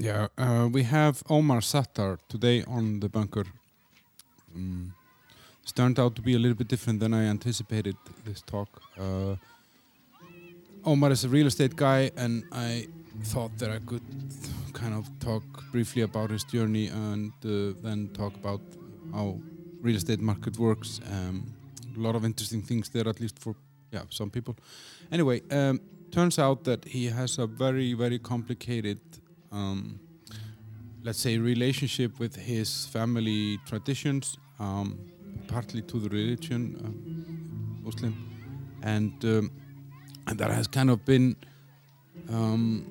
Yeah, uh, we have Omar Sattar today on the bunker. Um, it's turned out to be a little bit different than I anticipated this talk. Uh, Omar is a real estate guy, and I thought that I could kind of talk briefly about his journey and uh, then talk about how real estate market works. Um, a lot of interesting things there, at least for yeah some people. Anyway, um, turns out that he has a very very complicated, um, let's say, relationship with his family traditions, um, partly to the religion, um, Muslim, and um, and that has kind of been um,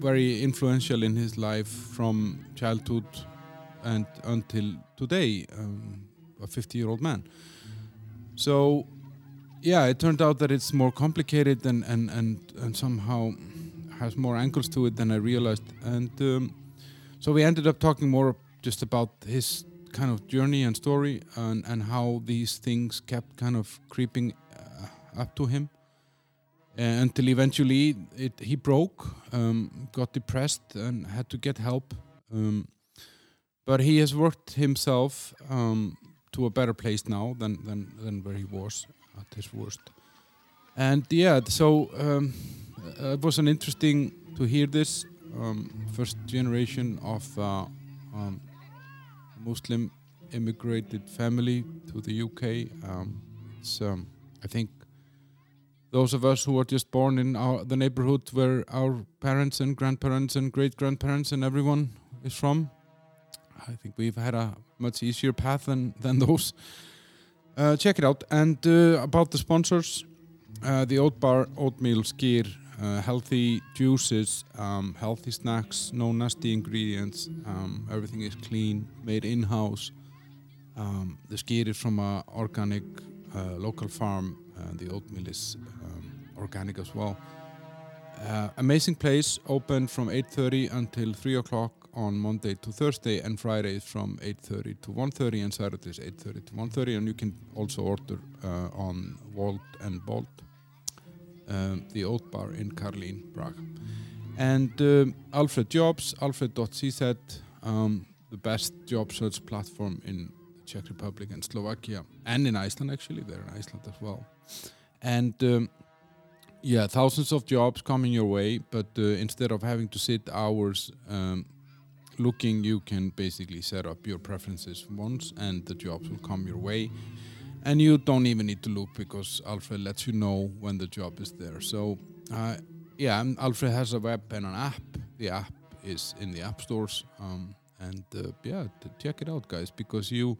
very influential in his life from childhood and until today, um, a 50 year old man. So, yeah, it turned out that it's more complicated and, and, and, and somehow has more angles to it than I realized. And um, so we ended up talking more just about his kind of journey and story and, and how these things kept kind of creeping uh, up to him. Uh, until eventually it, he broke, um, got depressed, and had to get help. Um, but he has worked himself um, to a better place now than, than, than where he was at his worst. And yeah, so um, uh, it was an interesting to hear this um, first generation of uh, um, Muslim immigrated family to the UK. Um, it's um, I think those of us who were just born in our, the neighborhood where our parents and grandparents and great grandparents and everyone is from. I think we've had a much easier path than, than those. Uh, check it out. And uh, about the sponsors, uh, the Oat Bar Oatmeal Skyr, uh, healthy juices, um, healthy snacks, no nasty ingredients, um, everything is clean, made in house. Um, the Skyr is from a organic uh, local farm. The oatmeal is um, organic as well. Uh, amazing place, open from 8.30 until 3 o'clock on Monday to Thursday and Fridays from 8.30 to 1.30 and Saturdays 8.30 to 1.30 and you can also order uh, on Volt and Bolt, um, the Oat Bar in Karlin, Prague. And um Alfred Jobs, alfred.cz, um, the best job search platform in the Czech Republic and Slovakia and in Iceland actually, they're in Iceland as well. And um, yeah, thousands of jobs coming your way, but uh, instead of having to sit hours um, looking, you can basically set up your preferences once, and the jobs will come your way. And you don't even need to look because Alfred lets you know when the job is there. So, uh, yeah, Alfred has a web and an app. The app is in the app stores, um, and uh, yeah, check it out, guys, because you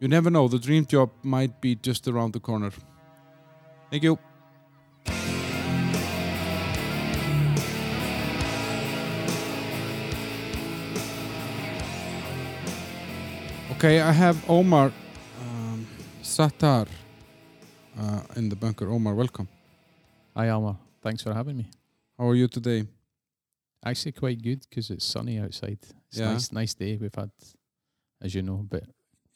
you never know. The dream job might be just around the corner. Thank you. Okay, I have Omar Sattar uh, in the bunker. Omar, welcome. Hi, Almar. Thanks for having me. How are you today? Actually, quite good because it's sunny outside. It's Yeah. nice, nice day we've had, as you know. But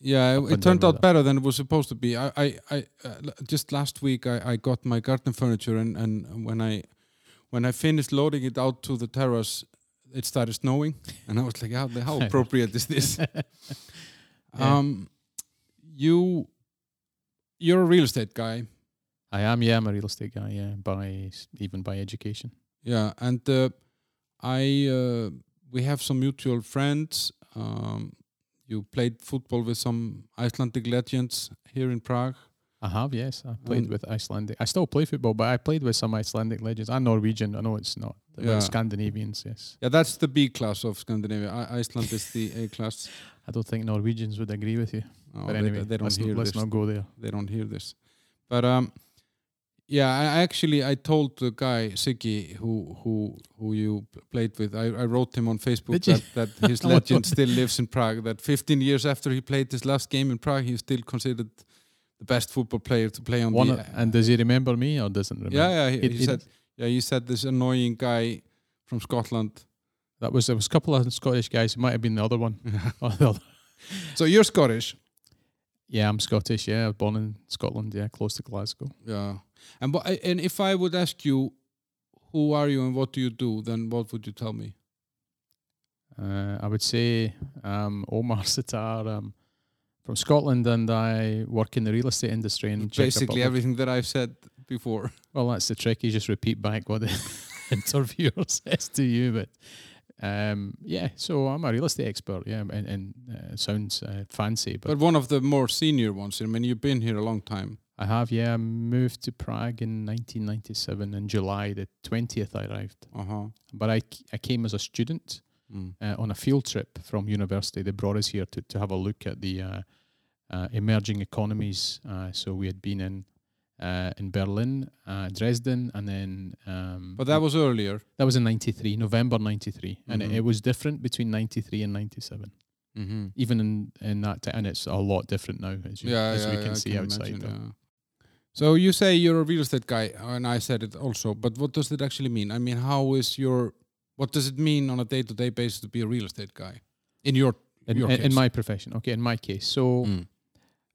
Yeah, it turned out better than it was supposed to be. I, I, I uh, just last week I, I got my garden furniture and, and when I when I finished loading it out to the terrace, it started snowing, and I was like, how, how appropriate is this? Um, you, you're a real estate guy, I am, yeah, I'm a real estate guy, yeah, by even by education. yeah, and uh, I uh, we have some mutual friends. Um, you played football with some Icelandic legends here in Prague. I have, yes. I played Um, with Icelandic. I still play football, but I played with some Icelandic legends. I'm Norwegian. I know it's not. But Yeah. Scandinavians, yes. Yeah, that's the B class of Scandinavia. I- Iceland is the A class. I don't think Norwegians would agree with you. But anyway, they, don't let's, hear let's this. not go there. They don't hear this. But um, yeah, I actually I told the guy Siggy who who who you played with. I, I wrote him on Facebook that, that his legend still lives in Prague. That 15 years after he played his last game in Prague, he's still considered the best football player to play on One, the. and does he remember me or doesn't remember? yeah, yeah. He, It- he it- said yeah. He said this annoying guy from Scotland. That was there was a couple of Scottish guys. It might have been the other one. The other. so you're Scottish. Yeah, I'm Scottish. Yeah, I was born in Scotland. Yeah, close to Glasgow. Yeah. And wha- and if I would ask you, who are you and what do you do, then what would you tell me? Uh, I would say um, Omar Sattar um, from Scotland, and I work in the real estate industry in Czech Basically everything that I've said before. Well, that's the trick. You just repeat back what the interviewer says to you. But um, yeah, so I'm a real estate expert. Yeah, and, and uh, sounds uh, fancy, but, But one of the more senior ones. I mean, you've been here a long time. I have. Yeah, I moved to Prague in 1997. In July the 20th, I arrived. Uh huh. But I, I came as a student Mm. uh, on a field trip from university. They brought us here to, to have a look at the uh, uh, emerging economies. Uh, so we had been in uh, in Berlin, uh, Dresden, and then. Um, But that was earlier. that was in '93, November '93, and it, Mhm. it was different between '93 and '97. Mm-hmm. Even in in that time, and it's a lot different now, as, you, Yeah, as yeah, we can I see can outside. imagine, So you say you're a real estate guy, and I said it also. But what does it actually mean? I mean, how is your what does it mean on a day-to-day basis to be a real estate guy in your In, your in, in my profession, okay, in my case, so Mm.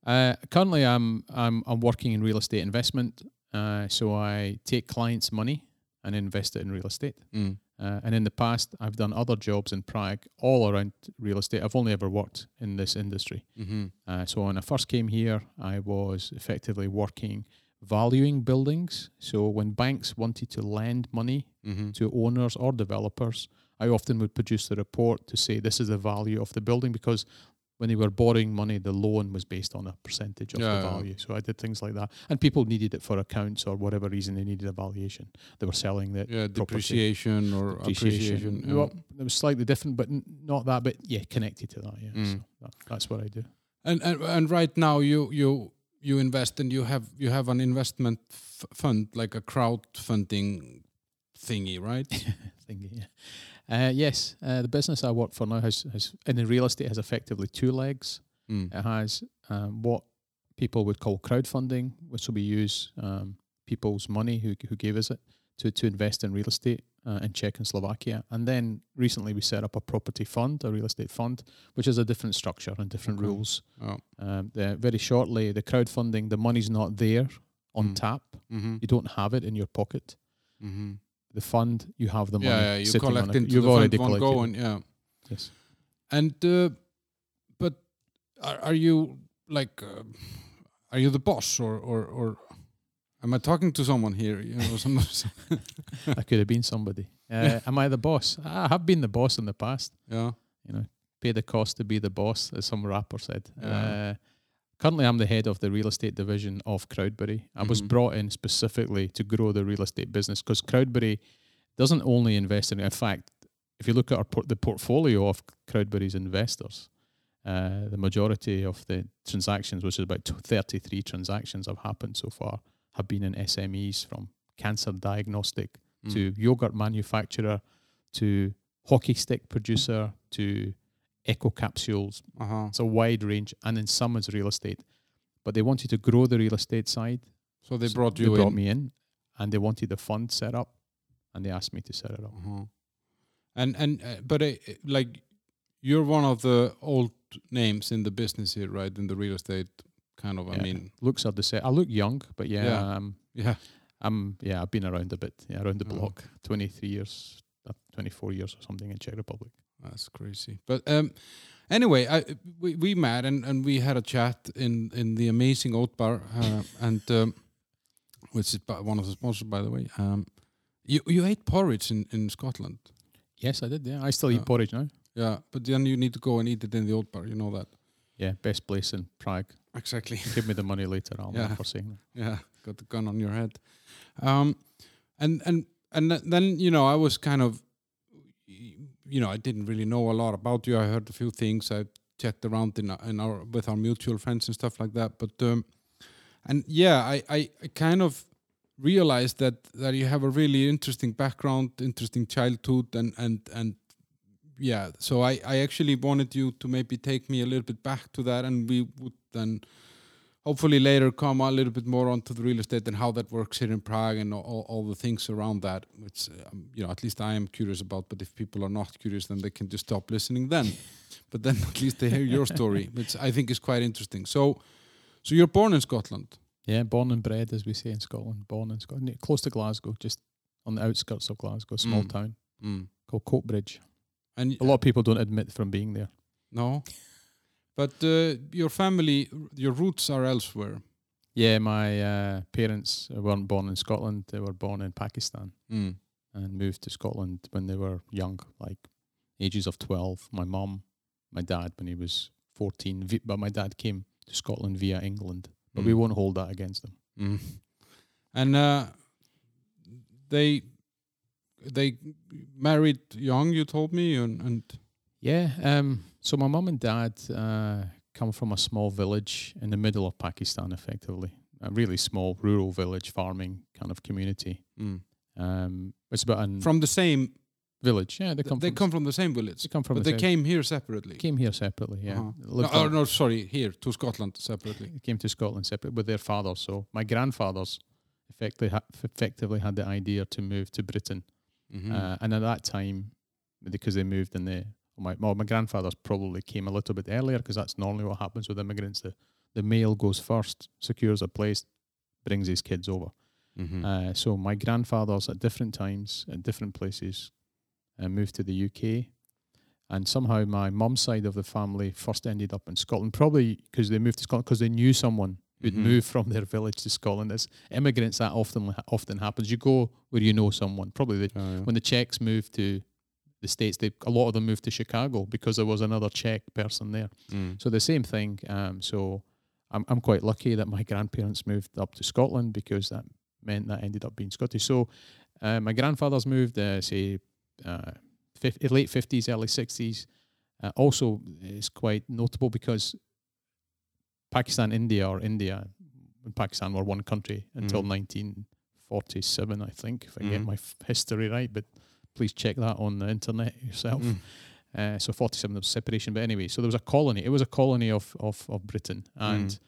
Uh, currently, I'm I'm I'm working in real estate investment. Uh, so I take clients' money and invest it in real estate. Mm. Uh, and in the past, I've done other jobs in Prague all around real estate. I've only ever worked in this industry. Mm-hmm. Uh, so when I first came here, I was effectively working valuing buildings. So when banks wanted to lend money Mm-hmm. to owners or developers, I often would produce the report to say this is the value of the building because when they were borrowing money, the loan was based on a percentage of Yeah, the yeah. value. So I did things like that, and people needed it for accounts or whatever reason they needed a valuation. They were selling the Yeah, property. depreciation or appreciation. yeah. Well, it was slightly different, but n- not that. But yeah, connected to that. Yeah, Mm. so that, that's what I do. And, and and right now you you you invest and you have you have an investment f- fund like a crowdfunding thingy, right? Thingy, yeah. Uh, yes, uh, the business I work for now has, has in the real estate has effectively two legs. Mm. It has um, what people would call crowdfunding, which will be use um, people's money who who gave us it to to invest in real estate uh, in Czech and Slovakia. And then recently we set up a property fund, a real estate fund, which is a different structure and different Okay. rules. Oh. Um, the, very shortly, the crowdfunding, the money's not there on Mm. tap. Mm-hmm. You don't have it in your pocket. Mm-hmm. The fund, you have the money. Yeah, yeah, you collect into You've the fund already one collected. go yeah. Yes. And uh, but are, are you like uh, are you the boss or or or am I talking to someone here? You know, some, I could have been somebody. Uh, am I the boss? I have been the boss in the past. yeah. You know, pay the cost to be the boss, as some rapper said. Yeah. Currently, I'm the head of the real estate division of Crowdberry. I was Mhm. brought in specifically to grow the real estate business because Crowdberry doesn't only invest in. In fact, if you look at our por- the portfolio of Crowdberry's investors, uh, the majority of the transactions, which is about t- 33 transactions, have happened so far, have been in SMEs from cancer diagnostic Mm. to yogurt manufacturer to hockey stick producer to eco capsules. uh-huh. It's a wide range, and then some is real estate. But they wanted to grow the real estate side. So they so brought they brought in. me in, and they wanted the fund set up, and they asked me to set it up. Uh-huh. And and uh, but uh, like you're one of the old names in the business here, right? In the real estate kind of. I mean, Looks are the same. I look young, but yeah, Yeah. Um, yeah. I'm yeah, I've been around a bit, yeah, around the Oh. block. Twenty three years, uh, twenty four years or something in Czech Republic. That's crazy. But um, anyway, I we, we met and, and we had a chat in, in the amazing Oat Bar, uh, and um, which is one of the sponsors, by the way. Um, you you ate porridge in, in Scotland, Yes, I did. Yeah, I still eat porridge now. yeah. But then you need to go and eat it in the Oat Bar. You know that Yeah, best place in Prague. exactly. Give me the money later. I'll Yeah. for saying that. yeah, got the gun on your head. Um, and and and then you know I was kind of, you know, I didn't really know a lot about you. I heard a few things. I checked around in in our with our mutual friends and stuff like that. But um, and yeah, I, I I kind of realized that that you have a really interesting background, interesting childhood, and and and yeah. So I I actually wanted you to maybe take me a little bit back to that, and we would then hopefully later come a little bit more onto the real estate and how that works here in Prague and all, all the things around that, which um, you know at least I am curious about. But if people are not curious, then they can just stop listening. Then, but then at least they hear your story, which I think is quite interesting. So, so you're born in Scotland. Yeah, born and bred, as we say in Scotland. Born in Scotland, close to Glasgow, just on the outskirts of Glasgow, small Mm. town Mm. called Coatbridge. And A lot of people don't admit from being there. no, but uh, your family, your roots are elsewhere. Yeah, my uh, parents weren't born in Scotland. They were born in Pakistan Mm. and moved to Scotland when they were young, like ages of 12. My mum, my dad when he was 14. But my dad came to Scotland via England. But we Mm. won't hold that against them. Mm. And uh, they they married young. You told me, and, and Yeah. Um, so my mum and dad uh, come from a small village in the middle of Pakistan, effectively. A really small rural village farming kind of community. mm. Um, it's about a from the same. village. Yeah, they come they from come from the same village, they come from but the they came here separately. came here separately. Yeah, Uh-huh. No, oh, no, sorry, here to Scotland separately. They came to Scotland separate with their fathers. So my grandfathers effectively ha- effectively had the idea to move to Britain, Mhm. uh, and at that time, because they moved in the my well, my grandfathers probably came a little bit earlier because that's normally what happens with immigrants. The the male goes first, secures a place, brings his kids over. Mhm. Uh, so my grandfathers at different times at different places uh, moved to the UK, and somehow my mum's side of the family first ended up in Scotland, probably because they moved to Scotland because they knew someone who'd Mhm. moved from their village to Scotland. As immigrants, that often often happens. You go where you know someone. Probably the, Yeah, yeah. when the Czechs moved to the states, they a lot of them moved to Chicago because there was another Czech person there. Mm. So the same thing. Um, so I'm I'm quite lucky that my grandparents moved up to Scotland because that meant that I ended up being Scottish. So uh, my grandfathers moved, uh, say, uh, fif- late fifties, early sixties. Uh, also, it's quite notable because Pakistan, India, or India and Pakistan were one country until Mhm. 1947, I think, if I get Mhm. my f- history right. But please check that on the internet yourself. Mm. Uh, so 47 there was separation. But anyway, so there was a colony. It was a colony of, of, of Britain. And Mm.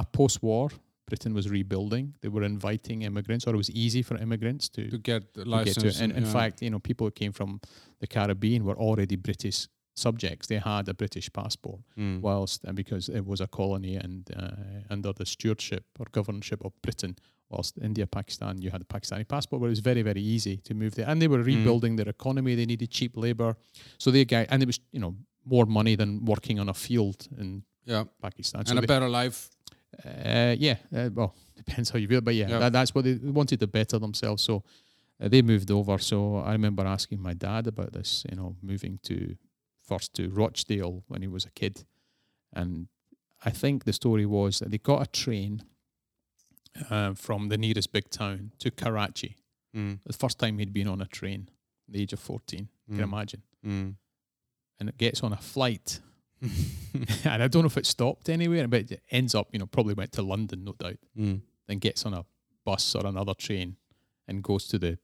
at post war, Britain was rebuilding. They were inviting immigrants, or it was easy for immigrants to, to get to license. get to it. And in yeah. fact, you know, people who came from the Caribbean were already British subjects. They had a British passport, Mm. whilst and because it was a colony and uh, under the stewardship or governorship of Britain. Whilst India, Pakistan, you had a Pakistani passport, but it was very, very easy to move there. And they were Mm. rebuilding their economy. They needed cheap labor, so they got and it was you know more money than working on a field in yeah, Pakistan. So and a they- better life. uh, yeah, uh, well, depends how you view it, but yeah, Yeah. That, that's what they they wanted to better themselves. So uh, they moved over. So I remember asking my dad about this, you know, moving to first to Rochdale when he was a kid, and I think the story was that they got a train uh, from the nearest big town to Karachi. Mm. The first time he'd been on a train, the age of fourteen. You can Mm. imagine, Mm. and it gets on a flight. and I don't know if it stopped anywhere, but it ends up, you know, probably went to London, no doubt Mm. then gets on a bus or another train and goes to the,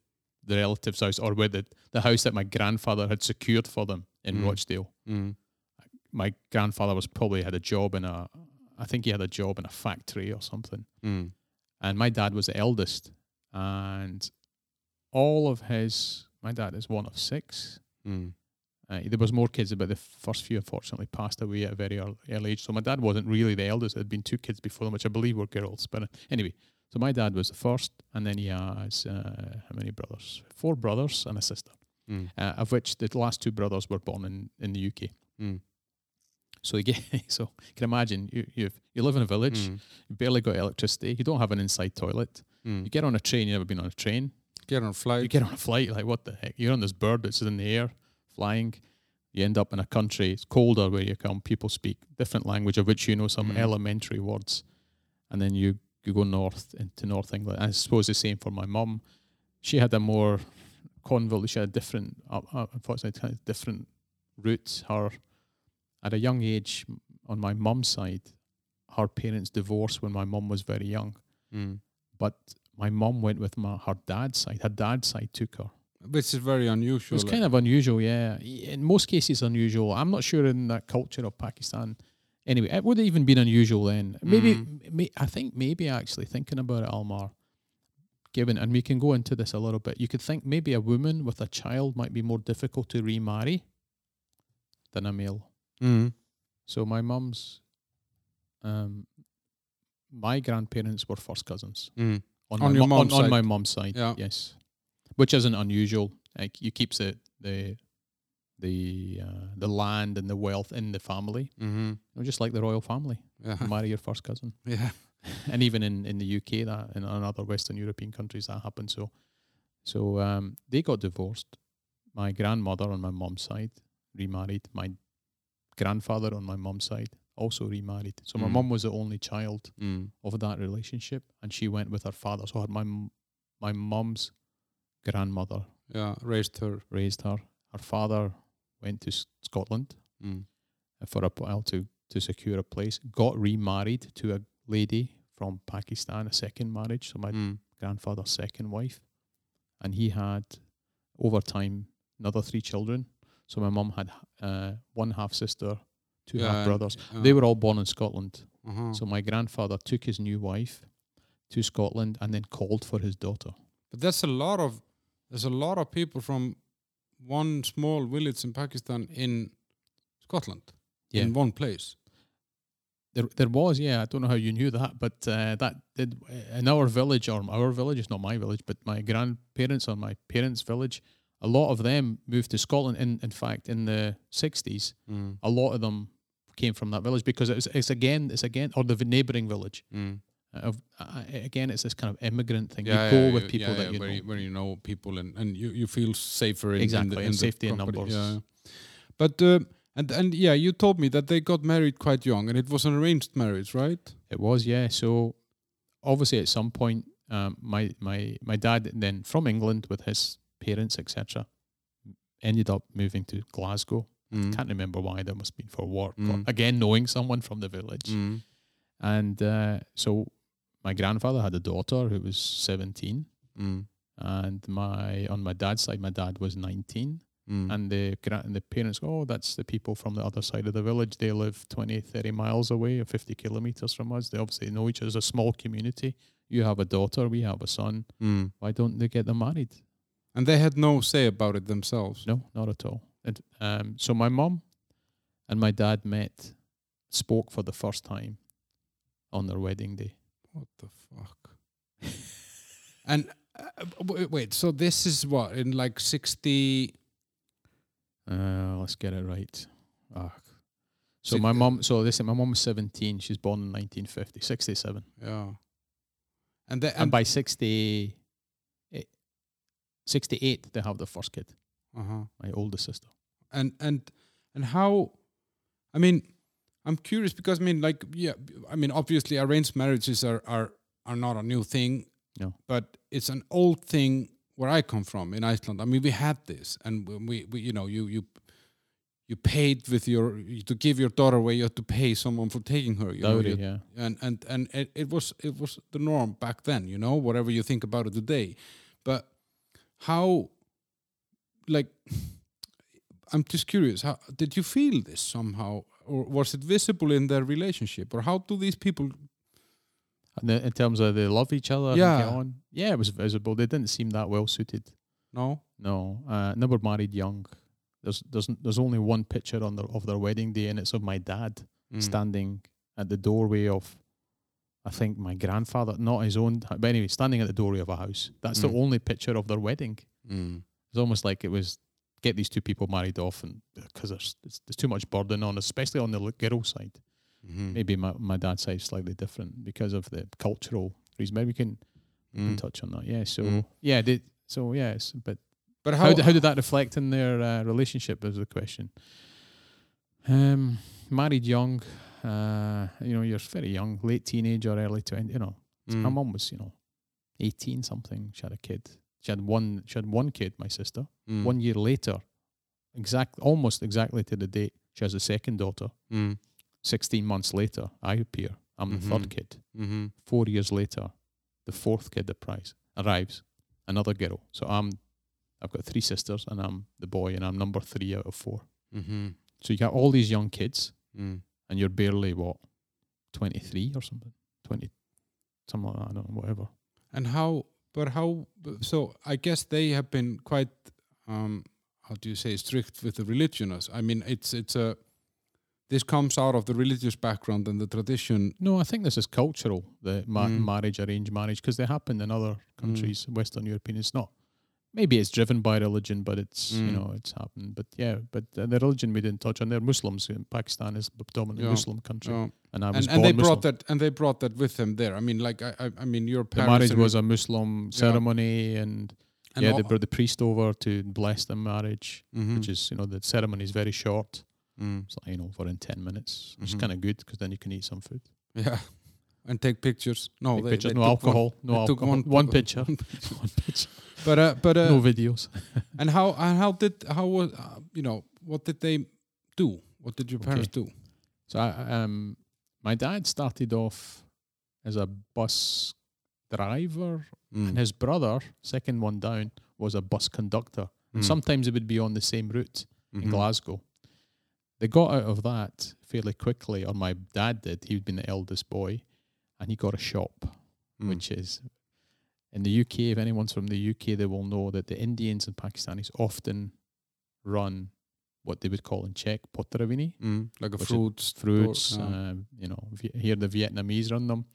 the relative's house or where the, the house that my grandfather had secured for them in Mm. Rochdale. Mm. My grandfather was probably had a job in a, I think he had a job in a factory or something. Mm. And my dad was the eldest. And all of his, my dad is one of six. Mm. Uh, there was more kids, but the first few unfortunately passed away at a very early, early age. So my dad wasn't really the eldest. There had been two kids before them, which I believe were girls. But uh, anyway, so my dad was the first, and then he has uh, how many brothers? Four brothers and a sister, Mm. uh, of which the last two brothers were born in, in the UK. Mm. So you get, so you can imagine you you you live in a village, Mm. you barely got electricity, you don't have an inside toilet. Mm. You get on a train, you've never been on a train. Get on a flight. You get on a flight, like what the heck? You're on this bird that's in the air, flying. You end up in a country. It's colder where you come. People speak different language of which you know some Mm. elementary words, and then you you go north into North England. I suppose the same for my mum. She had a more convoluted. She had a different, uh, uh, unfortunately, kind of different route. Her at a young age on my mum's side, her parents divorced when my mum was very young. Mm. But my mum went with my her dad's side. Her dad's side took her. Which is very It unusual. was kind of unusual, yeah. In most cases, unusual. I'm not sure in that culture of Pakistan. Anyway, it would have even been unusual then. Maybe, Mm. may, I think maybe actually thinking about it, Almar, given, and we can go into this a little bit, you could think maybe a woman with a child might be more difficult to remarry than a male. Mm. So my mum's, um, my grandparents were first cousins. Mm. on, On my, mu- on, mum's on side. my mum's side. Yeah. Yes, which isn't unusual. Like you keeps it the the uh, the land and the wealth in the family. Mm-hmm. You know, just like the royal family, Yeah. you marry your first cousin. yeah. and even in, in the UK, that in other Western European countries, that happened. So, so um, they got divorced. My grandmother on my mum's side remarried. My grandfather on my mum's side also remarried. So my Mm. mum was the only child Mm. of that relationship, and she went with her father. So her, my my mum's grandmother Yeah. Raised her. raised her. Her father went to Scotland Mm. for a while to to secure a place. Got remarried to a lady from Pakistan, a second marriage. So my Mm. grandfather's second wife, and he had over time another three children. So my mum had uh, one half sister, two Yeah, half brothers. uh, They were all born in Scotland. Uh-huh. So my grandfather took his new wife to Scotland and then called for his daughter. But that's a lot of there's a lot of people from one small village in Pakistan in Scotland Yeah. in one place. There, there was, yeah. I don't know how you knew that, but uh, that did in our village or our village. It's not my village, but my grandparents or my parents' village. A lot of them moved to Scotland. In in fact, in the sixties, Mm. a lot of them came from that village because it's it's again it's again or the neighbouring village. Mm. Uh, of uh, again, it's this kind of immigrant thing. Yeah, you go yeah, with people yeah, that you where know. You, where you know people and, and you, you feel safer in, in Exactly, the, and in the safety in numbers. Yeah. But uh, and and yeah, you told me that they got married quite young, and it was an arranged marriage, right? It was, yeah. So obviously, at some point, um, my my my dad then from England with his parents, etc., ended up moving to Glasgow. Mm. Can't remember why. That must be for work. Or, Mm. again, knowing someone from the village, Mm. and uh, so my grandfather had a daughter who was seventeen, Mm. and my on my dad's side, my dad was nineteen. Mm. And the and the parents go, oh, that's the people from the other side of the village. They live 20, 30 miles away or 50 kilometers from us. They obviously know each other. It's a small community. You have a daughter, we have a son. Mm. Why don't they get them married? And they had no say about it themselves. No, not at all. And, um, so my mum and my dad met, spoke for the first time on their wedding day. What the fuck? and uh, wait, so this is what in like sixty? Uh, let's get it right. Ah. So Six- my mom, so listen, my mom was 17. She's born in 1950, 67. Yeah. And they, and and by 60, eh, 68 they have their first kid uh-huh. my older sister and and and how i mean i'm curious because i mean like yeah i mean obviously arranged marriages are are are not a new thing No. but it's an old thing where i come from in iceland i mean we had this and we, we you know you you you paid with your to give your daughter away you had to pay someone for taking her you know, you- yeah. and and and it, it was it was the norm back then you know whatever you think about it today. But how like i'm just curious how did you feel this somehow or was it visible in their relationship or how do these people in terms of they love each other and Yeah. get on yeah it was visible they didn't seem that well suited no no uh, they were married young there's there's there's only one picture on their of their wedding day and it's of my dad Mm. standing at the doorway of I think my grandfather, not his own, but anyway, standing at the doorway of a house. That's Mm. the only picture of their wedding. Mm. It's almost like it was get these two people married off, and because there's, there's there's too much burden on, especially on the girl side. Mhm. Maybe my my dad's side is slightly different because of the cultural reason. Maybe we can, Mm. touch on that. Yeah. So Mm. yeah, did, so yes, but but how how, how, did that reflect in their uh, relationship? Is the question. Um, married young, uh, you know, you're very young, late teenage or early twenty. You know, Mm. my mum was, you know, eighteen something. She had a kid. She had one. She had one kid. My sister. Mm. One year later, exact almost exactly to the date, she has a second daughter. Mm. Sixteen months later, I appear. I'm the Mhm. third kid. Mhm. Four years later, the fourth kid arrives. Arrives, another girl. So I'm, I've got three sisters, and I'm the boy, and I'm number three out of four. Mhm. So you got all these young kids, Mm. and you're barely what, twenty three or something, twenty, something like that. I don't know, whatever. And how, but how, so I guess they have been quite, um, how do you say, strict with the religion. I mean, it's, it's a, this comes out of the religious background and the tradition. No, I think this is cultural. The ma- Mm. marriage, arranged marriage, because they happen in other countries, Western European. It's not maybe it's driven by religion, but it's you Mm. know it's happened. But yeah, but uh, the religion we didn't touch on. They're Muslims. Pakistan is a predominantly Yeah. Muslim country, Yeah. and I was and, and they Muslim. brought that and they brought that with them there. I mean, like I, I, mean, your marriage was a Muslim ceremony, and, and yeah, they brought the priest over to bless the marriage, Mhm. which is you know the ceremony is very short. Mm. It's like, you know for in ten minutes, which is Mhm. kind of good because then you can eat some food. yeah, and take pictures. No, Take they, pictures, they no took one- alcohol, no alcohol, one- one picture, one picture, But uh, but uh, no videos. and how and how did how was uh, you know what did they do? What did your parents do? So I, um, my dad started off as a bus driver, Mm. and his brother, second one down, was a bus conductor. And Mm. sometimes it would be on the same route in Mhm. Glasgow. They got out of that fairly quickly, or my dad did. He'd been the eldest boy, and he got a shop, Mm. which is in the UK. If anyone's from the UK, they will know that the Indians and Pakistanis often run what they would call in Czech potraviny, Mm. like a which is fruit fruits. yeah. Um, you know, here the Vietnamese run them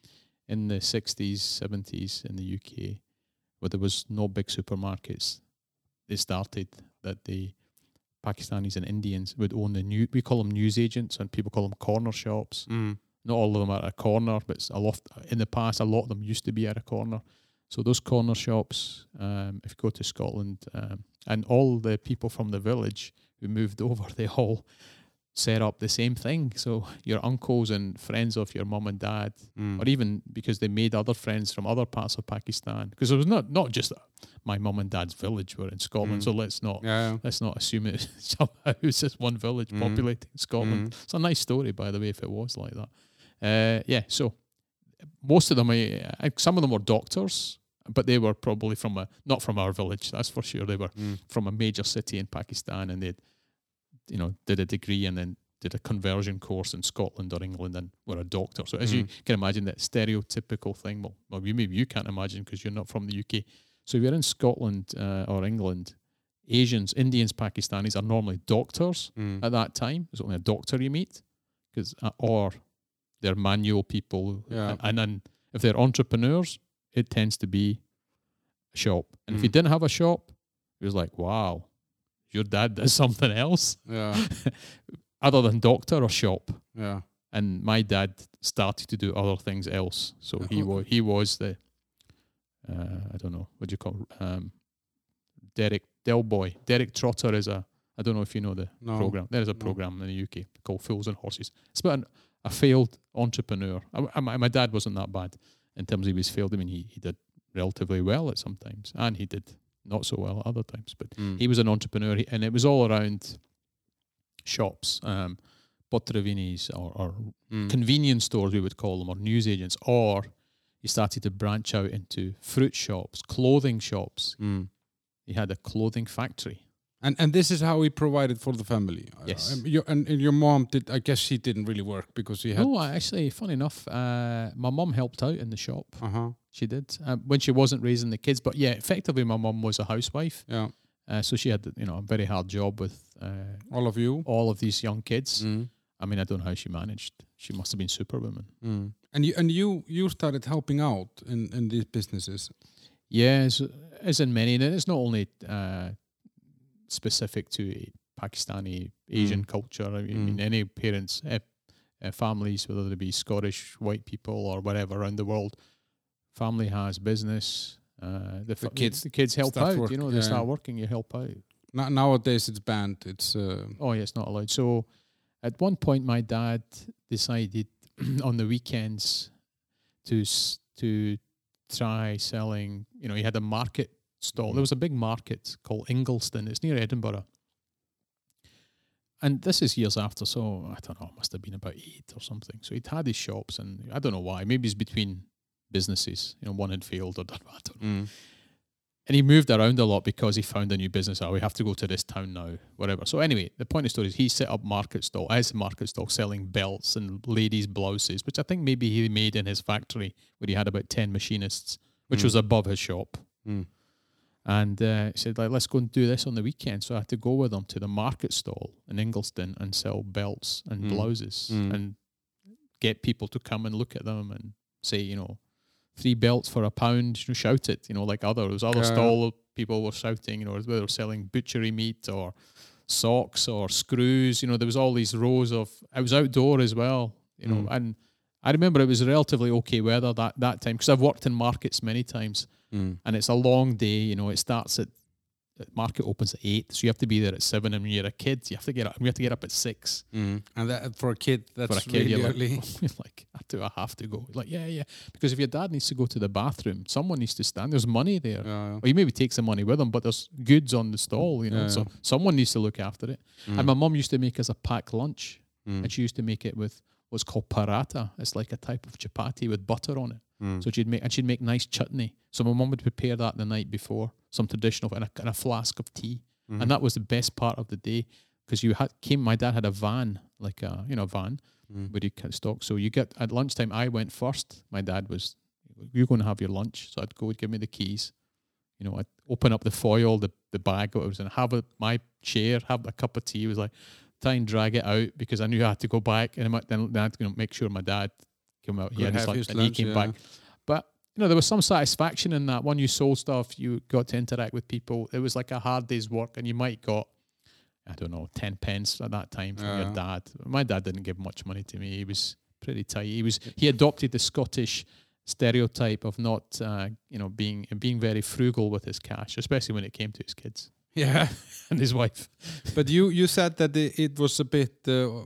in the 60s, 70s in the UK, where there was no big supermarkets. They started that the Pakistanis and Indians would own the new. We call them news agents, and people call them corner shops. Mm. Not all of them are at a corner, but a lot. In the past, a lot of them used to be at a corner. So those corner shops, um, if you go to Scotland, um, and all the people from the village who moved over, they all set up the same thing. So your uncles and friends of your mum and dad, Mm. or even because they made other friends from other parts of Pakistan, because it was not not just my mum and dad's village were in Scotland. Mm. So let's not yeah. let's not assume it somehow it's just one village Mhm. populating Scotland. Mm. It's a nice story, by the way, if it was like that. Uh, yeah, so most of them, I, I, some of them were doctors, but they were probably from a not from our village. That's for sure. They were Mm. from a major city in Pakistan, and they, you know, did a degree and then did a conversion course in Scotland or England and were a doctor. So as you Mm. can imagine, that stereotypical thing. Well, well, you maybe you can't imagine because you're not from the UK. So if you're in Scotland uh, or England, Asians, Indians, Pakistanis are normally doctors Mm. at that time. There's only a doctor you meet, because uh, or they're manual people, Yeah. and, then if they're entrepreneurs, it tends to be a shop. And if you Mm. didn't have a shop, it was like, wow, your dad does something else Yeah. other than doctor or shop. Yeah. And my dad started to do other things else. So he was he was the uh, I don't know what do you call um, Derek Del Boy. Derek Trotter is a I don't know if you know the No. program. There is a No. program in the UK called Fools and Horses. It's about an, a failed entrepreneur. I, I- my, my dad wasn't that bad in terms of he was failed. I mean, he, he did relatively well at some times, and he did not so well at other times. But Mm. he was an entrepreneur, and it was all around shops, um, potravinis or, or Mm. convenience stores, we would call them, or news agents, or he started to branch out into fruit shops, clothing shops. Mm. He had a clothing factory. And and this is how he provided for the family. Uh, Yes. um, your, and, and your mom did. I guess she didn't really work because she had. No, actually, funny enough, uh, my mom helped out in the shop. Uh huh. She did uh, when she wasn't raising the kids. But yeah, effectively, my mom was a housewife, Yeah. uh, so she had you know a very hard job with uh, All of you. all of these young kids. Mm. I mean, I don't know how she managed. She must have been superwoman. Mm. And you and you you started helping out in in these businesses. Yeah, as, as in many, and it's not only uh, specific to Pakistani Asian Mm. culture. I mean, Mm. any parents, uh, uh, families, whether they be Scottish, white people, or whatever around the world, family has business. Uh, the, fa- kids the kids help out. work, You know, they yeah. start working. You help out. No, nowadays it's banned. It's uh, Oh, yeah, it's not allowed. So at one point, my dad decided on the weekends to to try selling. You know, he had a market stall. Mhm. There was a big market called Ingliston. It's near Edinburgh. And this is years after, so I don't know, it must have been about eight or something. So he'd had his shops, and I don't know why. Maybe it's between businesses. You know, one had failed or done. I don't know. mm. And he moved around a lot because he found a new business. Oh, we have to go to this town now, whatever. So anyway, the point of the story is he set up market stall as a market stall selling belts and ladies' blouses, which I think maybe he made in his factory where he had about ten machinists, which Mm. was above his shop. Mm. And uh, said, like, let's go and do this on the weekend. So I had to go with them to the market stall in Ingliston and sell belts and Mm. blouses Mm. and get people to come and look at them and say, you know, three belts for a pound, you know, shout it, you know, like other, there was other Yeah. stall people were shouting, you know, whether they were selling butchery meat or socks or screws. You know, there was all these rows of. I was outdoor as well, you know, Mm. and I remember it was relatively okay weather that that time because I've worked in markets many times, Mm. and it's a long day. You know, it starts at market opens at eight, so you have to be there at seven. And when you're a kid, you have to get up. You have to get up at six Mm. And that, for a kid, that's for a kid. really You're early. like, you're like, I do. I have to go. Like, yeah, yeah. Because if your dad needs to go to the bathroom, someone needs to stand. There's money there. Yeah, Or he maybe takes some money with him, but there's goods on the stall, you know. Yeah, so yeah. someone needs to look after it. Mm. And my mum used to make us a packed lunch, Mm. and she used to make it with what's called paratha. It's like a type of chapati with butter on it. Mm. So she'd make and she'd make nice chutney. So my mum would prepare that the night before, some traditional and a, and a flask of tea, Mhm. and that was the best part of the day because you had came. My dad had a van, like a you know van Mm. where you cut stock. So you get at lunchtime. I went first. My dad was, "You're going to have your lunch." So I'd go, give me the keys. You know, I'd open up the foil, the the bag what it was in, have a, my chair, have a cup of tea. It was like try and drag it out because I knew I had to go back, and I might- then then I had to you know, make sure my dad came out. He Could had his have lunch, and he lunch, came yeah. back. But you know, there was some satisfaction in that. When you sold stuff, you got to interact with people. It was like a hard day's work, and you might got. I don't know, ten pence at that time from Yeah. your dad. My dad didn't give much money to me. He was pretty tight. He was he adopted the Scottish stereotype of not, uh, you know, being being very frugal with his cash, especially when it came to his kids Yeah. and his wife. But you you said that it, it was a bit. Uh,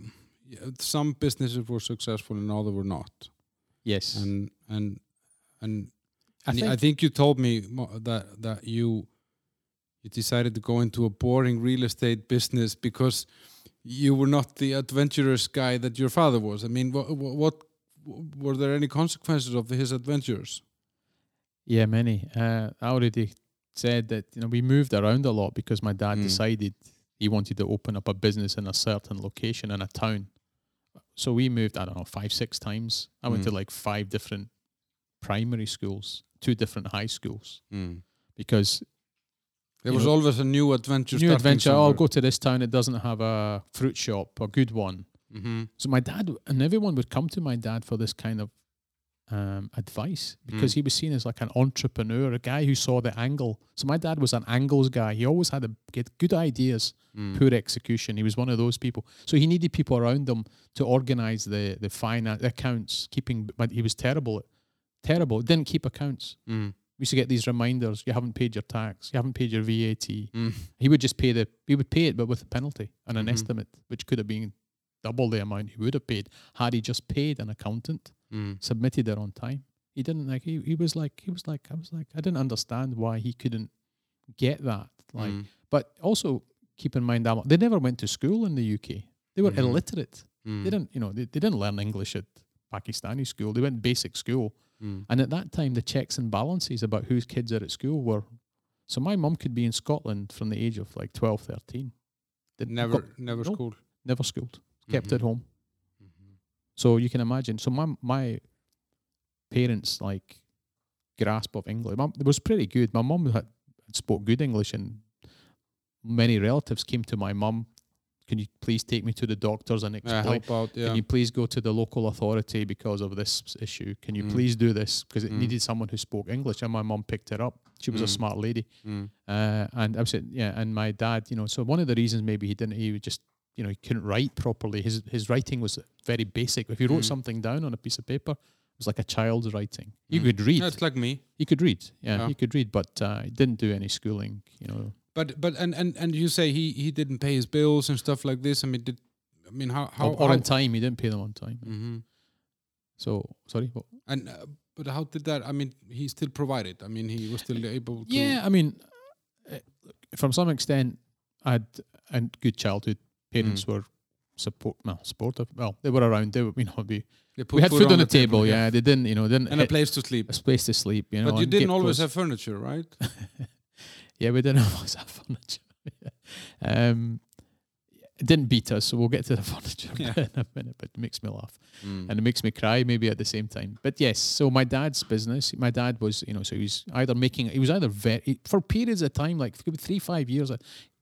some businesses were successful and others were not. Yes, And and and I and think I think you told me that that you you decided to go into a boring real estate business because you were not the adventurous guy that your father was. I mean, what, what were there any consequences of his adventures? yeah, many. Uh, I already said that you know we moved around a lot because my dad Mm. decided he wanted to open up a business in a certain location in a town. So we moved, I don't know, five, six times. I went Mm. to like five different primary schools, two different high schools, because There was know, always a new adventure. new adventure. Oh, I'll go to this town. It doesn't have a fruit shop, a good one. Mm-hmm. So my dad and everyone would come to my dad for this kind of um, advice because Mm. he was seen as like an entrepreneur, a guy who saw the angle. So my dad was an angles guy. He always had a, get good ideas, Mm. poor execution. He was one of those people. So he needed people around him to organize the the finance accounts, keeping. But he was terrible, at, terrible. Didn't keep accounts. Mm. We used to get these reminders. You haven't paid your tax. You haven't paid your VAT. Mm. He would just pay the he would pay it, but with a penalty and an Mhm. estimate, which could have been double the amount he would have paid had he just paid an accountant, Mm. submitted it on time. He didn't like he, he was like he was like I was like I didn't understand why he couldn't get that. Like Mm. but also keep in mind that they never went to school in the UK. They were Mhm. illiterate. Mm. They didn't you know, they, they didn't learn English at Pakistani school. They went basic school. Mm. And at that time, the checks and balances about whose kids are at school were. So my mum could be in Scotland from the age of like 12, 13. Didn't- Never, got- never no. school. never schooled, kept Mhm. at home. Mhm. So you can imagine. So my my parents like grasp of English it was pretty good. My mum had spoke good English, and many relatives came to my mum. Can you please take me to the doctors and explain? help out. Yeah. Can you please go to the local authority because of this issue? Can you Mm. please do this because it Mm. needed someone who spoke English? And my mum picked it up. She was a Mm. smart lady, Mm. uh, and I saying, yeah. And my dad, you know, so one of the reasons maybe he didn't, he would just, you know, he couldn't write properly. His his writing was very basic. If he wrote Mm. something down on a piece of paper, it was like a child's writing. He Mm. could read. It's like me. he could read. Yeah, Yeah. he could read, but uh, he didn't do any schooling. You know, But but and and and you say he he didn't pay his bills and stuff like this. I mean, did I mean how how, or, or on time. He didn't pay them on time. hmm So sorry. What? And uh, but how did that? I mean, he still provided. I mean, he was still able to. Yeah, I mean, uh, from some extent, I had a good childhood. Parents Mm. were support, well, supportive. Well, they were around. They were, you know, we, They put we had food, on the, table. yeah. they didn't, you know, didn't and a place to sleep. a place to sleep. You know, But you didn't always close. have furniture, right? Yeah, we didn't always have furniture. um, it didn't beat us, so we'll get to the furniture Yeah. in a minute. But it makes me laugh. Mm. and it makes me cry maybe at the same time. But yes, so my dad's business, my dad was, you know, so he was either making, he was either very, for periods of time, like it could be three, five years,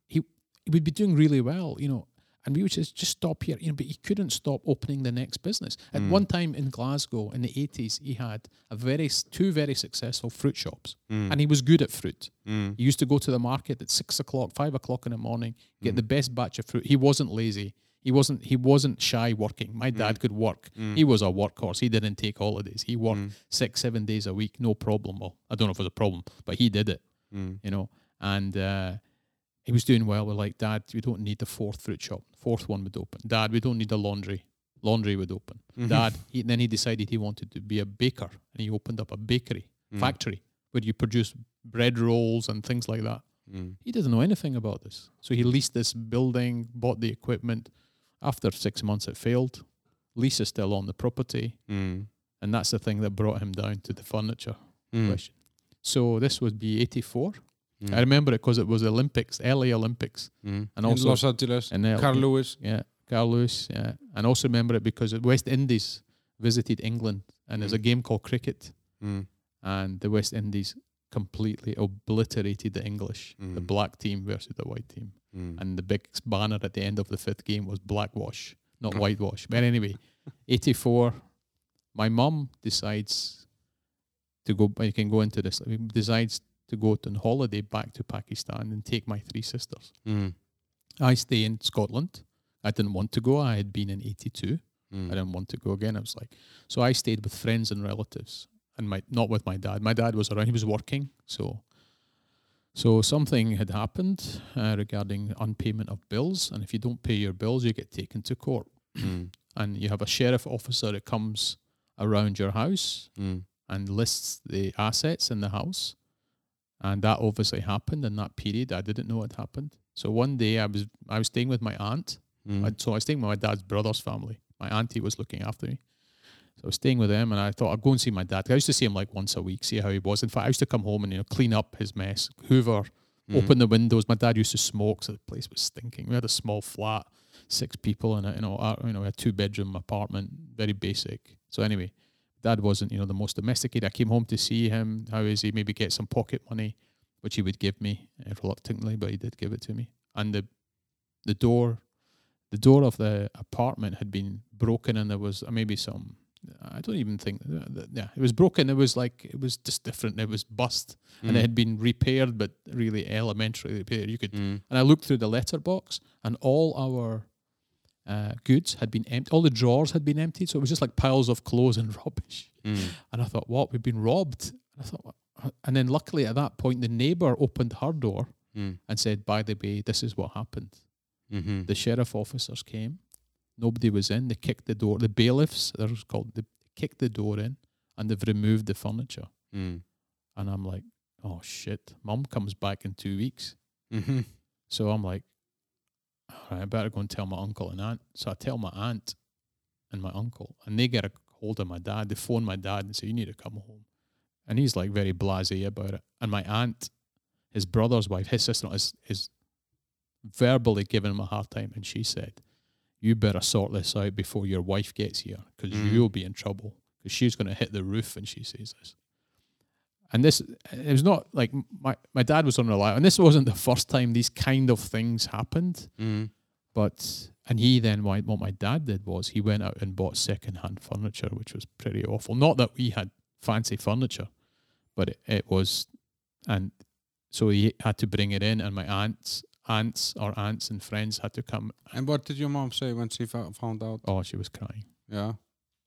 he, he would be doing really well, you know. And we would just, just stop here, you know, but he couldn't stop opening the next business. At Mm. one time in Glasgow in the 80s, he had a very two very successful fruit shops. Mm. And he was good at fruit. Mm. He used to go to the market at six o'clock, five o'clock in the morning, get the best batch of fruit. He wasn't lazy. He wasn't he wasn't shy working. My dad could work. Mm. He was a workhorse. He didn't take holidays. He worked six, seven days a week, no problem. Well, I don't know if it was a problem, but he did it, you know. And uh, he was doing well. We're like, Dad, we don't need the fourth fruit shop. Fourth one would open. Dad, we don't need the laundry. Laundry would open. Mhm. Dad, he, then he decided he wanted to be a baker, and he opened up a bakery Mm. factory where you produce bread rolls and things like that. Mm. He didn't know anything about this. So he leased this building, bought the equipment. After six months, it failed. Lease is still on the property. Mm. And that's the thing that brought him down to the furniture Mm. question. So this would be 84. Mm. I remember it because it was Olympics, LA Olympics. Mm. and In also- Los Angeles, And Carl Lewis. Yeah, Carl Lewis. Yeah. And also remember it because West Indies visited England and there's a Mm. game called cricket. Mm. And the West Indies completely obliterated the English, the Mm. black team versus the white team. Mm. and the big banner at the end of the fifth game was blackwash, not whitewash. But anyway, 84, my mum decides to go, you can go into this, decides to go on holiday back to Pakistan and take my three sisters. Mm. I stay in Scotland. I didn't want to go. I had been in 82. Mm. I didn't want to go again. I was like, so I stayed with friends and relatives, and my not with my dad. My dad was around; he was working. So, so something had happened uh, regarding unpayment of bills, and if you don't pay your bills, you get taken to court, Mm. and you have a sheriff officer that comes around your house Mm. and lists the assets in the house, and that obviously happened in that period. I didn't know it happened. So one day I was I was staying with my aunt Mm. I, so I was staying with my dad's brother's family. My auntie was looking after me. So I was staying with them and I thought I'd go and see my dad. I used to see him like once a week, see how he was. In fact, I used to come home and, you know, clean up his mess, hoover, Mm. open the windows. My dad used to smoke, so the place was stinking. We had a small flat, six people in it, you know, uh, you know, a two bedroom apartment, very basic. So anyway, dad wasn't, you know, the most domesticated. I came home to see him. How is he? Maybe get some pocket money, which he would give me uh, reluctantly, but he did give it to me. And the the door the door of the apartment had been broken and there was uh, maybe some I don't even think uh, that, yeah it was broken it was like it was just different it was bust and it Mm. had been repaired but really elementary repair you could Mm. and I looked through the letterbox and all our uh, goods had been emptied all the drawers had been emptied so it was just like piles of clothes and rubbish Mm. and I thought what we've been robbed and I thought what? and then luckily at that point the neighbor opened her door Mm. and said by the way this is what happened Mhm. the sheriff officers came. Nobody was in. They kicked the door. The bailiffs, they're called, they kicked the door in and they've removed the furniture. Mm. And I'm like, oh shit. Mum comes back in two weeks. Mhm. So I'm like, all right, I better go and tell my uncle and aunt. So I tell my aunt and my uncle, and they get a hold of my dad. They phone my dad and say, you need to come home. And he's like very blasé about it. And my aunt, his brother's wife, his sister, is, is verbally giving him a hard time. And she said, you better sort this out before your wife gets here because Mhm. you'll be in trouble because she's going to hit the roof when she says this. And this, it was not like my, my dad was unreliable. And this wasn't the first time these kind of things happened. Mm. But, and he then, what my dad did was he went out and bought second-hand furniture, which was pretty awful. Not that we had fancy furniture, but it, it was, and so he had to bring it in, and my aunts, aunts or aunts and friends had to come. And what did your mom say when she found out? Oh, she was crying. Yeah.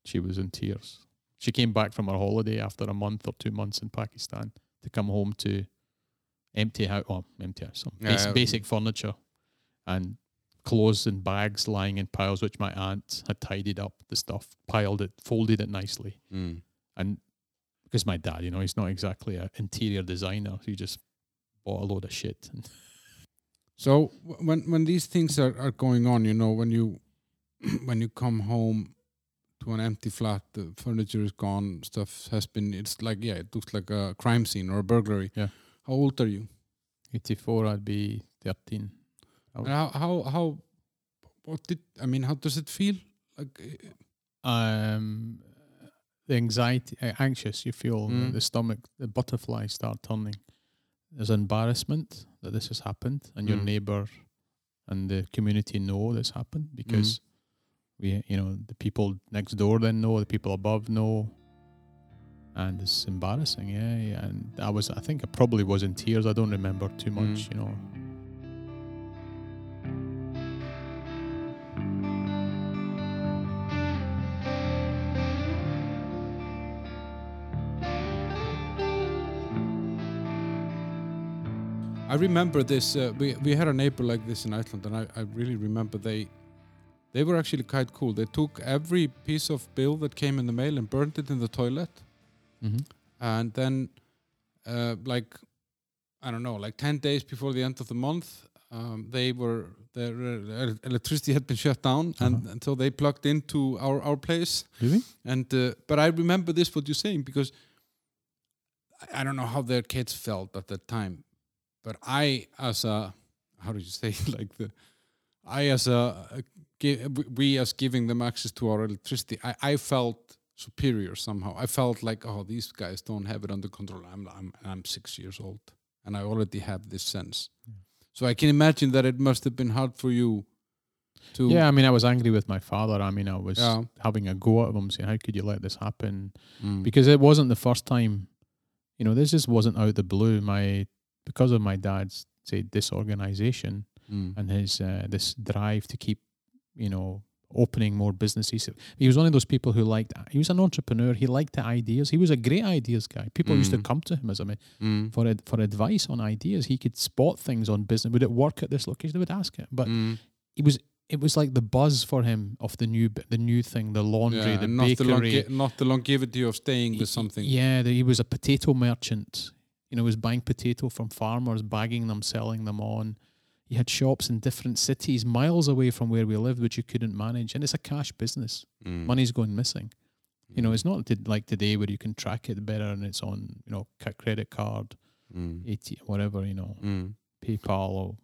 She was in tears. She came back from her holiday after a month or two months in Pakistan to come home to empty out, oh, empty out some Yeah, bas- yeah. basic furniture and clothes and bags lying in piles, which my aunt had tidied up the stuff, piled it, folded it nicely. Mm. And because my dad, you know, he's not exactly an interior designer, he just bought a load of shit. So when when these things are, are going on, you know, when you when you come home to an empty flat, the furniture is gone, stuff has been. It's like yeah, it looks like a crime scene or a burglary. Yeah. How old are you? 84, I'd be 13. And how how how what did I mean? How does it feel? Like uh, um, the anxiety, uh, anxious, you feel the- Mm. the stomach, the butterflies start turning. There's embarrassment that this has happened, and your Mm. neighbor and the community know this happened because we, you know, the people next door then know, the people above know, and it's embarrassing. Yeah, yeah. and I was, I think I probably was in tears. I don't remember too much, Mm. you know. I remember this. Uh, we we had a neighbor like this in Iceland, and I, I really remember they they were actually quite cool. They took every piece of bill that came in the mail and burned it in the toilet, Mm-hmm. and then uh, like I don't know, like ten days before the end of the month, um, they were their uh, electricity had been shut down, and, Uh-huh. and so they plugged into our our place. Really? And uh, but I remember this what you're saying because I, I don't know how their kids felt at that time, but I as a how do you say like the I as a, a gi- we as giving them access to our electricity, I, I felt superior somehow. I felt like oh these guys don't have it under control. I'm I'm I'm six years old and I already have this sense. So I can imagine that it must have been hard for you to Yeah, I mean, I was angry with my father. I mean, I was Yeah. having a go at him, saying, "How could you let this happen?" Mm. Because it wasn't the first time. You know, this just wasn't out of the blue. My because of my dad's say disorganization Mm. and his uh, this drive to keep, you know, opening more businesses. He was one of those people who liked. He was an entrepreneur. He liked the ideas. He was a great ideas guy. People used to Mm. come to him as I mean Mm. for ad, for advice on ideas. He could spot things on business. Would it work at this location? They would ask it, but Mm. it was it was like the buzz for him of the new the new thing, the laundry, Yeah, the not the, bakery. longe- not the longevity of staying with something. Yeah, the, he was a potato merchant. You know, he was buying potato from farmers, bagging them, selling them on. He had shops in different cities, miles away from where we lived, which you couldn't manage. And it's a cash business. Mm. Money's going missing. You know, Mm. it's not like today where you can track it better and it's on, you know, credit card, Mm. AT, whatever, you know, Mm. PayPal or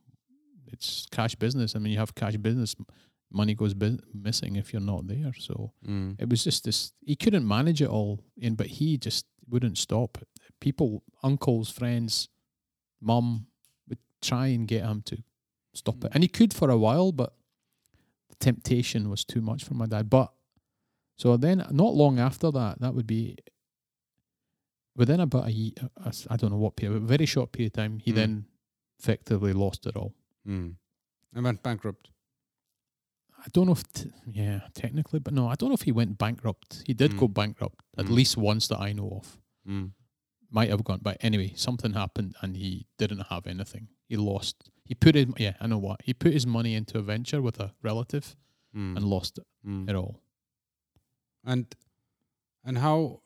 it's cash business. I mean, you have cash business, money goes bus- missing if you're not there. So Mm. it was just this. He couldn't manage it all, in but he just wouldn't stop. People, uncles, friends, mum would try and get him to stop it, and he could for a while, but the temptation was too much for my dad. But so then, not long after that, that would be within about a year. I don't know what period, but a very short period of time. He Mm. then effectively lost it all. Mm. And went bankrupt. I don't know if, t- yeah, technically, but no, I don't know if he went bankrupt. He did go Mm. bankrupt at Mm. least once that I know of. Mm. Might have gone, but anyway, something happened and he didn't have anything. He lost. He put his, yeah, I know what. He put his money into a venture with a relative Mm. and lost it, Mm. it all. And and how?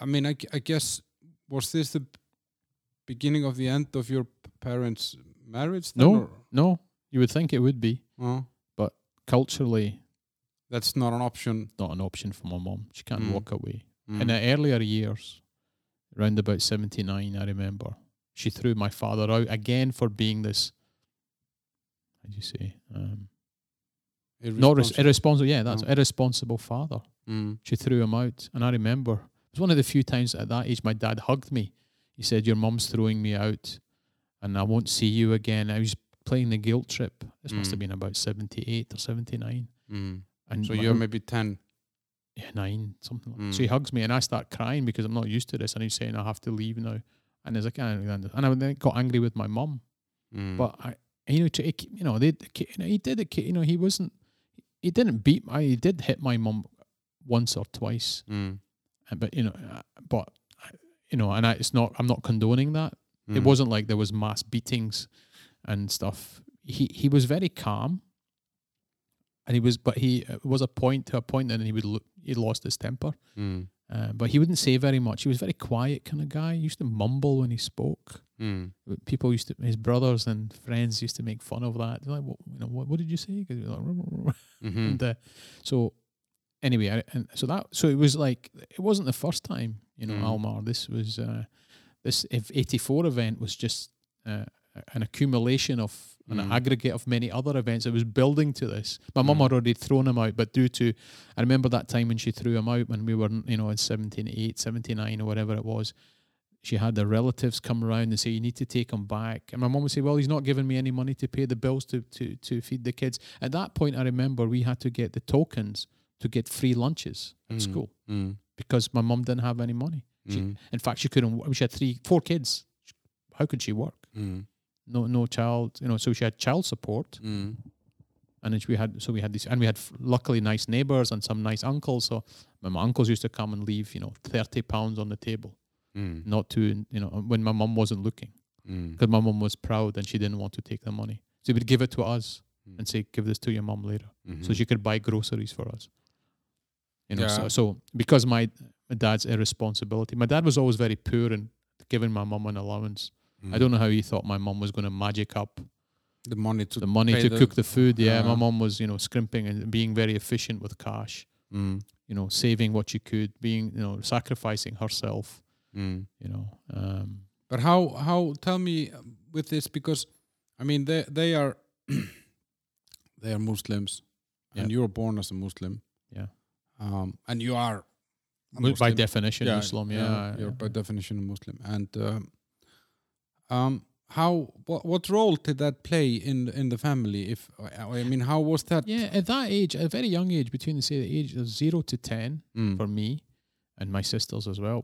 I mean, I, I guess was this the beginning of the end of your parents' marriage? then, No. or- No, you would think it would be. Oh, Culturally, that's not an option. not an option for my mom. She can't Mm. walk away. Mm. In the earlier years, around about 79, I remember, she threw my father out again for being this, how do you say, um, not res- Irresponsible. irresponsible. Yeah, that's No. irresponsible father. Mm. She threw him out, and I remember it was one of the few times at that age my dad hugged me. He said, "Your mum's throwing me out, and I won't see you again." I was playing the guilt trip. This must have Mm. been about seventy-eight or seventy-nine, Mm. and So you're maybe ten. yeah, nine something. Like that. So Mm. he hugs me, and I start crying because I'm not used to this, and he's saying I have to leave now. And he's like, I don't and I then got angry with my mum. Mm. But I, you know, to, you know, they, you know, he did it. You know, he wasn't. He didn't beat. my He did hit my mum once or twice, Mm. but you know, uh, but you know, and I, it's not. I'm not condoning that. It Mm. wasn't like there was mass beatings and stuff. He he was very calm, and he was, but he uh, was a point to a point, and he would look, he lost his temper. Mm. Uh, but he wouldn't say very much. He was a very quiet kind of guy. He used to mumble when he spoke. Mm. People used to, his brothers and friends used to make fun of that. They're like, what, you know, what, what did you say? 'Cause he was like, Mhm. and uh, so anyway, I, and so that so it was like it wasn't the first time, you know, Mm. Almar. This was uh, this if eighty four event was just uh, an accumulation of an Mm. aggregate of many other events. It was building to this. My mum Mm. had already thrown him out, but due to I remember that time when she threw him out when we were you know in 78, 79 or whatever it was. she had the relatives come around and say you need to take him back, and my mom would say, "Well, he's not giving me any money to pay the bills to to to feed the kids." At that point, I remember we had to get the tokens to get free lunches at Mm. school Mm. because my mum didn't have any money. She, Mm. In fact, she couldn't. She had three, four kids. How could she work? Mm. No, no child. You know, so she had child support, Mm. and then we had. So we had this, and we had f- luckily nice neighbors and some nice uncles. So my uncles used to come and leave, you know, thirty pounds on the table, Mm. not to, you know, when my mom wasn't looking, Mm. because my mom was proud and she didn't want to take the money. So he would give it to us Mm. and say, "Give this to your mom later," so Mhm. she could buy groceries for us. You know, Yeah. so, so because my, my dad's irresponsibility, my dad was always very poor and giving my mom an allowance. I Mm. don't know how he thought my mum was going to magic up the money to the money to the- cook the food. Yeah, my Yeah. mum was, you know, scrimping and being very efficient with cash. Mm. You know, saving what she could, being, you know, sacrificing herself. Mm. You know, um, But how how tell me with this because I mean they they are they are Muslims and Yeah. you were born as a Muslim. Yeah. Um, and you are by definition, Muslim. Yeah, you're yeah. by definition a Muslim. And um, um, how what what role did that play in in the family? If I I mean, how was that? Yeah, at that age, at a very young age, between say the age of zero to ten, Mm. for me and my sisters as well,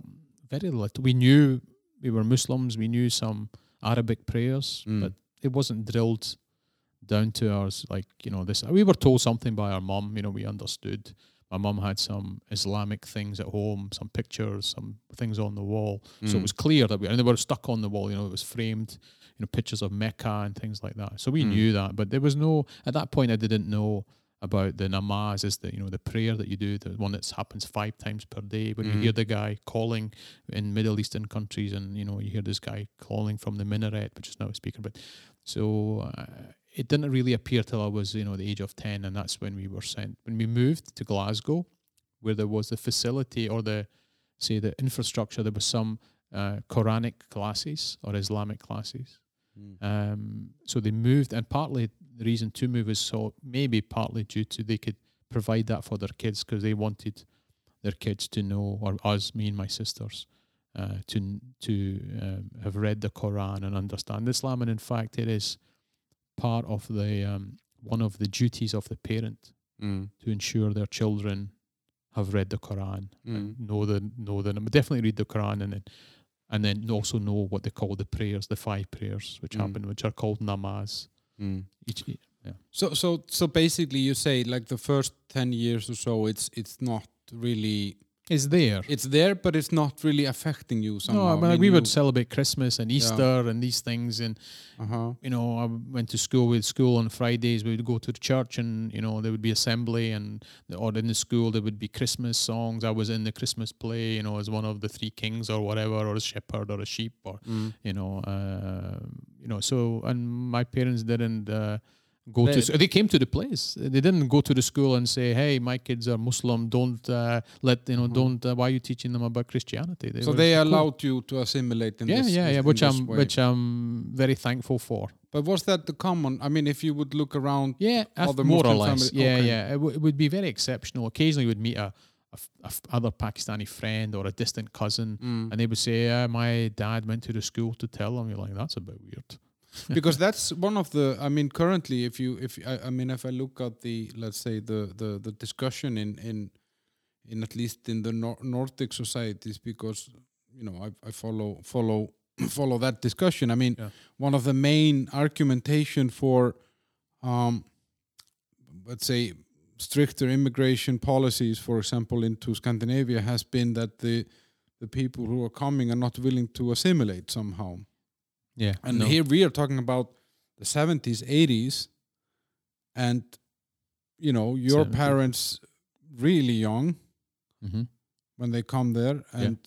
very little. We knew we were Muslims. We knew some Arabic prayers, Mm. but it wasn't drilled down to us like you know this. We were told something by our mum. You know, we understood. My mum had some Islamic things at home, some pictures, some things on the wall. So it Mm. was clear that we and they were stuck on the wall. You know, it was framed. You know, pictures of Mecca and things like that. So we Mm. knew that, but there was no at that point. I didn't know about the namaz is the you know the prayer that you do, the one that happens five times per day. When you Mm. hear the guy calling in Middle Eastern countries, and you know you hear this guy calling from the minaret, which is now a speaker. But so uh, it didn't really appear till I was you know the age of ten, and that's when we were sent. When we moved to Glasgow, where there was the facility or the say the infrastructure, there was some uh, Quranic classes or Islamic classes. Mm. Um, so they moved, and partly the reason to move is so maybe partly due to they could provide that for their kids because they wanted their kids to know, or us, me and my sisters, uh, to to um, have read the Quran and understand Islam. And in fact, it is part of the um, one of the duties of the parent Mm. to ensure their children have read the Quran Mm. and know the know the definitely read the Quran and then and then also know what they call the prayers, the five prayers which Mm. happen, which are called namaz. Mm. Each, yeah. So so so basically, you say like the first ten years or so, it's it's not really It's there. it's there, but it's not really affecting you somehow. no, I mean, we would celebrate Christmas and Easter and these things, and Uh-huh. you know, I went to school with school on Fridays. We would go to the church, and you know, there would be assembly, and or in the school there would be Christmas songs. I was in the Christmas play, you know, as one of the three kings or whatever, or a shepherd or a sheep, or Mm. you know, uh, you know. So, and my parents didn't uh, go They- to. They came to the place. They didn't go to the school and say, "Hey, my kids are Muslim. Don't uh, let you know. Mhm. Don't. Uh, why are you teaching them about Christianity?" So they cool. allowed you to assimilate in Yeah, this, yeah, yeah. Which I'm, way. which I'm very thankful for. But was that the common? I mean, if you would look around, Yeah, Other th- more or less. family- Yeah, okay. yeah. It, w- it would be very exceptional. Occasionally, we'd meet a, a f- a f- other Pakistani friend or a distant cousin, Mm. and they would say, uh, "My dad went to the school to tell them." You're like, "That's a bit weird." because that's one of the. I mean, currently, if you, if I, I mean, if I look at the, let's say the the the discussion in in in at least in the Nor- Nordic societies, because you know I, I follow follow follow that discussion. I mean, Yeah. one of the main argumentation for, um, let's say, stricter immigration policies, for example, into Scandinavia, has been that the the people who are coming are not willing to assimilate somehow. Yeah, And no. here we are talking about the 70s, 80s, and you know, your 70s. parents really young Mhm. when they come there, and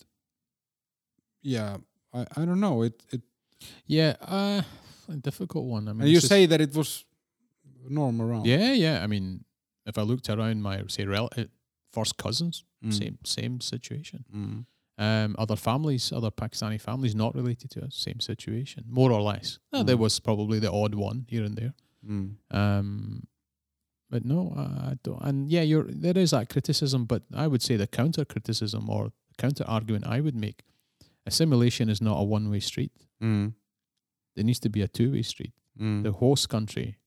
yeah, I, I don't know. It it yeah, uh, a difficult one. I mean, and you say that it was norm around. yeah, yeah. I mean, if I looked around my say rel- uh, first cousins, Mm. same same situation. Mm. Um, other families, other Pakistani families not related to us, same situation, more or less. Uh, there Mm. was probably the odd one here and there. Mm. Um, but no, I I don't. And yeah, you're there is that criticism, but I would say the counter criticism or counter argument I would make assimilation is not a one way street. Mm. There needs to be a two way street. Mm. The host country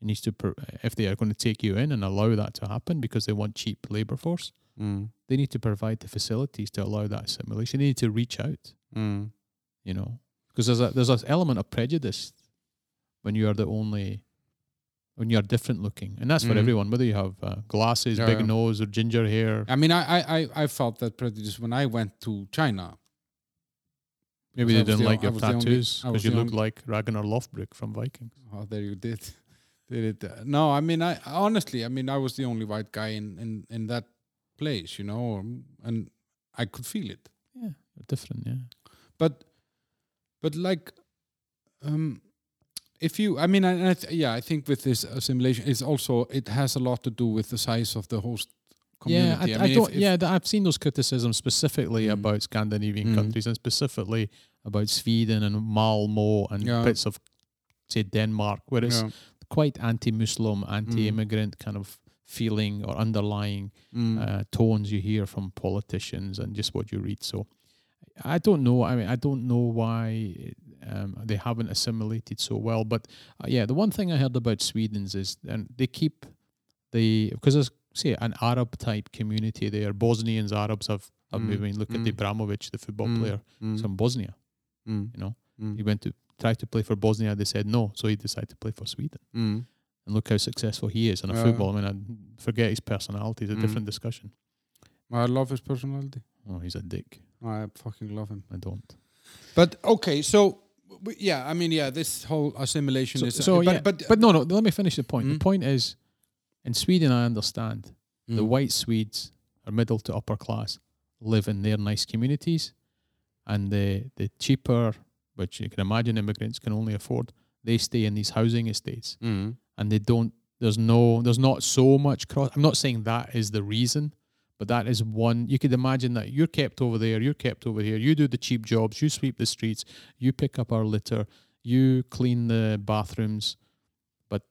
needs to, per, if they are going to take you in and allow that to happen because they want cheap labor force, Mm. they need to provide the facilities to allow that assimilation. They need to reach out, Mm. you know, because there's a there's an element of prejudice when you are the only when you are different looking, and that's for Mhm. everyone, whether you have uh, glasses, Yeah, big nose, or ginger hair. I mean, I, I, I, I felt that prejudice when I went to China. Maybe they didn't the- like your was the only- tattoos because you looked like Ragnar Lothbrok from Vikings. Oh, there you did. Did it? uh, No, I mean, I honestly, I mean, I was the only white guy in in in that place, you know, um, and I could feel it. Yeah, different. Yeah. But, but like, um, if you, I mean, I, I th- yeah, I think with this assimilation, it's also it has a lot to do with the size of the host community. Yeah, I, I, mean, if- don't. if- yeah, th- I've seen those criticisms specifically Mm. about Scandinavian Mm. countries and specifically about Sweden and Malmo and Yeah. bits of, say, Denmark, where it's yeah. quite anti-Muslim, anti-immigrant kind of feeling or underlying Mm. uh, tones you hear from politicians and just what you read. So I don't know. I mean, I don't know why um, they haven't assimilated so well. But uh, yeah, the one thing I heard about Sweden's is and they keep the because there's say an Arab type community there. Bosnians, Arabs have. have Mm. I mean, look mm. at Ibrahimovic, the football Mm, player mm, from Bosnia. mm, You know, he went to try to play for Bosnia. They said no, so he decided to play for Sweden. And look how successful he is in a Yeah. football. I mean, I forget his personality; it's a Mm. different discussion. I love his personality. Oh, he's a dick. I fucking love him. I don't. But okay, so yeah, I mean, yeah, this whole assimilation So, is. so but, yeah, but but no, no. Let me finish the point. Mm. The point is, in Sweden, I understand the Mm. white Swedes are middle to upper class, live in their nice communities, and the the cheaper, which you can imagine immigrants can only afford, they stay in these housing estates, Mm. And they don't. There's no. There's not so much cross. I'm not saying that is the reason. But that is one you could imagine that you're kept over there, you're kept over here, you do the cheap jobs, you sweep the streets, you pick up our litter, you clean the bathrooms, but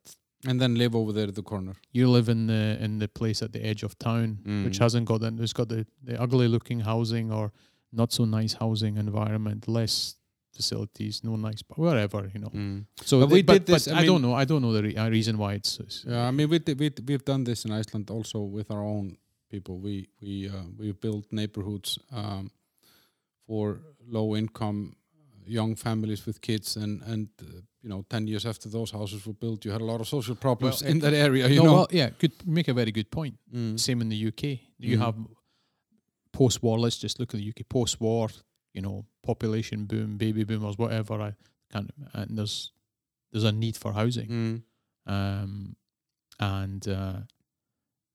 and then live over there at the corner. you live in the in the place at the edge of town which Mm. hasn't got the, it's got the, the ugly looking housing or not so nice housing environment less facilities no nice but whatever you know Mm. so But they- we but, did this, I I, don't know I don't know the re- uh, reason why it's, it's Yeah, I mean, we did, we we've done this in Iceland also with our own people. We we uh, we built neighborhoods um, for low income young families with kids, and and uh, you know, ten years after those houses were built, you had a lot of social problems Well, in that area. You no, know, well yeah good make a very good point Mm. same in the UK you Mhm. have post war let's just look at the UK post war you know population boom baby boomers whatever I can't and there's there's a need for housing Mm. um, and uh,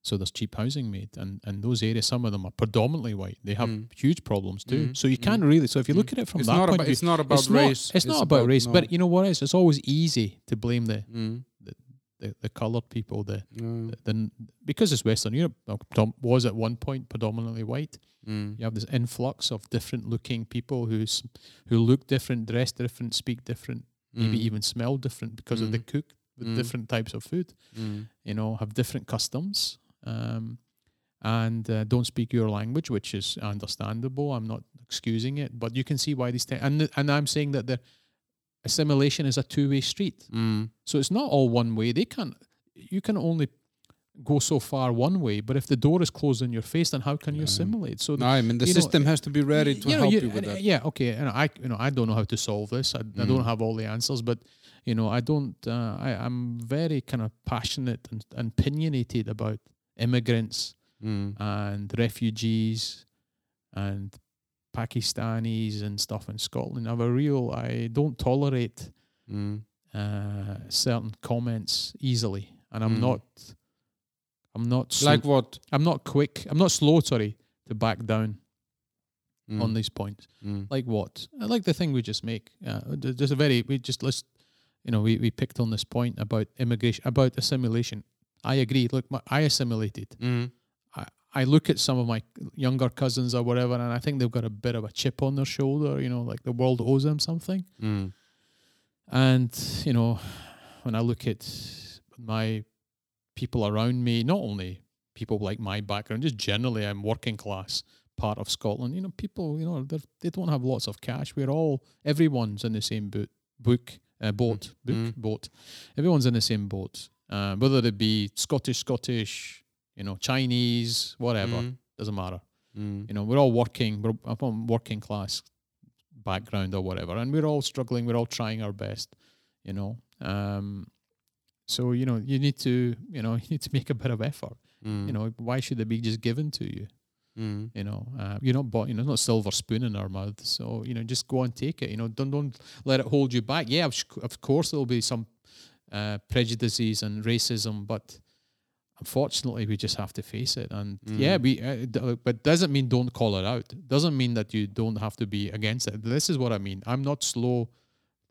so there's cheap housing made, and and those areas, some of them are predominantly white. They have Mm. huge problems too. Mm, So you mm, can't really. So if you look at it from it's that not point about view, it's not about it's not, race. it's not about, race. no. But you know what is? It's always easy to blame the Mm. The, the coloured people, the, Yeah. the the because it's Western Europe was at one point predominantly white. Mm. You have this influx of different looking people who's who look different, dress different, speak different, maybe Mm. even smell different because of the Mm. cook with Mm. different types of food. Mm. you know, have different customs, um, and uh, don't speak your language, which is understandable. I'm not excusing it, but you can see why these things. And th- and I'm saying that the assimilation is a two way street, Mm. so it's not all one way. They can't. You can only go so far one way, but if the door is closed in your face, then how can you Yeah. assimilate? So No, I mean the you know, system has to be ready to you know, help you- you with that. Yeah, okay. And I, you know, I don't know how to solve this. I, I don't Mm. have all the answers, but you know, I don't. Uh, I, I'm very kind of passionate and, and opinionated about immigrants Mm. and refugees and Pakistanis and stuff in Scotland. I have a real. I don't tolerate Mm. uh, certain comments easily, and I'm Mm. not. I'm not sl- Like what? I'm not quick. I'm not slow. Sorry, to back down Mm. on these points. Mm. Like what? I like the thing we just make. Uh, there's a very we just let's you know we, we picked on this point about immigration about assimilation. I agree. Look, my, I assimilated. Mm. I, look at some of my younger cousins or whatever, and I think they've got a bit of a chip on their shoulder. You know, like the world owes them something. Mm. And you know, when I look at my people around me, not only people like my background, just generally, I'm working class part of Scotland. You know, people, you know, they're- don't have lots of cash. We're all, everyone's in the same boat, book, uh, boat, book, Mm. boat. Everyone's in the same boat. Uh, whether it be Scottish, Scottish, you know, Chinese, whatever, Mm. doesn't matter. Mm. You know, we're all working. We're from working class background or whatever, and we're all struggling. We're all trying our best. You know, um, so you know, you need to, you know, you need to make a bit of effort. Mm. You know, why should it be just given to you? Mm. You know, uh, you're not bought. You know, it's not silver spoon in our mouth. So you know, just go and take it. You know, don't don't let it hold you back. Yeah, of course there'll be some uh, prejudices and racism, but unfortunately we just have to face it. And yeah, Mm. we. Uh, but doesn't mean don't call it out. Doesn't mean that you don't have to be against it. This is what I mean. I'm not slow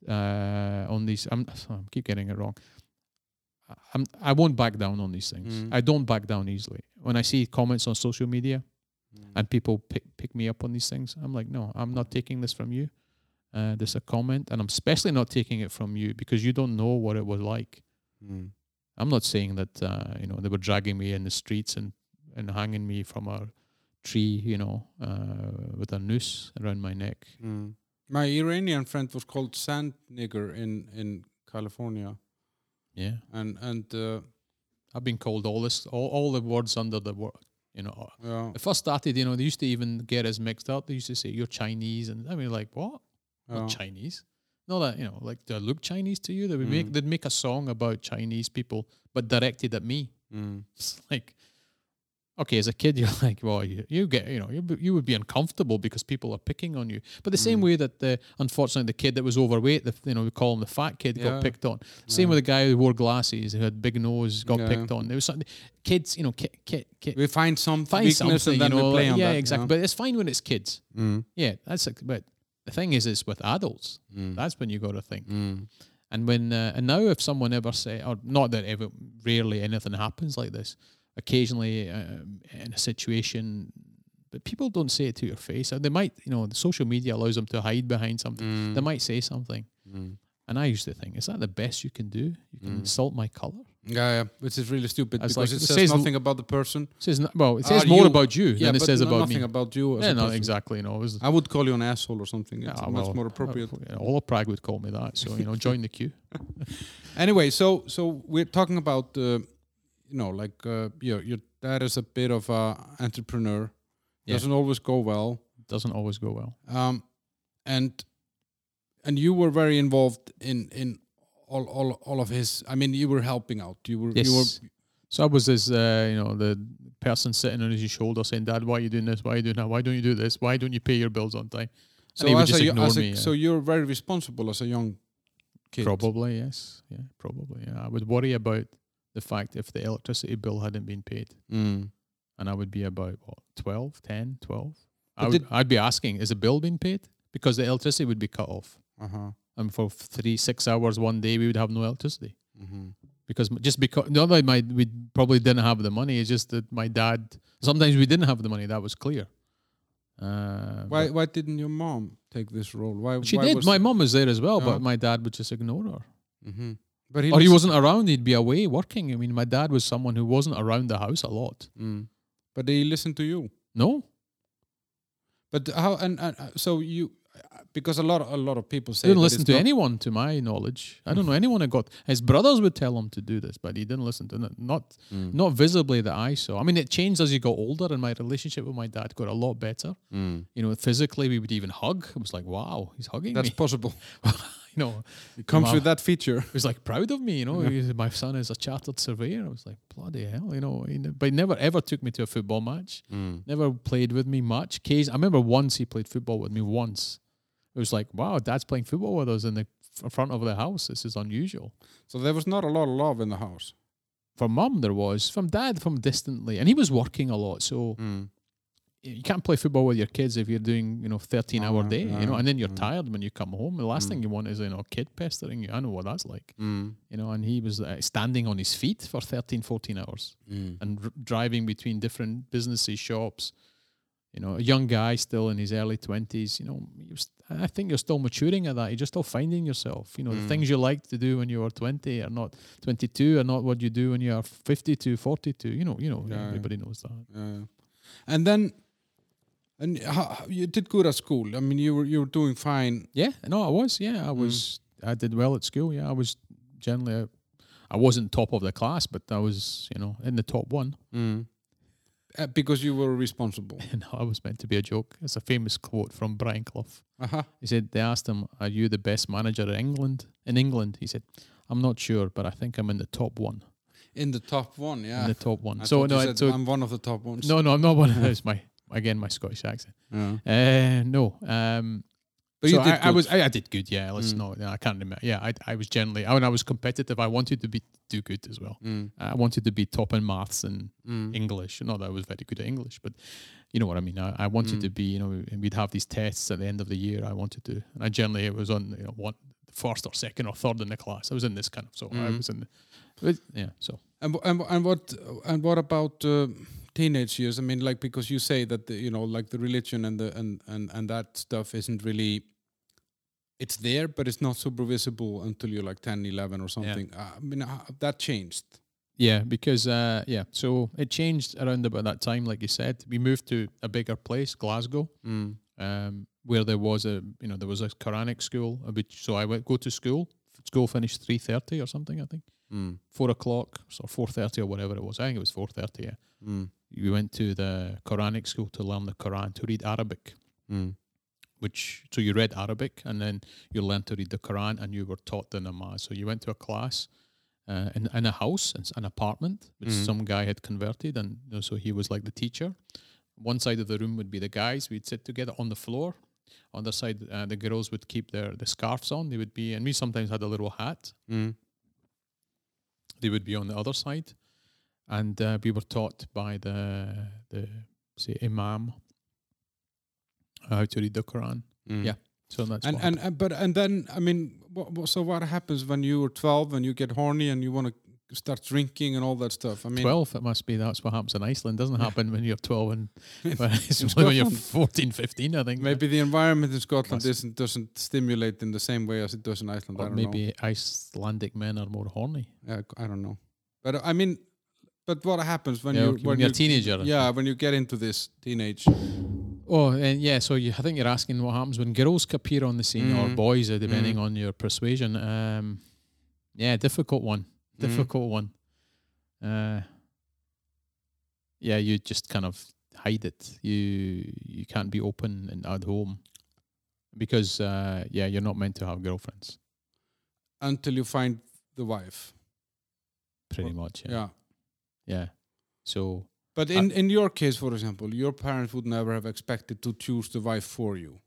uh, on these. I'm. I keep getting it wrong. I- I'm. I won't back down on these things. Mm. I don't back down easily. When I see comments on social media Mm. and people pick pick me up on these things, I'm like, no, I'm not taking this from you. Uh, there's a comment, and I'm especially not taking it from you because you don't know what it was like. Mm. I'm not saying that uh, you know they were dragging me in the streets and and hanging me from a tree, you know, uh, with a noose around my neck. Mm. My Iranian friend was called Sand Nigger in in California, Yeah, and and uh, I've been called all this, all, all the words under the word. You know, yeah, it first started. You know, they used to even get us mixed up. They used to say you're Chinese, and I mean, like what? yeah. Not Chinese. No, that you know, like do I look Chinese to you? They would make Mm. they'd make a song about Chinese people, but directed at me. Mm. It's like, okay, as a kid, you're like, well, you, you get, you know, you you would be uncomfortable because people are picking on you. But the same Mm. way that the unfortunately the kid that was overweight, the you know we call him the fat kid, Yeah. got picked on. Same Yeah. with the guy who wore glasses, who had big nose, got Yeah. picked on. There was something, kids, you know, ki, ki, ki, We find some find something, and you know, we play like- on yeah, that. exactly. But it's fine when it's kids. Mm. Yeah, that's like, but the thing is, it's with adults, Mm. that's when you got to think. Mm. And when uh, and now if someone ever say or not that ever rarely anything happens like this, occasionally uh, in a situation, but people don't say it to your face. They might, you know, the social media allows them to hide behind something. Mm. They might say something, Mm. and I used to think, is that the best you can do? You can Mm. insult my color. Yeah, yeah, which is really stupid because like- it it says, says nothing about the person. Says no, well, it Are says more you- about you Yeah, than it says no- about nothing me. about you. Yeah, no, exactly. It was, I would call you an asshole or something. It's yeah, much more appropriate. uh, all of Prague would call me that. So you know, join the queue. Anyway, so so we're talking about uh, you know like uh, your your dad is a bit of a entrepreneur. Yeah. Doesn't always go well. Doesn't always go well. Um, and and you were very involved in in all all all of his. I mean, you were helping out. You were you were Yes. So I was this, uh, you know, the person sitting on his shoulder saying, "Dad, why are you doing this? Why are you doing that? Why don't you do this? Why don't you pay your bills on time?" so he as just a, a- me, yeah. So you're very responsible as a young kid. Probably yes, yeah, probably. Yeah, I would worry about the fact if the electricity bill hadn't been paid, Mm. and I would be about what 12, 10, 12. I would, I'd be asking, "Is the bill being paid?" Because the electricity would be cut off, Uh huh. And for three, six hours one day, we would have no electricity. Mm-hmm. because just because not that my we probably didn't have the money. It's just that my dad. Sometimes we didn't have the money. That was clear. Uh, Why why didn't your mom take this role? Why she why did. Was My mom was there as well, Oh. but my dad would just ignore her. hmm But he or he wasn't around. He'd be away working. I mean, my dad was someone who wasn't around the house a lot. Mm. But he listened to you. No, But how and, and uh, so you because a lot of, a lot of people say he didn't listen to anyone, to my knowledge. I don't know anyone that got. His brothers would tell him to do this, but he didn't listen to it. Not Mm. not visibly that I saw. I mean, it changed as he got older, and my relationship with my dad got a lot better. Mm. You know, physically, we would even hug. It was like, wow, he's hugging That's me. possible. you know, It comes Wow. with that feature. he was like proud of me. You know, He- my son is a chartered surveyor. I was like, bloody hell, you know. He, ne- but he never ever took me to a football match. Mm. Never played with me much. Case I remember once he played football with me once. It was like, wow, dad's playing football with us in the f- front of the house. This is unusual. So there was not a lot of love in the house. From mum, there was. From dad, from distantly, and he was working a lot. So Mm. you can't play football with your kids if you're doing, you know, 13 hour Uh, day, you know, uh, and then you're uh. tired when you come home. The last Mm. thing you want is, you know, a kid pestering you. I know what that's like, Mm. you know, and he was uh, standing on his feet for 13, 14 hours Mm. and r- driving between different businesses, shops. You know, a young guy still in his early 20s, you know, you st- I think you're still maturing at that. You're just still finding yourself. You know, Mm. the things you liked to do when you were 20 are not 22 are not what you do when you are 52, 42. You know, you know, Yeah, everybody knows that. Yeah. And then And how, you did good at school. I mean, you were you were doing fine. Yeah, no, I was. Yeah, I was. I did well at school. Yeah, I was generally. I wasn't top of the class, but I was, you know, in the top one. Uh, because you were responsible. And I was meant to be a joke. It's a famous quote from Brian Clough. Uh-huh. He said they asked him, "Are you the best manager in England?" In England, he said, "I'm not sure, but I think I'm in the top one." In the top one, yeah. In the top one. I so no, said, so I'm one of the top ones. no, no, I'm not one of those. My again, my Scottish accent. Yeah. Uh, no. Um, But so you did I, I was I, I did good. Yeah, let's Mm. no, no, I can't remember. Yeah, I I was generally I, when I was competitive, I wanted to be do good as well. Mm. I wanted to be top in maths and Mm. English. Not that I was very good at English, but you know what I mean. I, I wanted Mm. to be, you know, and we'd have these tests at the end of the year. I wanted to, and I generally it was on you know one first or second or third in the class. I was in this kind of, so I Mm. was in, the, yeah. So And, and and what and what about uh, teenage years? I mean, like because you say that the, you know, like the religion and the and and and that stuff isn't really. It's there, but it's not super visible until you're like 10, 11 or something. Uh, I mean, that changed. yeah, because uh, yeah, so it changed around about that time, like you said. We moved to a bigger place, Glasgow. Mm. um, where there was a you know there was a Quranic school, uh, which so I went go to school. School finished three thirty or something, I think Mm. four o'clock or four thirty or whatever it was. I think it was four thirty. Yeah, Mm. We went to the Quranic school to learn the Quran to read Arabic. Mm. Which so you read Arabic and then you learned to read the Quran and you were taught the namaz. So you went to a class uh, in in a house, in an apartment, which Mhm. some guy had converted, and you know, so he was like the teacher. One side of the room would be the guys. We'd sit together on the floor. On the side, uh, the girls would keep their the scarves on. They would be, and we sometimes had a little hat. Mm. They would be on the other side, and uh, we were taught by the the say imam how to read the Quran. Mm. Yeah. So that's and and, and but and then I mean, what, what, so what happens when you were twelve and you get horny and you want to start drinking and all that stuff? I mean, 12 it must be that's what happens in Iceland doesn't happen when you're 12 and it's In when you're Scotland? 14 15 I think maybe the environment in Scotland Must- isn't doesn't stimulate in the same way as it does in Iceland. I or maybe Icelandic men are more horny know. Yeah, I don't know, but I mean, but what happens when Yeah, you when you're a teenager. Yeah, when you get into this teenage. oh and yeah so you, I think you're asking what happens when girls appear on the scene or Mhm. boys uh, depending Mhm. on your persuasion um yeah difficult one Mhm. difficult one uh yeah you just kind of hide it you you can't be open and at home because uh yeah you're not meant to have girlfriends until you find the wife. pretty Well, much Yeah. yeah so But in, in your case, for example, your parents would never have expected to choose the wife for you.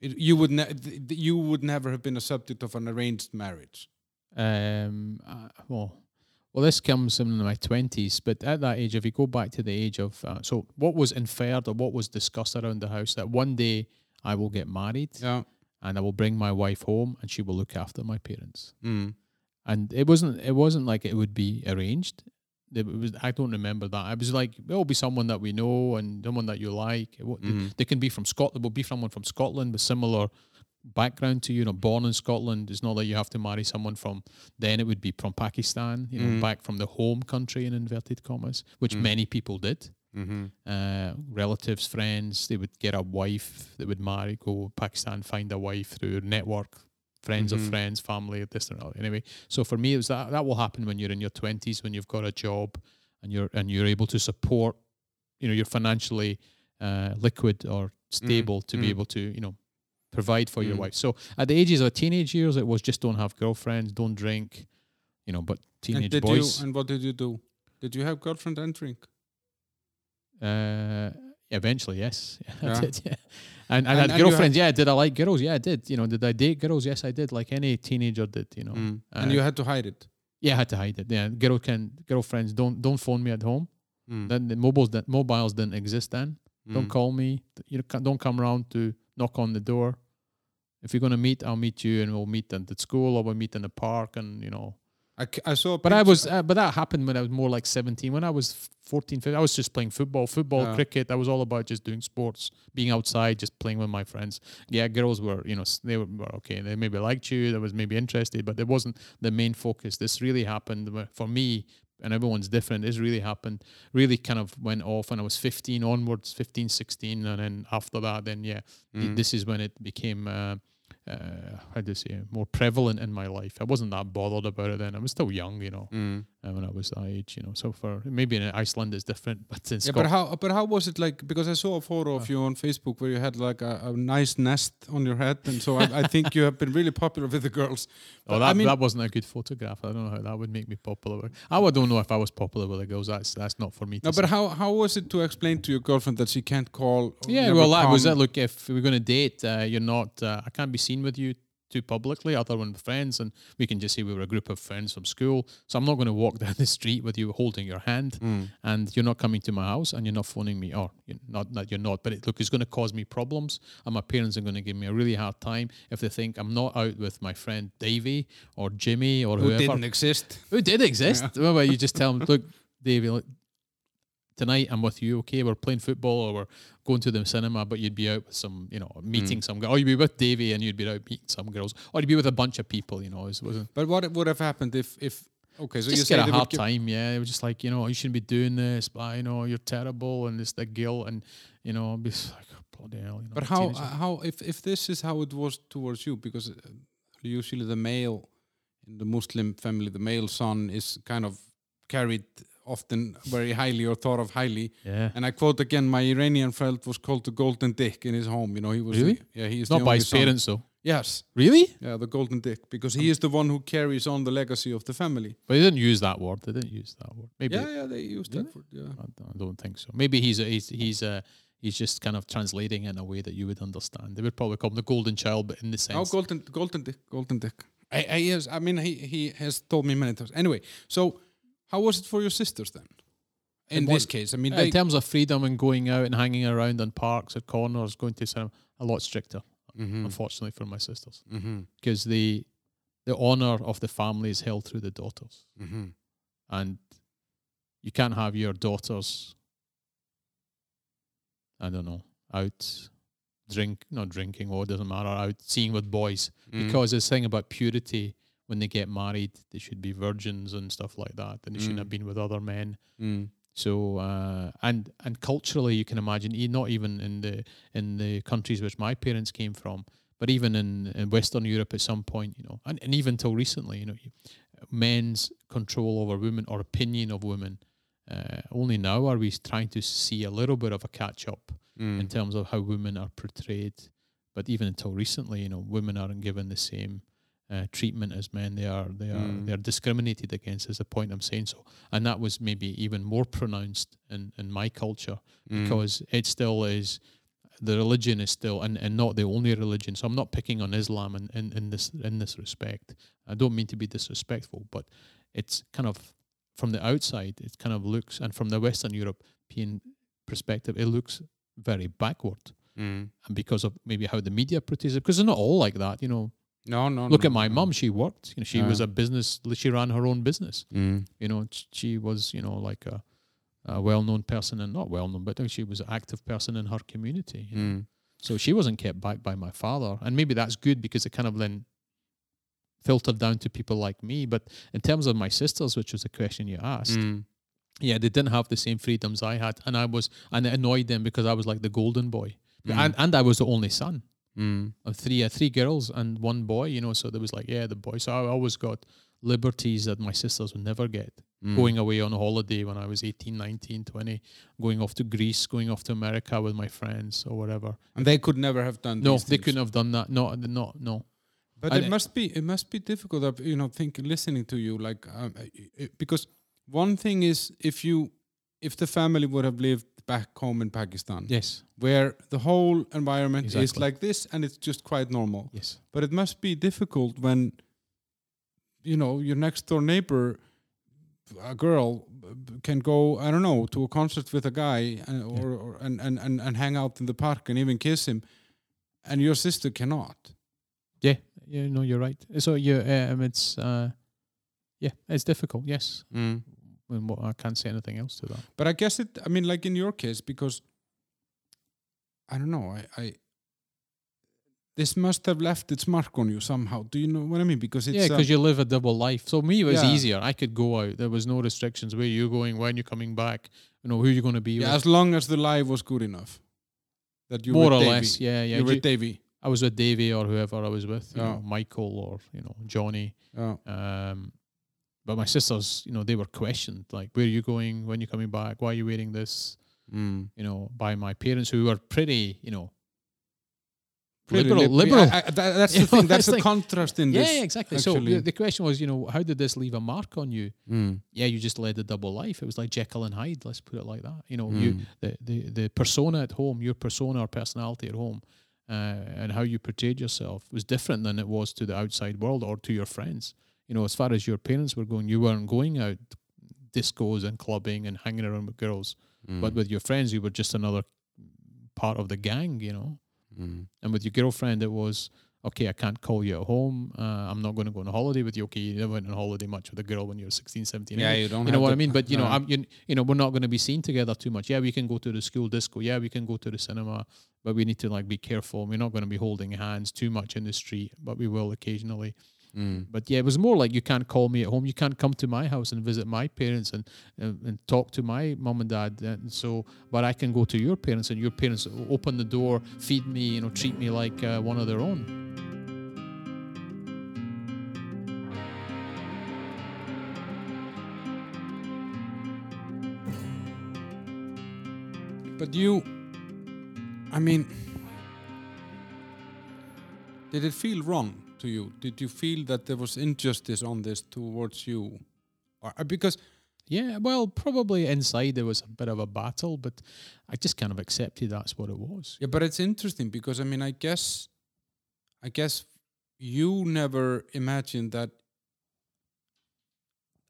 It, you would ne- th- th- you would never have been a subject of an arranged marriage. Um, uh, well, well, this comes in my twenties, but at that age, if you go back to the age of uh, so, what was inferred or what was discussed around the house that one day I will get married Yeah. and I will bring my wife home and she will look after my parents. Mm. And it wasn't it wasn't like it would be arranged. It was I don't remember that. I was like, it'll be someone that we know and someone that you like. It, wo- Mhm. they can be from Scotland. Will be someone from Scotland with similar background to you. You know, born in Scotland. It's not like you have to marry someone from. Then it would be from Pakistan. You know, Mhm. back from the home country in inverted commas, which Mm. many people did. Mm-hmm. Uh, relatives, friends. They would get a wife. They would marry, go Pakistan, find a wife through network. Friends Mhm. of friends, family, this and that. Anyway, so for me, it was that that will happen when you're in your twenties, when you've got a job, and you're and you're able to support. You know, you're financially uh, liquid or stable to be mm. able to you know provide for your Mm. wife. So at the ages of teenage years, it was just don't have girlfriends, don't drink, you know. But And teenage did boys, you and what did you do? Did you have girlfriend and drink? uh, eventually, yes, Yeah. I did. Yeah, and, and, I had and you had- girlfriends. yeah, did I like girls? Yeah, I did. You know, did I date girls? Yes, I did. Like any teenager did. You know, Mm. uh, and you had to hide it. yeah, I had to hide it. Yeah, girl can girlfriends don't don't phone me at home. Mm. Then the mobiles that mobiles didn't exist then. Don't Mm. call me. You know, don't come around to knock on the door. If you're gonna meet, I'll meet you, and we'll meet at the school or we'll meet in the park, and you know. I, I saw. But I was, uh, but that happened when I was more like 17. When I was 14, 15, I was just playing football, football, Yeah. cricket. I was all about just doing sports, being outside, just playing with my friends. Yeah, girls were, you know, they were, were okay. They maybe liked you, they was maybe interested, but it wasn't the main focus. This really happened for me and everyone's different. This really happened, really kind of went off when I was 15 onwards, 15, 16. And then after that, then yeah, Mm. this is when it became, uh, uh, how do you say, more prevalent in my life. I wasn't that bothered about it then. I was still young, you know, Mm. uh, when I was that age, you know. So for maybe in Iceland it's different, but in Yeah, Scotland. but how but how was it like? Because I saw a photo of Uh. you on Facebook where you had like a, a nice nest on your head, and so I, I think you have been really popular with the girls. Oh, that, I mean, that wasn't a good photograph. I don't know how that would make me popular. I don't know if I was popular with the girls. That's that's not for me. no, to but how how was it to explain to your girlfriend that she can't call? yeah, well, that was come? it. Look, if we're going to date, uh, you're not. Uh, I can't be seen with you too publicly, other than with friends, and we can just say we were a group of friends from school. So I'm not going to walk down the street with you holding your hand, Mm. and you're not coming to my house, and you're not phoning me, or you're not that you're not. But it, look, it's going to cause me problems, and my parents are going to give me a really hard time if they think I'm not out with my friend Davey or Jimmy or Who whoever. didn't exist? Who did exist? Well, well, you just tell them, look, Davey, look, tonight I'm with you, okay? We're playing football or we're going to the cinema, but you'd be out with some, you know, meeting some girl. Or you'd be with Davey and you'd be out meeting some girls. Or you'd be with a bunch of people, you know. It wasn't But what would have happened if if okay? So you just say get a hard time, yeah. It was just like, you know, you shouldn't be doing this, but you know, you're terrible and it's the guilt and you know, be like oh, bloody hell, you know. But how uh, how if if this is how it was towards you because uh, usually the male in the Muslim family the male son is kind of carried often very highly or thought of highly yeah. and I quote again my Iranian friend was called the golden dick in his home you know he was Really? the, yeah he is Not the by his son. parents though. yes Really? yeah the golden dick because he um, is the one who carries on the legacy of the family But they didn't use that word. They didn't use that word. Maybe yeah yeah they used that word yeah I don't, think so. Maybe he's a, he's he's a, he's just kind of translating in a way that you would understand. They would probably call him the golden child, but in the oh, sense. Oh, golden, golden dick, golden dick. I, I, yes, I mean, he, he has told me many times. Anyway, so how was it for your sisters then? In In this case, I mean, Uh, they, in terms of freedom and going out and hanging around in parks or corners, going to cinema, a lot stricter, Mhm, unfortunately for my sisters, mhm, because the the honor of the family is held through the daughters, mhm. and you can't have your daughters. I don't know, out drink, not drinking, or doesn't matter, out seeing with boys. Mm. because this thing about purity when they get married they should be virgins and stuff like that and they shouldn't have Mm. been with other men Mm, so uh, and and culturally you can imagine not even in the in the countries which my parents came from but even in, in western europe at some point you know and, and even till recently you know men's control over women or opinion of women uh, only now are we trying to see a little bit of a catch up mm, in terms of how women are portrayed. But even until recently, you know, women aren't given the same uh, treatment as men. They are they are Mm. they are discriminated against. Is the point I'm saying so? And that was maybe even more pronounced in in my culture mm, because it still is. The religion is still, and, and not the only religion. So I'm not picking on Islam in, in, in this in this respect. I don't mean to be disrespectful, but it's kind of from the outside, it kind of looks, and from the Western European perspective, it looks very backward mm. and because of maybe how the media portrays it, because they're not all like that. You know, No, no. look no, at my no. mum; she worked. You know, she was a business. She ran her own business. Mm, You know, she was you know like a, a well-known person and not well-known, but she was an active person in her community. You know? mm, So she wasn't kept back by my father, and maybe that's good because it kind of then filtered down to people like me. But in terms of my sisters, which was the question you asked, mm, yeah, they didn't have the same freedoms I had, and I was, and it annoyed them because I was like the golden boy, Mm. and and I was the only son mm, of three, uh, three girls and one boy, you know. So there was like, yeah, the boy. So I always got liberties that my sisters would never get. mm. Going away on a holiday when I was 18, 19, 20, going off to Greece, going off to America with my friends or whatever. And they could never have done. No, they things. couldn't have done that. No, no, no. But And it it- must be it must be difficult, of, you know, think listening to you like um, i- i- because one thing is if you if the family would have lived back home in Pakistan, Yes, where the whole environment is like this and it's just quite normal. yes. But it must be difficult when you know your next door neighbor, a girl, can go I don't know to a concert with a guy and, or, or and, and and and hang out in the park and even kiss him, and your sister cannot. Yeah, yeah. No, you're right. So yeah, um, it's uh, yeah, it's difficult. Yes, and what I can't say anything else to that. But I guess it. I mean, like in your case, because I don't know. I, I this must have left its mark on you somehow. Do you know what I mean? Because it's yeah, uh, because you live a double life. So me, it was Yeah. easier. I could go out. There was no restrictions. Where you're going? When you're coming back? You know who you're going to be yeah, with. as long as the live was good enough. That you More were or Davey. less, yeah, yeah. you were Davey. I was with Davey or whoever I was with, you Yeah. know, Michael or you know Johnny. Yeah. Um, but my sisters, you know, they were questioned like, "Where are you going? When are you coming back? Why are you wearing this?" Mm. You know, by my parents who were pretty, you know, Pretty liberal. lib- liberal. I- I- that- that's You the thing. know, That's the contrast in yeah, this. yeah, exactly. So actually. the, the question was, you know, how did this leave a mark on you? Mm. Yeah, you just led a double life. It was like Jekyll and Hyde. Let's put it like that. You know, you Mm. the, the the persona at home, your persona or personality at home, uh, and how you portrayed yourself was different than it was to the outside world or to your friends. You know, as far as your parents were going, you weren't going out discos and clubbing and hanging around with girls, Mm. but with your friends, you were just another part of the gang. You know, Mm. and with your girlfriend, it was okay. I can't call you at home. Uh, I'm not going to go on a holiday with you. Okay, you never went on holiday much with a girl when you were 16, 17. yeah, you don't. You know what I mean? But you know. I'm you, you know, we're not going to be seen together too much. Yeah, we can go to the school disco. Yeah, we can go to the cinema, but we need to like be careful. We're not going to be holding hands too much in the street, but we will occasionally. Mm. But yeah, it was more like you can't call me at home. You can't come to my house and visit my parents and and, and talk to my mom and dad. And so, but I can go to your parents, and your parents open the door, feed me, you know, treat me like uh, one of their own. But you, I mean, did it feel wrong to you? Did you feel that there was injustice on this towards you? Or, uh, because Yeah, well, probably inside there was a bit of a battle, but I just kind of accepted that's what it was. yeah, but it's interesting because I mean, I guess, I guess you never imagined that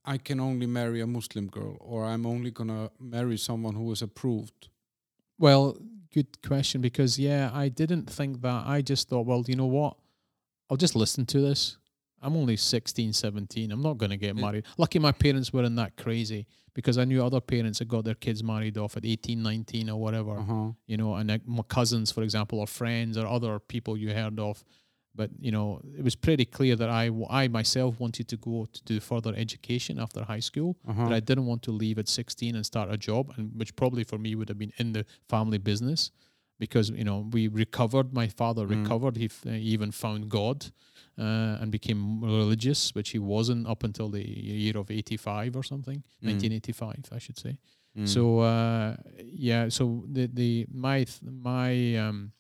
I can only marry a Muslim girl, or I'm only gonna marry someone who is approved. Well, good question because yeah, I didn't think that. I just thought, well, you know what? I'll just listen to this. I'm only 16, 17. I'm not going to get married. Lucky my parents weren't that crazy because I knew other parents had got their kids married off at 18, 19 or whatever. Uh huh. you know, and like my cousins, for example, or friends or other people you heard of. But you know, it was pretty clear that I, I myself wanted to go to do further education after high school. Uh That I didn't want to leave at 16 and start a job, and which probably for me would have been in the family business, because you know we recovered. My father Mm. recovered. He, f- he even found God, uh, and became religious, which he wasn't up until the year of 85 or something, Mm. 1985, I should say. Mm. So uh, yeah, so the the my th- my um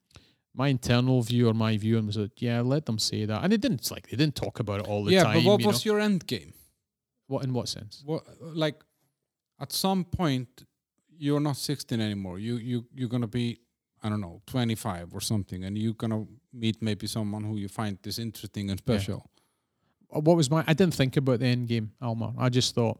my internal view or my view was that yeah, let them say that, and they didn't like they didn't talk about it all the yeah, time. but what you was know? your end game? what in what sense? What like at some point you're not 16 anymore. You you you're gonna be I don't know 25 or something, and you're gonna meet maybe someone who you find this interesting and special. Uh, What was my? I didn't think about the end game, Almar. I just thought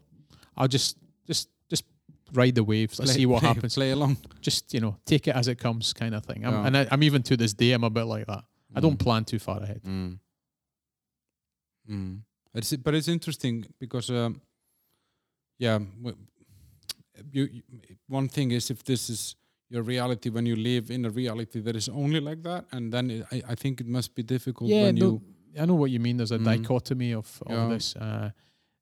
I'll just just just ride the waves. Let's Play- see what play- happens. Play along. Just you know, take it as it comes, kind of thing. I'm, Yeah. And I, I'm even to this day, I'm a bit like that. I don't Mm. plan too far ahead. Mm. Mm. It's, but it's interesting because, um, yeah, you, you, one thing is if this is your reality when you live in a reality that is only like that, and then it, I, I think it must be difficult yeah, when no, you. I know what you mean. There's a Mm. dichotomy of, all Yeah. this. Uh,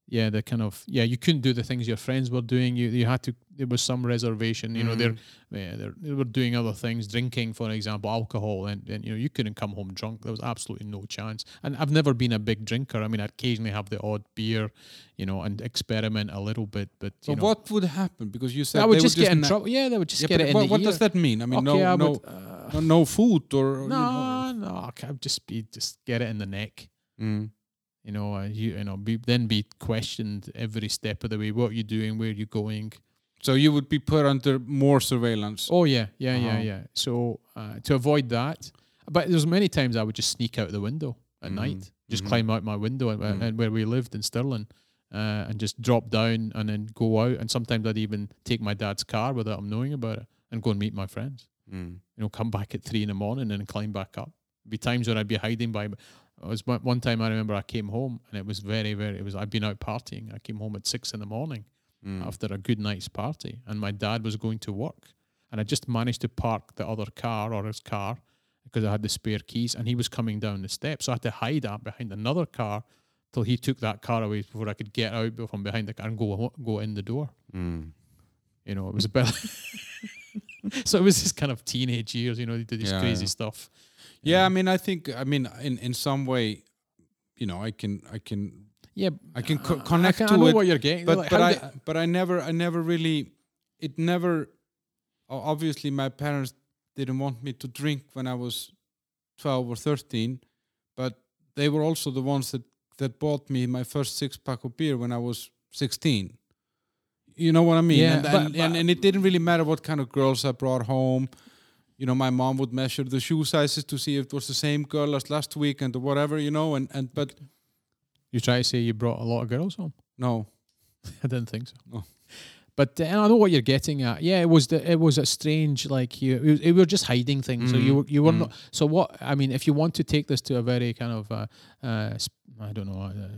yeah, the kind of yeah, you couldn't do the things your friends were doing. You you had to. There was some reservation. You know, they're Mm. yeah, they're, they were doing other things, drinking, for example, alcohol, and, and you know you couldn't come home drunk. There was absolutely no chance. And I've never been a big drinker. I mean, I occasionally have the odd beer, you know, and experiment a little bit. But you So know, what would happen? Because you said I would just get in trouble. Yeah, they would just Yeah, get it in what, what does that mean? I mean, okay, I no, no, would, uh, no, no food or you know- no, no, I can't just be just get it in the neck. Mm. You know, uh, you you know, be, then be questioned every step of the way. What you doing? Where you going? So you would be put under more surveillance. Oh yeah, yeah, yeah, Uh-huh. yeah. So uh, to avoid that, but there's many times I would just sneak out the window at Mhm, night, just mhm. climb out my window and, Mm. and where we lived in Stirling, uh, and just drop down and then go out. And sometimes I'd even take my dad's car without him knowing about it and go and meet my friends. Mm. You know, come back at three in the morning and climb back up. Be times when I'd be hiding by. It was one time I remember I came home and it was very very. It was I'd been out partying. I came home at six in the morning Mm. after a good night's party, and my dad was going to work, and I just managed to park the other car or his car because I had the spare keys, and he was coming down the steps, so I had to hide that behind another car till he took that car away before I could get out from behind the car and go go in the door. Mm. You know, it was a bit. so it was this kind of teenage years. You know, he did this Yeah, crazy yeah. stuff. Yeah, I mm-hmm. mean, I think, I mean, in in some way, you know, I can, I can, Yeah, I can co- connect I, to I know it, what you're getting. but like, but I but I never I never really it never obviously my parents didn't want me to drink when I was 12 or 13 but they were also the ones that that bought me my first six pack of beer when I was 16 you know what I mean Yeah, and, but- and, and, and it didn't really matter what kind of girls I brought home you know my mom would measure the shoe sizes to see if it was the same girl as last weekend or whatever you know and and but you try to say you brought a lot of girls home. no I didn't think so. No. But uh, I know what you're getting at. Yeah, it was the, it was a strange like you it, was- it were just hiding things. So you were you were mhm. not. So what I mean, if you want to take this to a very kind of uh, uh, sp- I don't know. Uh,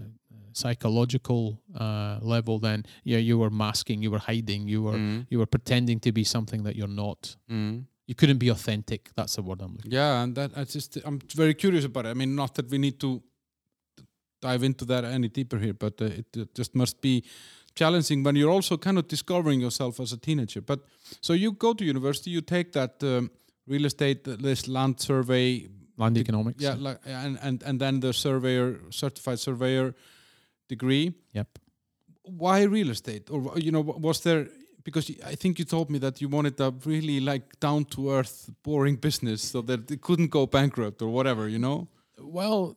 psychological uh, level then yeah you were masking you were hiding you were Mm, you were pretending to be something that you're not mm. You couldn't be authentic that's the word i'm looking Yeah, and that I just I'm very curious about it. I mean, not that we need to dive into that any deeper here, but uh, it, it just must be challenging when you're also kind of discovering yourself as a teenager. But so you go to university, you take that um, real estate, uh, this land survey, land economics yeah, like, and and and then the surveyor, certified surveyor degree. yep Why real estate, or you know, wa- was there? Because I think you told me that you wanted a really like down to earth, boring business, so that it couldn't go bankrupt or whatever, you know. Well,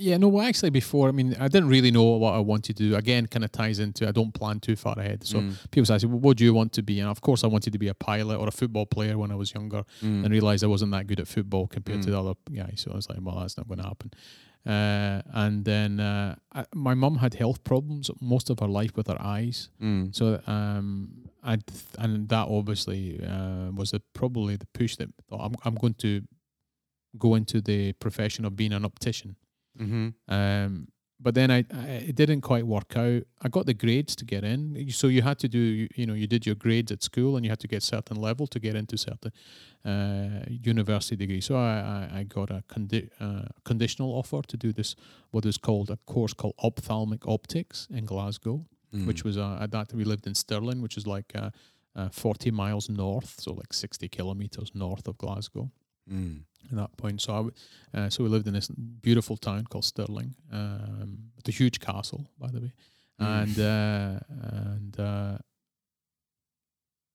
yeah, no, well, actually, before, I mean, I didn't really know what I wanted to do. Again, kind of ties into I don't plan too far ahead. So Mm. people say, well, what do you want to be? And of course, I wanted to be a pilot or a football player when I was younger Mm. and realized I wasn't that good at football compared to Mm. the other guys. So I was like, well, that's not going to happen. Uh, and then uh, I, my mum had health problems most of her life with her eyes. Mm. So um, I and that obviously uh, was the, probably the push that thought I'm, I'm going to go into the profession of being an optician. Mm-hmm. Um, but then I, I it didn't quite work out. I got the grades to get in, so you had to do you, you know you did your grades at school and you had to get certain level to get into certain uh, university degree. So I, I, I got a condi- uh, conditional offer to do this what is called a course called ophthalmic optics in Glasgow Mm. which was uh, at that we lived in Stirling, which is like uh, uh, 40 miles north, so like 60 kilometers north of Glasgow Mm. at that point. So I uh, so we lived in this beautiful town called Stirling, um, with a huge castle, by the way, Mm. and uh, and. Uh,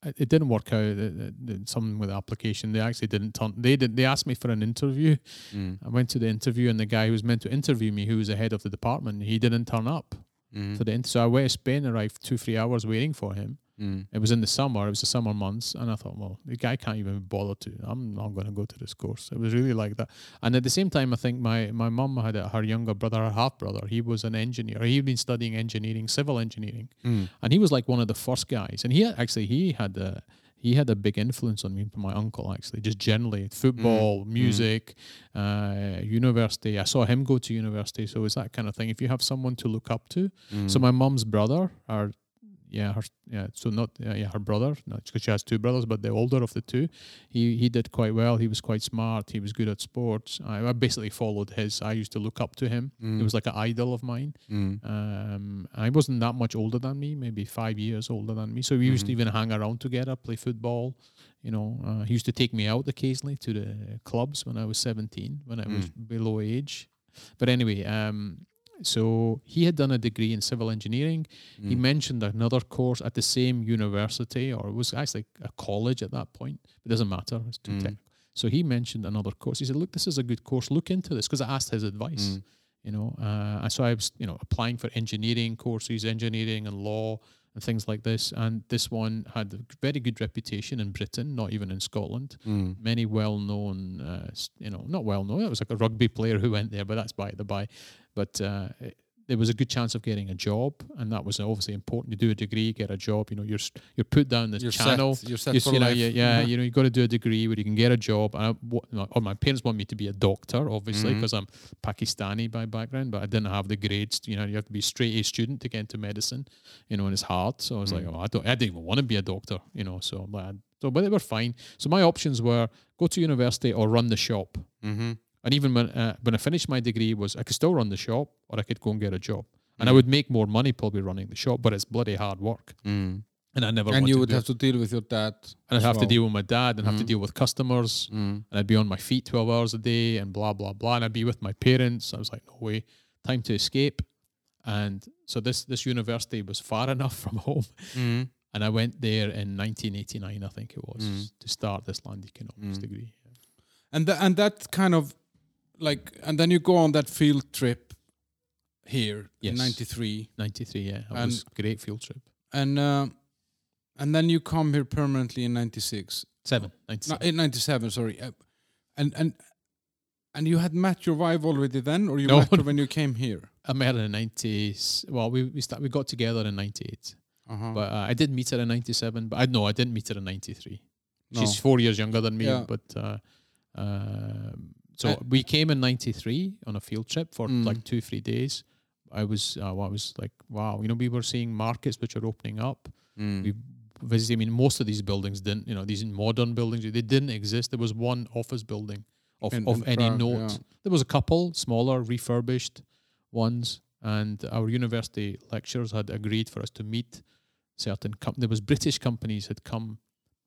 it it didn't work out. It, it, it- something with the application, they actually didn't turn. They did. They asked me for an interview. Mm. I went to the interview, and the guy who was meant to interview me, who was the head of the department, he didn't turn up Mm. to the inter- so I went to Spain, arrived two, three hours waiting for him. Mm. It was in the summer, it was the summer months, and I thought, well, the guy can't even bother to. I'm not going to go to this course. It was really like that. And at the same time, I think my my mum had a, her younger brother, her half brother. He was an engineer. He'd been studying engineering, civil engineering, Mm. and he was like one of the first guys. And he had, actually he had a he had a big influence on me from my uncle actually just generally football music uh, university i saw him go to university so it's that kind of thing if you have someone to look up to Mm. so my mum's brother, or yeah, her yeah, so not yeah, yeah her brother, because she has two brothers, but the older of the two, he he did quite well. He was quite smart. He was good at sports. I, I basically followed his. I used to look up to him. Mm. He was like an idol of mine. Mm. Um, I wasn't that much older than me, maybe five years older than me. So we used to Mhm. even hang around together, play football. You know, uh, he used to take me out occasionally to the clubs when I was seventeen, when I was below age. But anyway, um, so he had done a degree in civil engineering. He Mm. mentioned another course at the same university, or it was actually a college at that point. It doesn't matter; it's too Mm. technical. So he mentioned another course. He said, "Look, this is a good course. Look into this." Because I asked his advice. Mm. You know, uh, and so I was, you know, applying for engineering courses, engineering and law and things like this. And this one had a very good reputation in Britain, not even in Scotland. Mm. Many well-known, uh, you know, not well-known. It was like a rugby player who went there, but that's by the by. But uh, there was a good chance of getting a job, and that was obviously important. You do a degree, get a job. You know, you're you're put down this You're channel. set. You're set You, for you know, life. yeah, yeah, Mhm. you know, you got to do a degree where you can get a job. And I, what, my- or my parents want me to be a doctor, obviously, because I'm Pakistani by background, but I didn't have the grades. You know, you have to be a straight A student to get into medicine. You know, and it's hard. So I was like, Mm. oh, I don't, I didn't even want to be a doctor. You know, so I'm like, so but they were fine. So my options were go to university or run the shop. And even when uh, when I finished my degree, was I could still run the shop or I could go and get a job. And I Mm. would make more money probably running the shop, but it's bloody hard work. Mm. And I never And wanted you would do have it. to deal with your dad. and I'd as have to deal with my dad and have to Mm. deal with customers Mm. and I'd be on my feet 12 hours a day and blah blah blah and I'd be with my parents I was like no way time to escape and so this this university was far enough from home Mm. and I went there in 1989 I think it was Mm. to start this land economics Mm. degree And tha- and that kind of like and then you go on that field trip here in '93, 93 yeah it And- was a great field trip and uh, and then you come here permanently in '96. 7 No, 97 in '97, sorry. Uh, and and and you had met your wife already then, or you No. met her when you came here? I met her in 90s well we we, start, we got together in 98 Uh-huh. but uh, I did meet her in 97 but I no I didn't meet her in 93 No. She's four years younger than me, Yeah. but uh, um, so Uh, we came in '93 on a field trip for Mm. like two, three days. I was, uh, I was like, wow, you know, we were seeing markets which are opening up. Mm. We visited. I mean, most of these buildings didn't, you know, these modern buildings they didn't exist. There was one office building of, In- of in any Prague, note. yeah. There was a couple smaller refurbished ones, and our university lecturers had agreed for us to meet certain. Com- there was British companies had come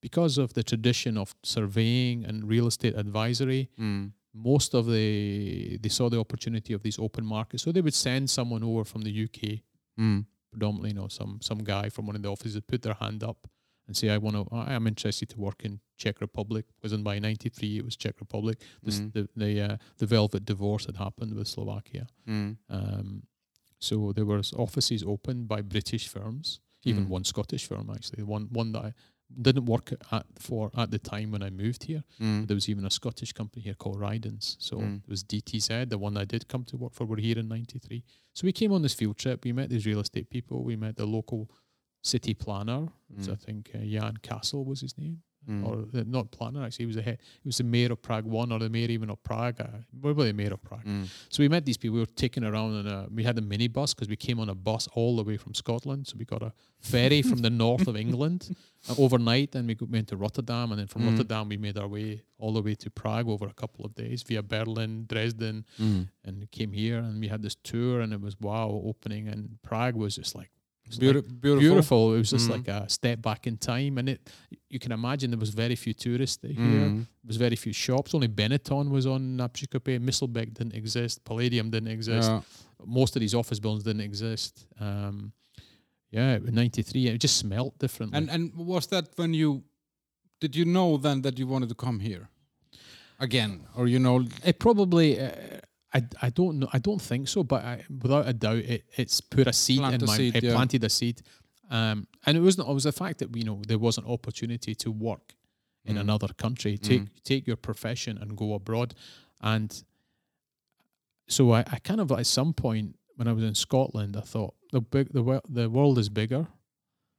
because of the tradition of surveying and real estate advisory. Mm. Most of the they saw the opportunity of these open markets, so they would send someone over from the UK, Mm. predominantly, you know, some some guy from one of the offices, would put their hand up and say, "I want to. I am interested to work in Czech Republic." Because in by '93 it was Czech Republic. This, Mm. The the uh, the velvet divorce had happened with Slovakia. Mm. Um, so there was offices opened by British firms, even Mm. one Scottish firm actually, one one that I didn't work at for at the time when I moved here. Mm. There was even a Scottish company here called Rydens. So Mm. it was DTZ, the one I did come to work for. We're here in '93. So we came on this field trip. We met these real estate people. We met the local city planner. which I Mm. think uh, Jan Koukal was his name Mm. or uh, not planner actually. He was the head. He was the mayor of Prague one or the mayor even of Prague. Uh, probably the mayor of Prague. Mm. So we met these people. We were taken around and uh, we had a minibus because we came on a bus all the way from Scotland. So we got a ferry from the north of England uh, overnight, and we went to Rotterdam, and then from Mm. Rotterdam we made our way all the way to Prague over a couple of days via Berlin, Dresden, Mm. and came here. And we had this tour, and it was wow opening, and Prague was just like. Was like beautiful. beautiful. It was just Mm. like a step back in time, and it. You can imagine there was very few tourists here. Mm. There was very few shops. Only Benetton was on Napshikope. Myslbek didn't exist. Palladium didn't exist. Yeah. Most of these office buildings didn't exist. Um, yeah, in '93, it just smelt different. And and was that when you did you know then that you wanted to come here again, or you know? it probably. Uh, I, I don't know. I don't think so, but I, without a doubt, it, it's put a seed Plant in a my. seed, it yeah. planted a seed, um, and it wasn't. It was the fact that you know there was an opportunity to work in Mm. another country. Take take your profession and go abroad, and so I, I kind of at some point when I was in Scotland, I thought the big the the world is bigger.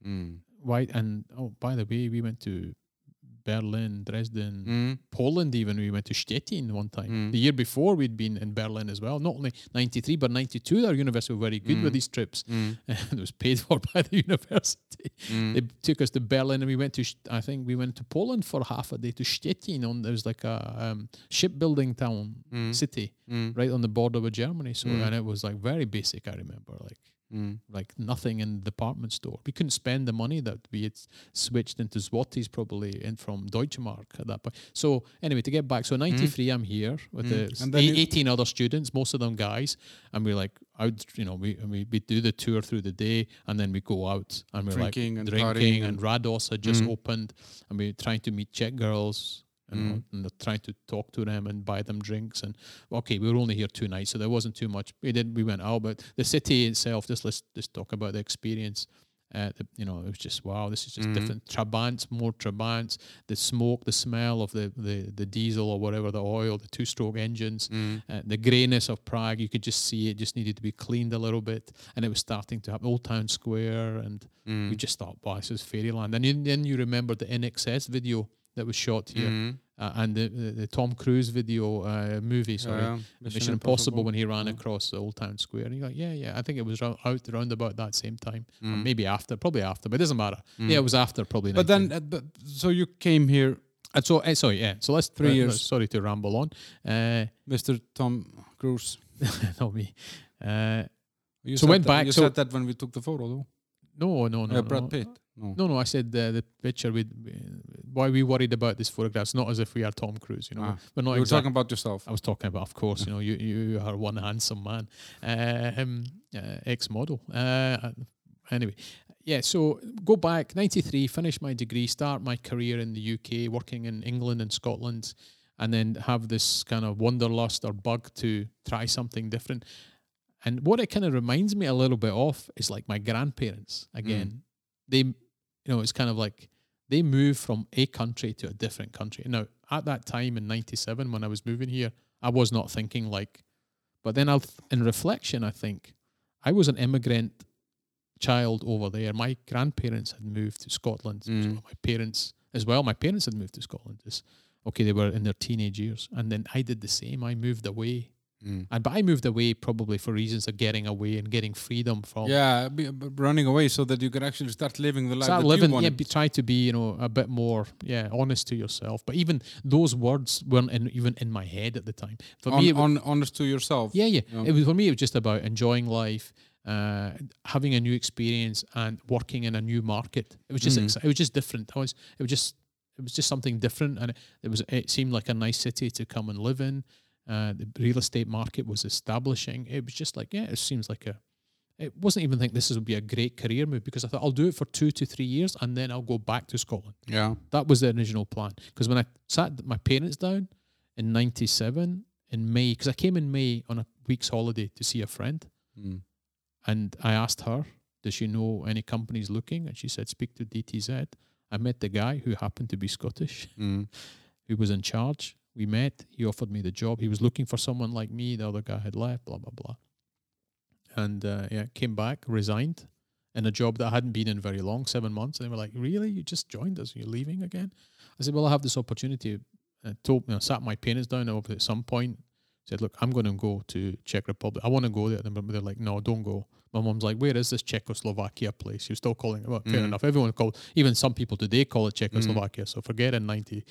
Mm. Why? And oh, by the way, we went to Berlin, Dresden, Mm. Poland. Even we went to Stettin one time. Mm. The year before, we'd been in Berlin as well. Not only '93, but '92. Our university were very good with Mm. these trips. Mm. it was paid for by the university. Mm. They took us to Berlin, and we went to. I think we went to Poland for half a day to Stettin. On there was like a um, shipbuilding town Mm. city right on the border with Germany. So and it was like very basic. I remember like Mm. like nothing in the department store. We couldn't spend the money that we had switched into zlotys probably in from Deutsche Mark at that point. So anyway, to get back, so '93, I'm here with Mm. the And then 18 other students, most of them guys, and we're like out. You know, we and we we do the tour through the day, and then we go out and we're Drinking like and drinking, partying and, Radost had just Mm. opened, and we're trying to meet Czech girls. Know, Mm. and they're trying to talk to them and buy them drinks and okay, we were only here two nights, so there wasn't too much. We did we went out, but the city itself. Just let's just talk about the experience. Uh, the, you know, it was just wow. This is just Mhm. different. Trabants, more Trabants. The smoke, the smell of the the, the diesel or whatever, the oil, the two-stroke engines, Mm. uh, the greyness of Prague. You could just see it. Just needed to be cleaned a little bit, and it was starting to happen. Old Town Square, and Mm. we just thought, wow, this is fairyland. And you- then you remember the INXS video that was shot here, Mm. uh, and the, the the Tom Cruise video uh, movie. Sorry. Yeah, Mission, Impossible, when he ran Yeah. across the Old Town Square. And you're like, yeah, yeah, I think it was out around about that same time. Or Mm. maybe after, probably after, but it doesn't matter. Mm. Yeah, it was after probably. But 19. then, uh, but, so you came here, Uh, so uh, sorry, yeah. So let's Three uh, years. Sorry to ramble on. Uh, Mr. Tom Cruise. not me. Uh, So went that, back, You so- said that when we took the photo, though. no, no, no, no. Brad Pitt. No. No, no. I said uh, the picture with why we worried about these photographs, not as if we are Tom Cruise. You know, Ah, we're not you were exact- talking about yourself. I was talking about, of course, you know, you you are one handsome man, uh, um, uh, ex model. Uh, anyway, yeah. So go back '93, finish my degree, start my career in the UK, working in England and Scotland, and then have this kind of wanderlust or bug to try something different. And what it kind of reminds me a little bit of is like my grandparents. Again, they, you know, it's kind of like they move from a country to a different country. Now, at that time in '97, when I was moving here, I was not thinking like, but then I'll, in reflection, I think I was an immigrant child over there. My grandparents had moved to Scotland. So Mm. my parents as well. My parents had moved to Scotland. It's, okay, they were in their teenage years, and then I did the same. I moved away, Mm. and but I moved away probably for reasons of getting away and getting freedom from. Yeah, be, b- running away so that you could actually start living the life Start that living, you yeah. Be, try to be, you know, a bit more, yeah, honest to yourself. But even those words weren't in, even in my head at the time. For on, me, on, honest to yourself. Yeah, yeah. Yeah. It was for me. It was just about enjoying life, uh, having a new experience, and working in a new market. It was just exci- it was just different. I was it was just it was just something different, and it, it was it seemed like a nice city to come and live in. Uh, the real estate market was establishing. It was just like yeah, it seems like a. It wasn't even think this would be a great career move because I thought I'll do it for two to three years and then I'll go back to Scotland. Yeah. That was the original plan. Because when I sat my parents down in '97 in May, because I came in May on a week's holiday to see a friend, Mm. and I asked her, "Does she know any companies looking?" And she said, "Speak to DTZ." I met the guy who happened to be Scottish, Mm. who was in charge. We met. He offered me the job. He was looking for someone like me. The other guy had left. Blah blah blah. And uh, yeah, came back, resigned, in a job that I hadn't been in very long, seven months. And they were like, "Really? You just joined us? You're leaving again?" I said, "Well, I have this opportunity." I told, you know, sat my parents down over at some point. Said, "Look, I'm going to go to Czech Republic. I want to go there." And they're like, "No, don't go." My mum's like, "Where is this Czechoslovakia place?" She was still calling it. Well, fair Mm. enough. Everyone called. Even some people today call it Czechoslovakia. So forget in ninety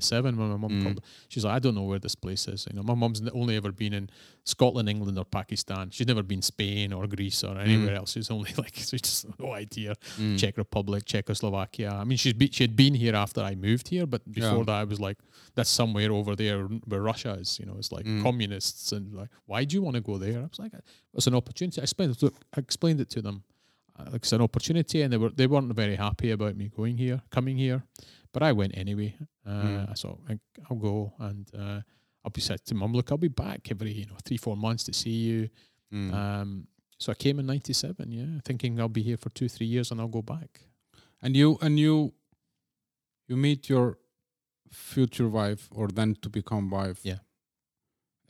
seven when my mum Mm. called. She's like, I don't know where this place is. You know, my mum's only ever been in Scotland, England, or Pakistan. She's never been Spain or Greece or anywhere else. She's only like, she's just no idea. Mm. Czech Republic, Czechoslovakia. I mean, she's be, she had been here after I moved here, but before Yeah. that, I was like, that's somewhere over there where Russia is. You know, it's like Mm. communists and like, why do you want to go there? I was like, it's an opportunity. I explained it. To, I explained it to them. Uh, like it's an opportunity, and they were they weren't very happy about me going here, coming here, but I went anyway. Uh, Mm. I thought I'll go, and uh, I'll be said to mum, look, I'll be back every you know three four months to see you. Mm. Um, so I came in '97, yeah, thinking I'll be here for two three years and I'll go back. and you and you you meet your future wife or then to become wife. Yeah.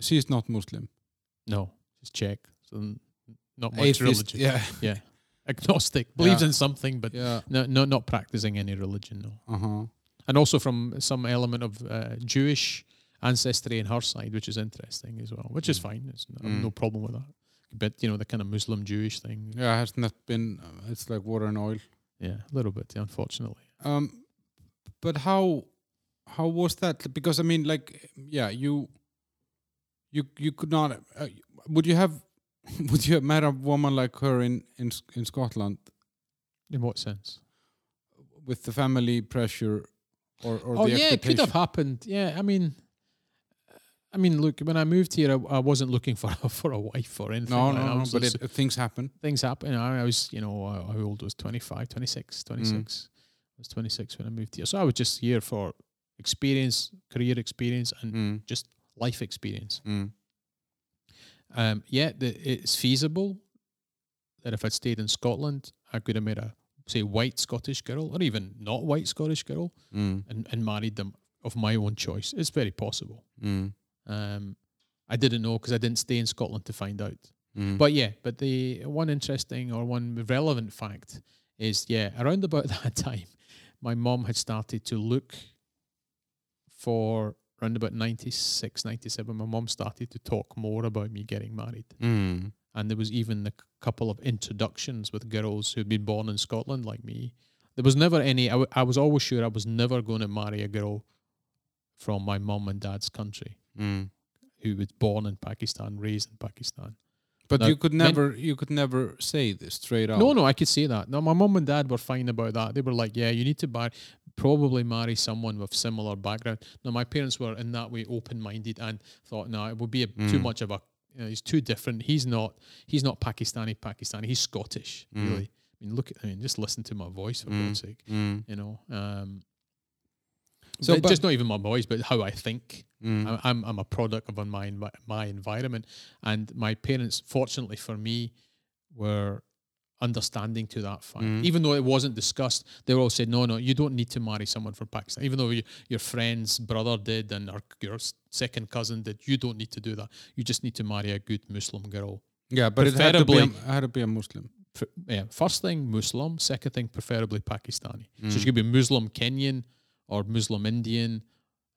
she is not Muslim. No, she's Czech. So not much Atheist, religion. Yeah. Yeah, agnostic, believes Yeah. in something, but Yeah. no, no, not practicing any religion. No. Uh-huh. and also from some element of uh, Jewish ancestry in her side, which is interesting as well, which is Mm. fine. It's have Mm. no problem with that. But you know, the kind of Muslim Jewish thing, Yeah, has not that been it's like water and oil. yeah, a little bit, unfortunately. Um but how how was that because I mean like yeah, you you you could not uh, would you have would you have met a woman like her in in in Scotland In what sense? with the family pressure or or oh the yeah, it could have happened. Yeah, I mean, I mean, look, when I moved here, I, I wasn't looking for a, for a wife or anything. No, like no, that. No, but just- it, things happen. things happen. I, I was, you know, how old was 25, 26, 26. I was 26 when I moved here. So I was just here for experience, career experience, and Mm. just life experience. Mm. Um, yeah, the, it's feasible that if I'd stayed in Scotland, I could have made a say white Scottish girl or even not white Scottish girl Mm. and, and married them of my own choice. It's very possible. Mm. Um, I didn't know because I didn't stay in Scotland to find out. Mm. But yeah, but the one interesting or one relevant fact is yeah, around about that time, my mom had started to look for around about 96, 97. My mom started to talk more about me getting married. Mm. And there was even a couple of introductions with girls who'd been born in Scotland like me. There was never any, I, w- I was always sure I was never going to marry a girl from my mum and dad's country Mm. who was born in Pakistan, raised in Pakistan. But No, you could men- never you could never say this straight out. No, no, I could say that. No, my mum and dad were fine about that. They were like, yeah, you need to buy, probably marry someone with similar background. Now, my parents were in that way open minded and thought, no, it would be a, too Mm. much of a. You know, he's too different. He's not. He's not Pakistani. Pakistani. He's Scottish. Mm. Really. I mean, look at. I mean, just listen to my voice for Mm. God's sake. Mm. You know. Um, So, so, but- just not even my voice, but how I think. Mm. I'm, I'm I'm a product of my my environment, and my parents, fortunately for me, were understanding to that fact. Mm. Even though it wasn't discussed, they all said, "No, no, you don't need to marry someone from Pakistan." Even though you, your friend's brother did and our, your second cousin did, you don't need to do that. You just need to marry a good Muslim girl. yeah, but it had to, be a, had to be a Muslim. Pre- yeah, first thing Muslim, second thing preferably Pakistani. So Mm. she could be Muslim Kenyan or Muslim Indian.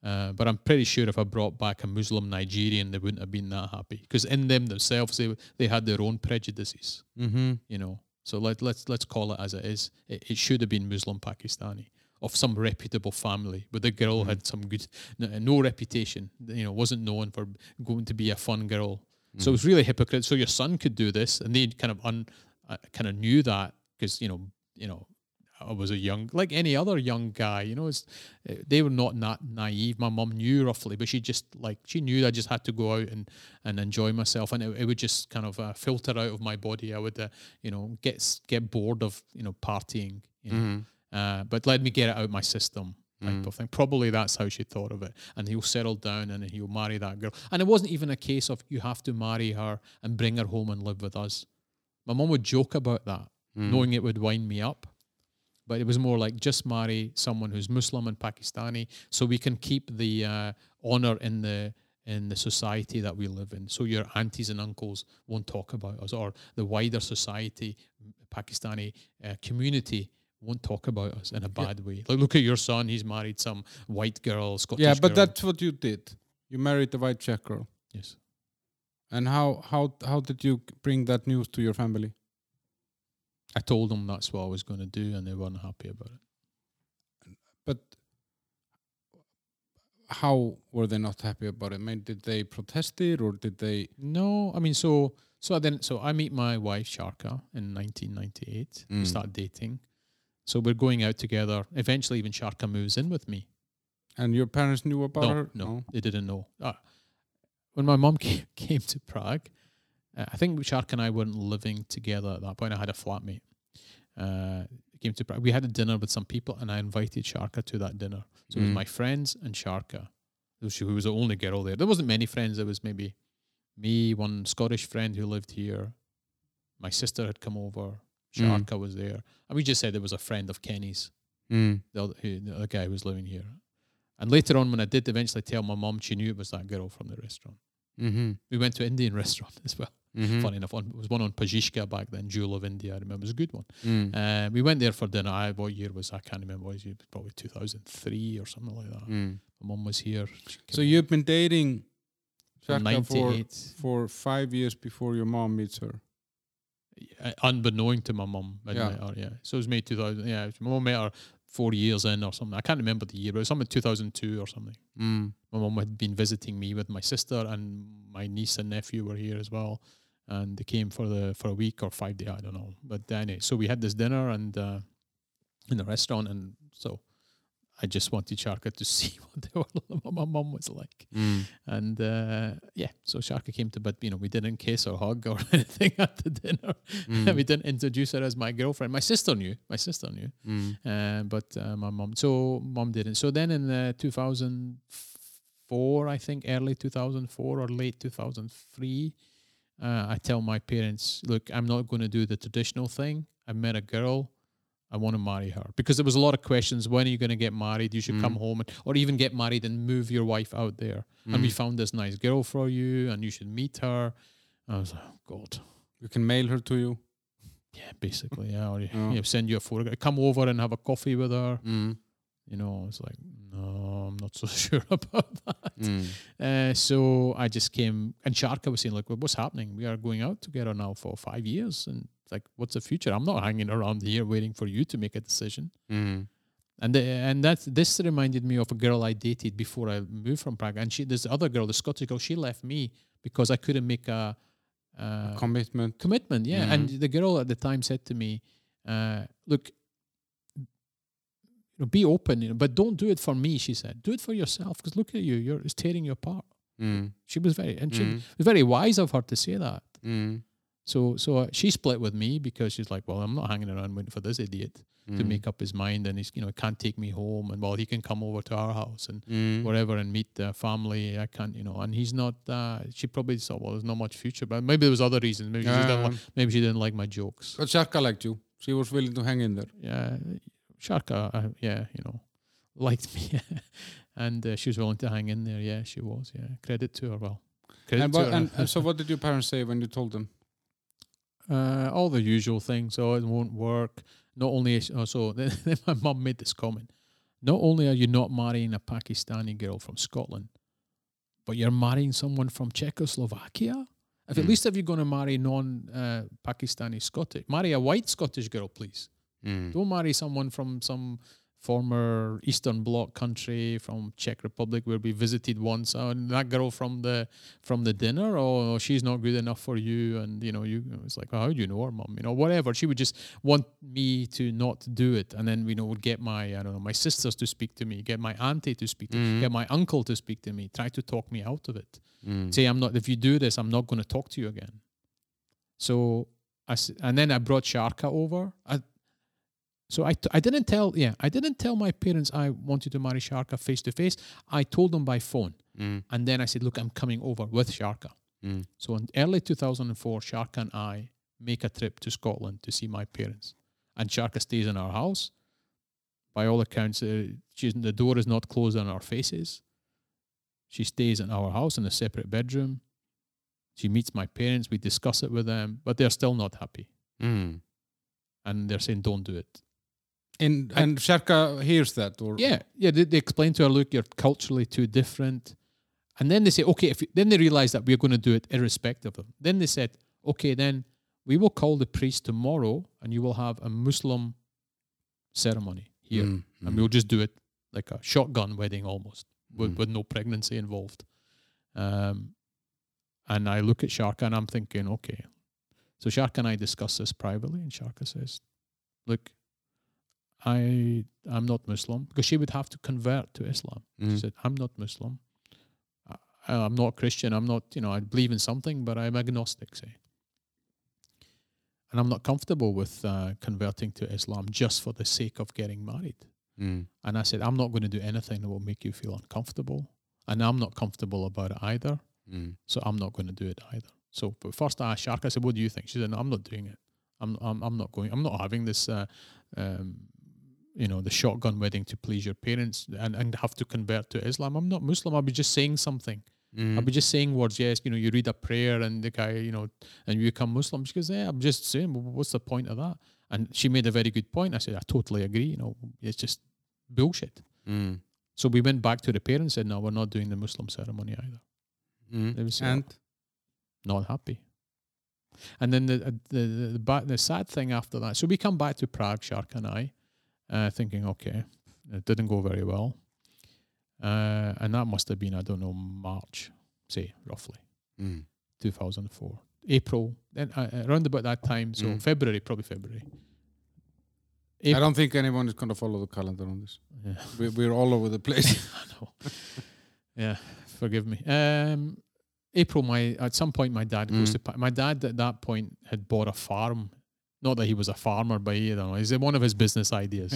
Uh, but I'm pretty sure if I brought back a Muslim Nigerian, they wouldn't have been that happy because in them themselves, they they had their own prejudices, Mm-hmm. you know. So let let's let's call it as it is. It, it should have been Muslim Pakistani of some reputable family, but the girl Mhm. had some good no, no reputation. You know, wasn't known for going to be a fun girl. So it was really hypocrite. So your son could do this, and they kind of un, uh, kind of knew that because you know, you know, I was a young, like any other young guy. You know, it's, uh, they were not that naive. My mum knew roughly, but she just like she knew I just had to go out and and enjoy myself, and it, it would just kind of uh, filter out of my body. I would, uh, you know, get get bored of you know partying. You know? Mm-hmm. Uh, but let me get it out my system type Mm. of thing. Probably that's how she thought of it. And he'll settle down and he'll marry that girl. And it wasn't even a case of you have to marry her and bring her home and live with us. My mum would joke about that, Mm. knowing it would wind me up. But it was more like just marry someone who's Muslim and Pakistani, so we can keep the uh, honor in the in the society that we live in. So your aunties and uncles won't talk about us, or the wider society, Pakistani uh, community won't talk about us in a Yeah. bad way. Like look at your son; he's married some white girl, Scottish Yeah, but girl. that's what you did. You married the white Czech girl. yes. And how how how did you bring that news to your family? I told them that's what I was going to do, and they weren't happy about it. But how were they not happy about it? I mean, did they protest it or did they? No, I mean, so so I then so I meet my wife Sharka in 1998. We Mm. start dating, so we're going out together. Eventually, even Sharka moves in with me. And your parents knew about no, her? no, they didn't know. Ah, when my mom came, came to Prague, uh, I think Shark and I weren't living together at that point. I had a flatmate. Uh, came to We had a dinner with some people, and I invited Sharka to that dinner. So it was Mm. my friends and Sharka, who she- was the only girl there. There wasn't many friends. There was maybe me, one Scottish friend who lived here. My sister had come over. Mm. Sharka was there, and we just said it was a friend of Kenny's Mm. the other, who, the other guy who was living here. And later on, when I did eventually tell my mom, she knew it was that girl from the restaurant. Mm-hmm. We went to an Indian restaurant as well. Mm-hmm. Funny enough, one, it was one on Pařížská back then, Jewel of India. I remember it was a good one. Mm. Uh, we went there for dinner. I, what year was I can't remember. What year? Probably 2003 or something like that. Mm. My mom was here. So you've been dating from Sharka for for five years before your mom meets her. uh, unbeknown to my mum. I Yeah. met her, yeah. So it was May 2000. Yeah, my mum met her four years in or something. I can't remember the year, but it was something 2002 or something. Mm. my mum had been visiting me with my sister and my niece and nephew were here as well and they came for the for a week or five day, i don't know but anyway so we had this dinner and uh, in the restaurant and so i just wanted sharka to see what, they were, what my mom was like Mm. and uh, yeah so sharka came to but you know we didn't kiss or hug or anything at the dinner Mm. we didn't introduce her as my girlfriend my sister knew my sister knew Mm. uh, but uh, my mom, so mom didn't. So then in uh, 2004, I think early 2004 or late 2003, uh, I tell my parents, look, I'm not going to do the traditional thing. I met a girl. I want to marry her because there was a lot of questions. When are you going to get married? You should come Mm. home, and, or even get married and move your wife out there. And we Mm. found this nice girl for you, and you should meet her. I was like, oh God, We can mail her to you. yeah, basically, yeah. Or you Oh. know, send you a photograph. Come over and have a coffee with her. Mm. You know, it's like, no, I'm not so sure about that. Mm. Uh, so I just came, and Sharka was saying, like, well, what's happening? We are going out together now for five years, and like, what's the future? I'm not hanging around here waiting for you to make a decision. Mm. And the, and that this reminded me of a girl I dated before I moved from Prague, and she this other girl, the Scottish girl, she left me because I couldn't make a, uh, Commitment. commitment. Yeah, and the girl at the time said to me, uh, "Look, know, be open, you know, but don't do it for me." She said, "Do it for yourself because look at you, you're it's tearing you apart." Mm. She was very and she Mm. was very wise of her to say that. Mm. So so uh, she split with me because she's like, "Well, I'm not hanging around waiting for this idiot to Mm. make up his mind, and he's you know can't take me home, and well, he can come over to our house and." Mm. Wherever and meet the family, I can't, you know, and he's not. Uh, she probably thought, well, there's not much future, but maybe there was other reasons. Maybe she didn't, Yeah. li- maybe she didn't like my jokes. But Sharka liked you. She was willing to hang in there. yeah, Sharka, uh, yeah, you know, liked me, and uh, she was willing to hang in there. Yeah, she was. Yeah, credit to her. Well, credit And, to her. and, and so, what did your parents say when you told them? uh, all the usual things. Oh, it won't work. Not only is, oh, so then, then my mum made this comment. Not only are you not marrying a Pakistani girl from Scotland, but you're marrying someone from Czechoslovakia. If at Hmm. least if you're going to marry non-Pakistani Scottish, marry a white Scottish girl, please. Mm. Don't marry someone from some former Eastern Bloc country from Czech Republic where we visited once. Oh, and that girl from the from the dinner, oh, she's not good enough for you. And you know, you it's like, oh, how do you know her, mum? You know, whatever. She would just want me to not do it, and then you know, would get my I don't know my sisters to speak to me, get my auntie to speak to me, Mhm. get my uncle to speak to me, try to talk me out of it Mm. say I'm not if you do this I'm not going to talk to you again so I and then I brought Sharka over I, so I, t- I didn't tell yeah I didn't tell my parents I wanted to marry Sharka face to face I told them by phone Mm. and then I said look I'm coming over with Sharka Mm. so in early 2004 Sharka and I make a trip to Scotland to see my parents and Sharka stays in our house by all accounts uh, she's, the door is not closed on our faces she stays in our house in a separate bedroom. She meets my parents. We discuss it with them, but they're still not happy. Mm. And they're saying, don't do it. And, I- and Sharka hears that? or Yeah. Yeah. They, they explain to her, look, you're culturally too different. And then they say, okay, if you, then they realize that we're going to do it irrespective of them. Then they said, okay, then we will call the priest tomorrow and you will have a Muslim ceremony here. Mm. and we'll just do it like a shotgun wedding almost with, Mm. with no pregnancy involved. Um, and I look at Sharka and I'm thinking, okay. So Sharka and I discuss this privately, and Sharka says, "Look, I I'm not Muslim because she would have to convert to Islam." She Mm. said, "I'm not Muslim. I, I'm not Christian. I'm not, you know, I believe in something, but I'm agnostic." Say, and I'm not comfortable with uh, converting to Islam just for the sake of getting married. Mm. And I said, I'm not going to do anything that will make you feel uncomfortable. And I'm not comfortable about it either. Mm. So I'm not going to do it either. So, but first I asked Shark, I said, what do you think? She said, no, I'm not doing it. I'm, I'm, I'm not going, I'm not having this, uh, um, you know, the shotgun wedding to please your parents and, and have to convert to Islam. I'm not Muslim. I'll be just saying something. Mm. I'll be just saying words. Yes, you know, you read a prayer and the guy, you know, and you become Muslim. She goes, yeah, I'm just saying, well, what's the point of that? And she made a very good point. I said, I totally agree. You know, it's just bullshit. Mm. So we went back to the parents and said, no, we're not doing the Muslim ceremony either. Mm. They would say, And not happy. And then the uh, the the, the, the sad thing after that, so we come back to Prague, Shark and I, uh, thinking, okay, it didn't go very well. Uh, and that must have been, I don't know, March, say, roughly, Mm. 2004. April, then uh, around about that time, so Mm. February, probably February. I don't think anyone is going to follow the calendar on this. yeah. We, we're all over the place. I know. yeah, forgive me. Um, April, my at some point, my dad goes Mm. to. My dad at that point had bought a farm. Not that he was a farmer, but he, I don't know. It's one of his business ideas.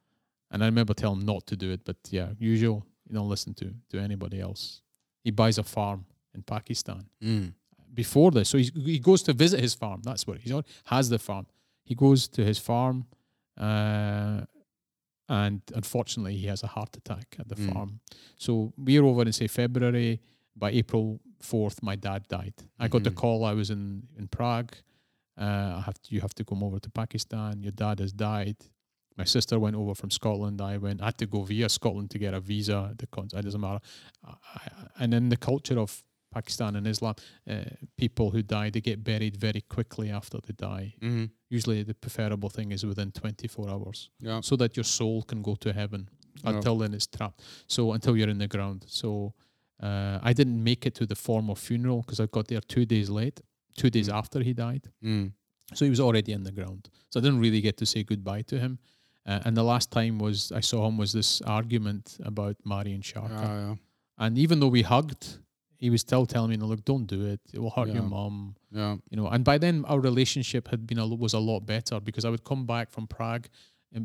and I remember telling him not to do it, but yeah, usual. You don't listen to to anybody else. He buys a farm in Pakistan. mm. before this. So he's, he goes to visit his farm. That's what he has the farm. He goes to his farm, uh, and unfortunately, he has a heart attack at the Mm. farm. So we're over in say February. By April fourth, my dad died. I got the Mhm. call. I was in in Prague. Uh, I have to, you have to come over to Pakistan. Your dad has died. My sister went over from Scotland. I went. I had to go via Scotland to get a visa. The con- it doesn't matter. I, and in the culture of Pakistan and Islam, uh, people who die they get buried very quickly after they die. Mm-hmm. Usually, the preferable thing is within 24 hours, Yeah. so that your soul can go to heaven. Yeah. Until then, it's trapped. So until you're in the ground. So uh, I didn't make it to the formal funeral because I got there two days late, two days Mm. after he died. Mm. So he was already in the ground. So I didn't really get to say goodbye to him. Uh, and the last time was I saw him was this argument about Mari and Sharka. Yeah, yeah. And even though we hugged, he was still telling me, "No, look, don't do it. It will hurt your mom." Yeah. You know. And by then, our relationship had been a was a lot better because I would come back from Prague.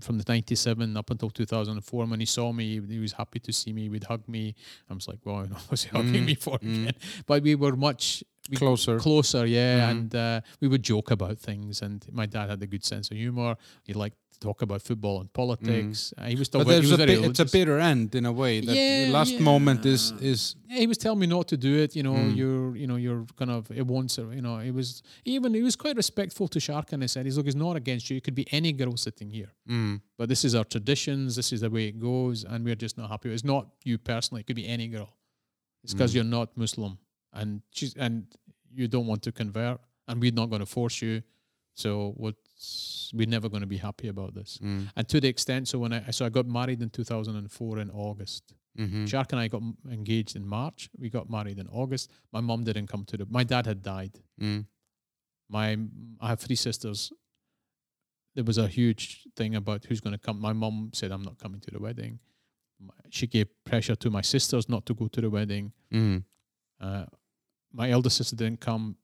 From the '97 up until 2004, and when he saw me, he was happy to see me. He would hug me. I was like, "Well, you know, what's he hugging Mm, me for mm. again?" But we were much we- Closer. closer, yeah. Mhm. And uh, we would joke about things. And my dad had a good sense of humor. He liked to talk about football and politics. Uh, he was still but very, he was a very bit, it's a bitter end in a way. That Yeah, the last moment is is Yeah, he was telling me not to do it. You know, Mm. you're, you know, you're kind of it won't. You know, it was even he was quite respectful to Shark, and he said, "He's look, it's not against you. It could be any girl sitting here, mm, but this is our traditions. This is the way it goes, and we're just not happy. It's not you personally. It could be any girl. It's because Mm. you're not Muslim, and she's and you don't want to convert, and we're not going to force you. So what's we're never going to be happy about this. mm, And to the extent, so when I so I got married in 2004 in August. mhm. Shark and I got engaged in March. We got married in August. My mom didn't come to the. My dad had died. Mm, My I have three sisters. There was a huge thing about who's going to come. My mom said, "I'm not coming to the wedding." She gave pressure to my sisters not to go to the wedding. mm, Uh, my eldest sister didn't come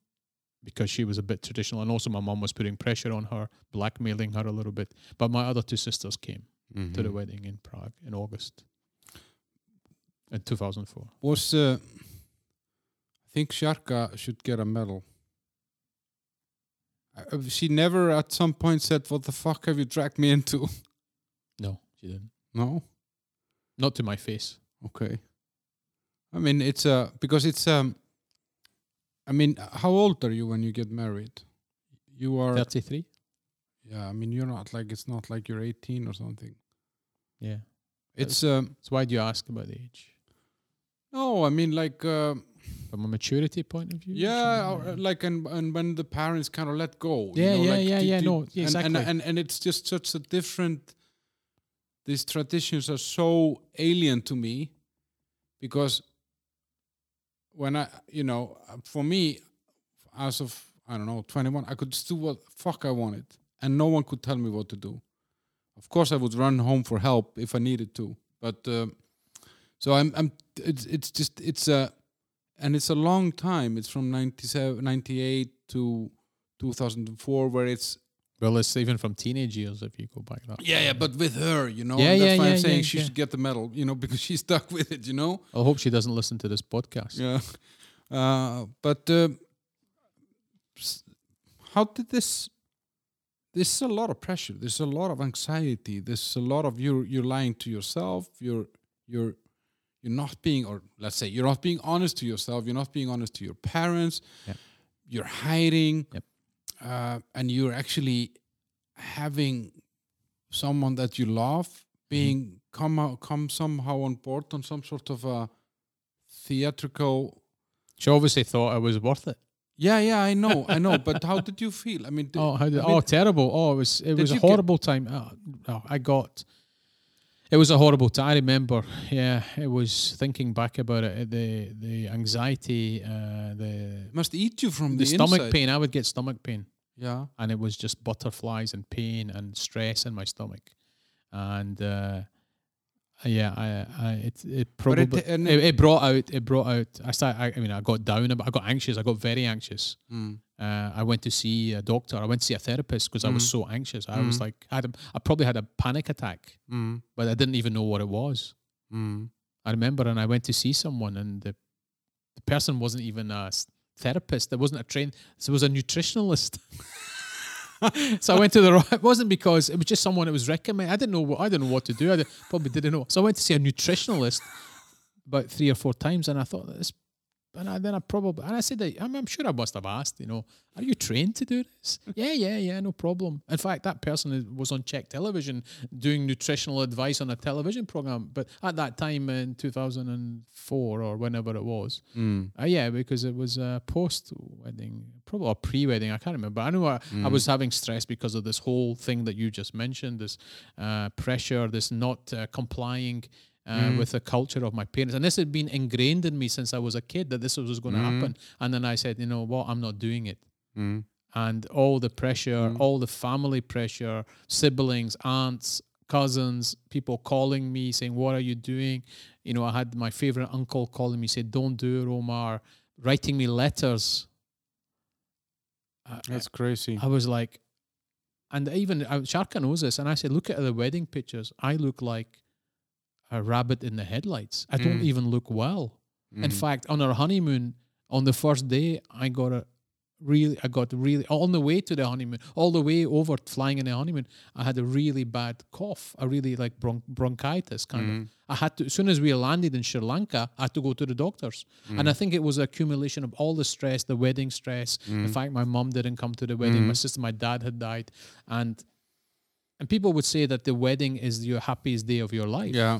because she was a bit traditional, and also my mum was putting pressure on her, blackmailing her a little bit. But my other two sisters came to the mhm. wedding in Prague in August, in 2004. Was uh, I think Sharka should get a medal. Uh, She never at some point said, "What the fuck have you dragged me into?" No, she didn't. No. Not to my face. Okay. I mean, it's uh because it's um. I mean, how old are you when you get married? You are. 33? Yeah, I mean, you're not like it's not like you're 18 or something. Yeah. It's um. So why do you ask about the age? No, I mean like uh, From a maturity point of view? yeah, or, like uh, and and when the parents kind of let go. you Yeah, know, yeah, like yeah, the- yeah, the- no, and- exactly. And, and and it's just such a different. These traditions are so alien to me, because when I, you know, for me, as of I don't know, twenty one, I could just do what fuck I wanted, and no one could tell me what to do. Of course, I would run home for help if I needed to, but um, so I'm, I'm. It's, it's just, it's a, and it's a long time. It's from 97, 98 to two thousand and four, where it's Well, it's even from teenage years if you go back that. yeah, yeah, but with her, you know, Yeah, and that's yeah, why I'm saying yeah, she yeah. should get the medal, you know, because she's stuck with it, you know. I hope she doesn't listen to this podcast. Yeah, uh, but uh, how did this? This is a lot of pressure. There's a lot of anxiety. There's a lot of you. You're lying to yourself. You're you're you're not being, or let's say, you're not being honest to yourself. You're not being honest to your parents. Yep. You're hiding, Yep. Uh, and you're actually having someone that you love being come out, come somehow on board on some sort of a theatrical She obviously thought it was worth it. yeah, yeah, I know, I know. But how did you feel? I mean, did, Oh, how did, I mean, oh, terrible! Oh, it was it was a you get- horrible time. Oh, oh, I got. It was a horrible time. I remember. Yeah, it was thinking back about it. The the anxiety, uh, the it must eat you from the, the, stomach inside. pain. I would get stomach pain, Yeah, and it was just butterflies and pain and stress in my stomach, and uh, yeah, I, I it it probably it- it, it, brought out it brought out. I started. I, I mean, I got down. I got anxious. I got very anxious. mm. Uh, I went to see a doctor. I went to see a therapist because I was Mhm. so anxious. I was Mhm. like, I, had a, I probably had a panic attack, Mm. but I didn't even know what it was. Mm. I remember, and I went to see someone, and the the person wasn't even a therapist. There wasn't a train. So it was a nutritionalist. so I went to the. ro- It wasn't because it was just someone that was recommended. I didn't know what I didn't know what to do. I did, probably didn't know. So I went to see a nutritionalist about three or four times, and I thought this. And I, then I probably and I said, that, I'm, I'm sure I must have asked. You know, are you trained to do this? yeah, yeah, yeah, no problem. In fact, that person was on Czech television doing nutritional advice on a television program. But at that time in 2004 or whenever it was, Mm. uh, yeah, because it was a post wedding, probably a pre wedding. I can't remember. I know I, I was having stress because of this whole thing that you just mentioned this uh, pressure, this not uh, complying. Uh, With the culture of my parents, and this had been ingrained in me since I was a kid that this was going to happen. And then I said, you know what, I'm not doing it. Mm. And all the pressure, all the family pressure, siblings, aunts, cousins, people calling me saying, "What are you doing?" You know, I had my favorite uncle calling me, say, "Don't do it, Omar," writing me letters. I- That's crazy. I was like, and even uh, Sharka knows this, and I said, look at the wedding pictures. I look like a rabbit in the headlights. I don't Mm. even look well. In Mm. fact, on our honeymoon, on the first day, I got a really, I got really on the way to the honeymoon, all the way over flying in the honeymoon, I had a really bad cough, a really like bron- bronchitis kind Mm. of. I had to, as soon as we landed in Sri Lanka, I had to go to the doctors. And I think it was accumulation of all the stress, the wedding stress, the fact my mom didn't come to the wedding, my sister, my dad had died. And and people would say that the wedding is your happiest day of your life. Yeah.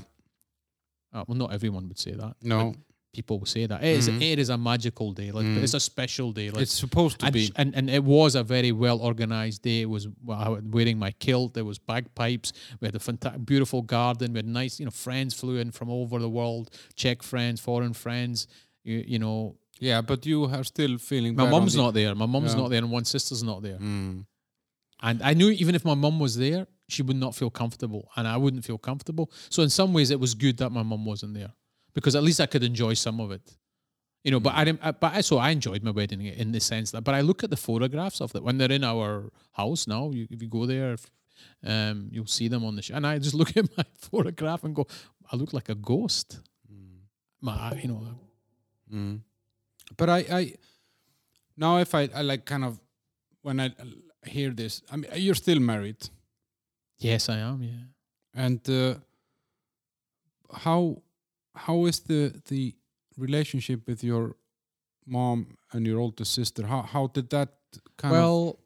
Uh, well, not everyone would say that. No. people would say that. It is, it is a magical day. Like it's a special day. Like It's supposed to and, be. and and it was a very well organized day. It was well, I was wearing my kilt. There was bagpipes. We had a fantastic, beautiful garden. We had nice, you know, friends flew in from all over the world. Czech friends, foreign friends. You, you know, Yeah, but you are still feeling. my bad on mom's the- not there. My mom's Yeah. not there, and one sister's not there. Mm. And I knew even if my mum was there, she would not feel comfortable, and I wouldn't feel comfortable. So in some ways, it was good that my mum wasn't there because at least I could enjoy some of it. You know, but I didn't. I- But I so I enjoyed my wedding in the sense that. But I look at the photographs of it when they're in our house now. You, if you go there, if, um, you'll see them on the. Sh- and I just look at my photograph and go, I look like a ghost. My, you know, Mm. But I, I now if I, I like kind of when I hear this, I mean you're still married, yes, I am. Yeah. and uh, how how is the the relationship with your mom and your older sister? How how did that kind of? Well,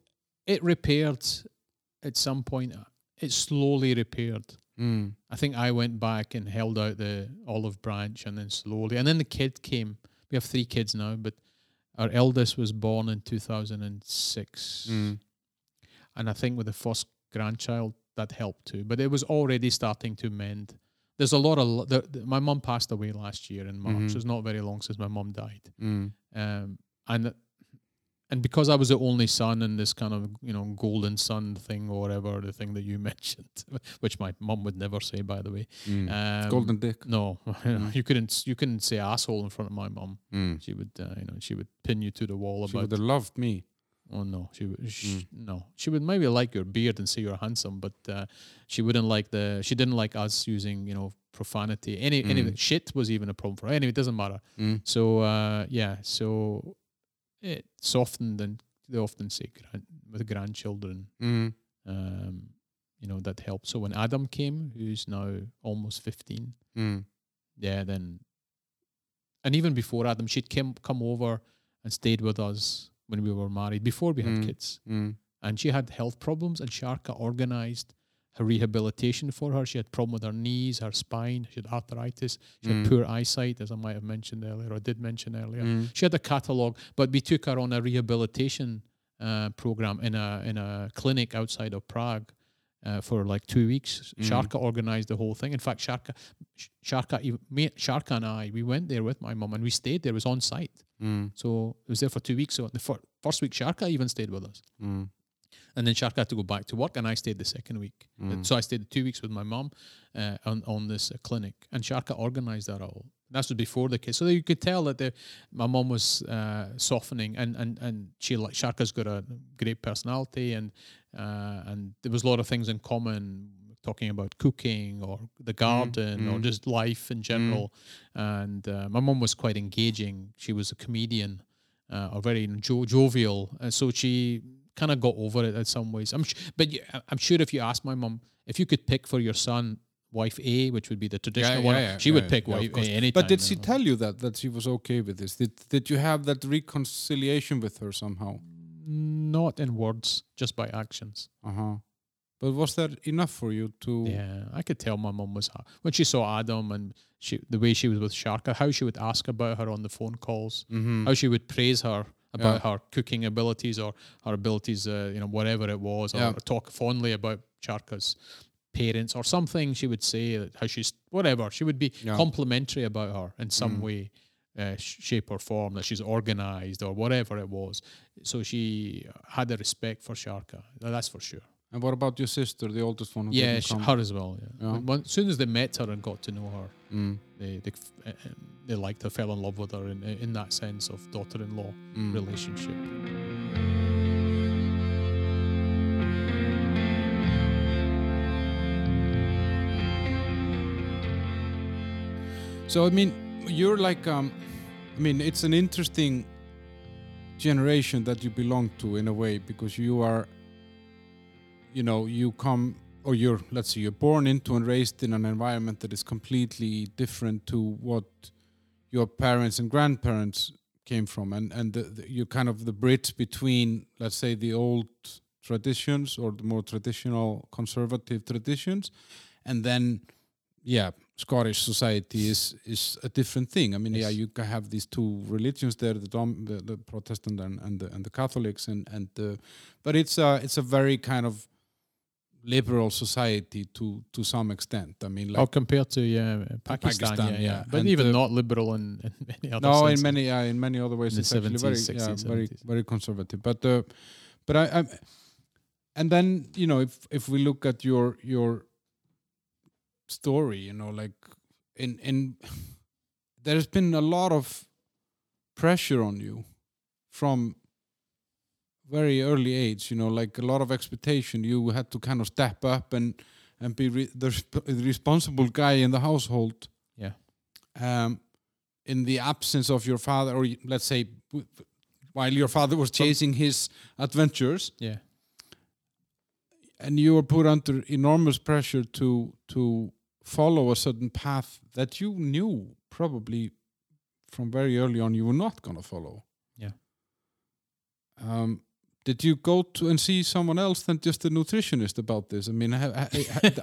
it repaired at some point. It slowly repaired. Mm. I think I went back and held out the olive branch and then slowly. And then the kid came. We have three kids now, but our eldest was born in 2006. Mm. And I think with the first grandchild, that helped too. But it was already starting to mend. There's a lot of. The, the, my mom passed away last year in March. Mhm. It's not very long since my mom died. Mm. Um, and and because I was the only son in this kind of you know golden son thing or whatever the thing that you mentioned, which my mum would never say by the way. Mm. Um, Golden dick. No, you couldn't. You couldn't say asshole in front of my mum. Mm. She would, uh, you know, she would pin you to the wall She about. would have loved me. Oh no, she would. Sh- Mm. No, she would maybe like your beard and say you're handsome, but uh, she wouldn't like the. She didn't like us using, you know, profanity. Any, any Mm. shit was even a problem for her. Anyway, it doesn't matter. Mm. So uh, yeah, so it softened, and they often say grand, with grandchildren, Mm. um, you know, that helped. So when Adam came, who's now almost fifteen, Mm. yeah, then, and even before Adam, she'd come come over and stayed with us when we were married before we had Mm. kids, Mm. and she had health problems, and Sharka organized her rehabilitation for her. She had problem with her knees, her spine, she had arthritis, she Mm. had poor eyesight, as I might have mentioned earlier, or did mention earlier. Mm. She had a catalogue, but we took her on a rehabilitation uh, program in a in a clinic outside of Prague uh, for like two weeks. Mm. Sharka organized the whole thing. In fact, Sharka, Sharka, me, Sharka and I, we went there with my mum and we stayed there. It was on site, Mm. so it was there for two weeks. So the fir- first week, Sharka even stayed with us, Mm. And then Sharka had to go back to work, and I stayed the second week. Mm. So I stayed two weeks with my mum uh, on on this uh, clinic, and Sharka organized that all. That was before the kids, so you could tell that the, my mum was uh, softening, and and and she like Sharka's got a great personality, and uh, and there was a lot of things in common, talking about cooking or the garden or mm. just life in general. And uh, my mum was quite engaging. She was a comedian. uh, or very jo- jovial. and so she kind of got over it in some ways. I'm, sh- but I'm sure if you ask my mum, if you could pick for your son wife A, which would be the traditional yeah, one, yeah, she yeah, would pick yeah, wife. A But did she know. tell you that that she was okay with this? Did did you have that reconciliation with her somehow? Not in words, just by actions. Uh huh. But was that enough for you to? Yeah, I could tell my mum was when she saw Adam and she the way she was with Sharka, how she would ask about her on the phone calls, Mm-hmm. how she would praise her about Yeah. her cooking abilities or her abilities, uh, you know, whatever it was, or Yeah. talk fondly about Sharka's parents or something. She would say that how she's whatever. She would be Yeah. complimentary about her in some Mm. way. Uh, shape or form that she's organized or whatever it was so she had a respect for Sharka that's for sure And what about your sister, the oldest one? Yeah, didn't her as well. Yeah. Yeah. When- As soon as they met her and got to know her, Mm, they they, uh, uh, they liked her, fell in love with her in in that sense of daughter-in-law mm. relationship. So I mean, you're like, um, I mean, it's an interesting generation that you belong to in a way because you are, you know, you come or you're, let's say, you're born into and raised in an environment that is completely different to what your parents and grandparents came from, and and the, the, you're kind of the bridge between, let's say, the old traditions or the more traditional conservative traditions, and then yeah, Scottish society is is a different thing. I mean, yeah, you have these two religions there, the dom- the, the Protestant and, and the and the Catholics, and and the, but it's a it's a very kind of liberal society to to some extent. I mean, like compared to yeah, Pakistan, Pakistan, yeah, yeah, yeah. but And, even uh, not liberal in, in many other no, in many uh, in many other ways, In the it's actually very 70s, yeah, 60s, very 70s. very conservative. But uh, but I, I and then you know if if we look at your your story, you know, like in in there's been a lot of pressure on you from very early age you know like a lot of expectation you had to kind of step up and and be re- the, resp- the responsible guy in the household Yeah. um in the absence of your father or let's say while your father was chasing his adventures yeah, and you were put under enormous pressure to to follow a certain path that you knew probably from very early on you were not going to follow. Did you go to and see someone else than just a nutritionist about this? I mean, I, I,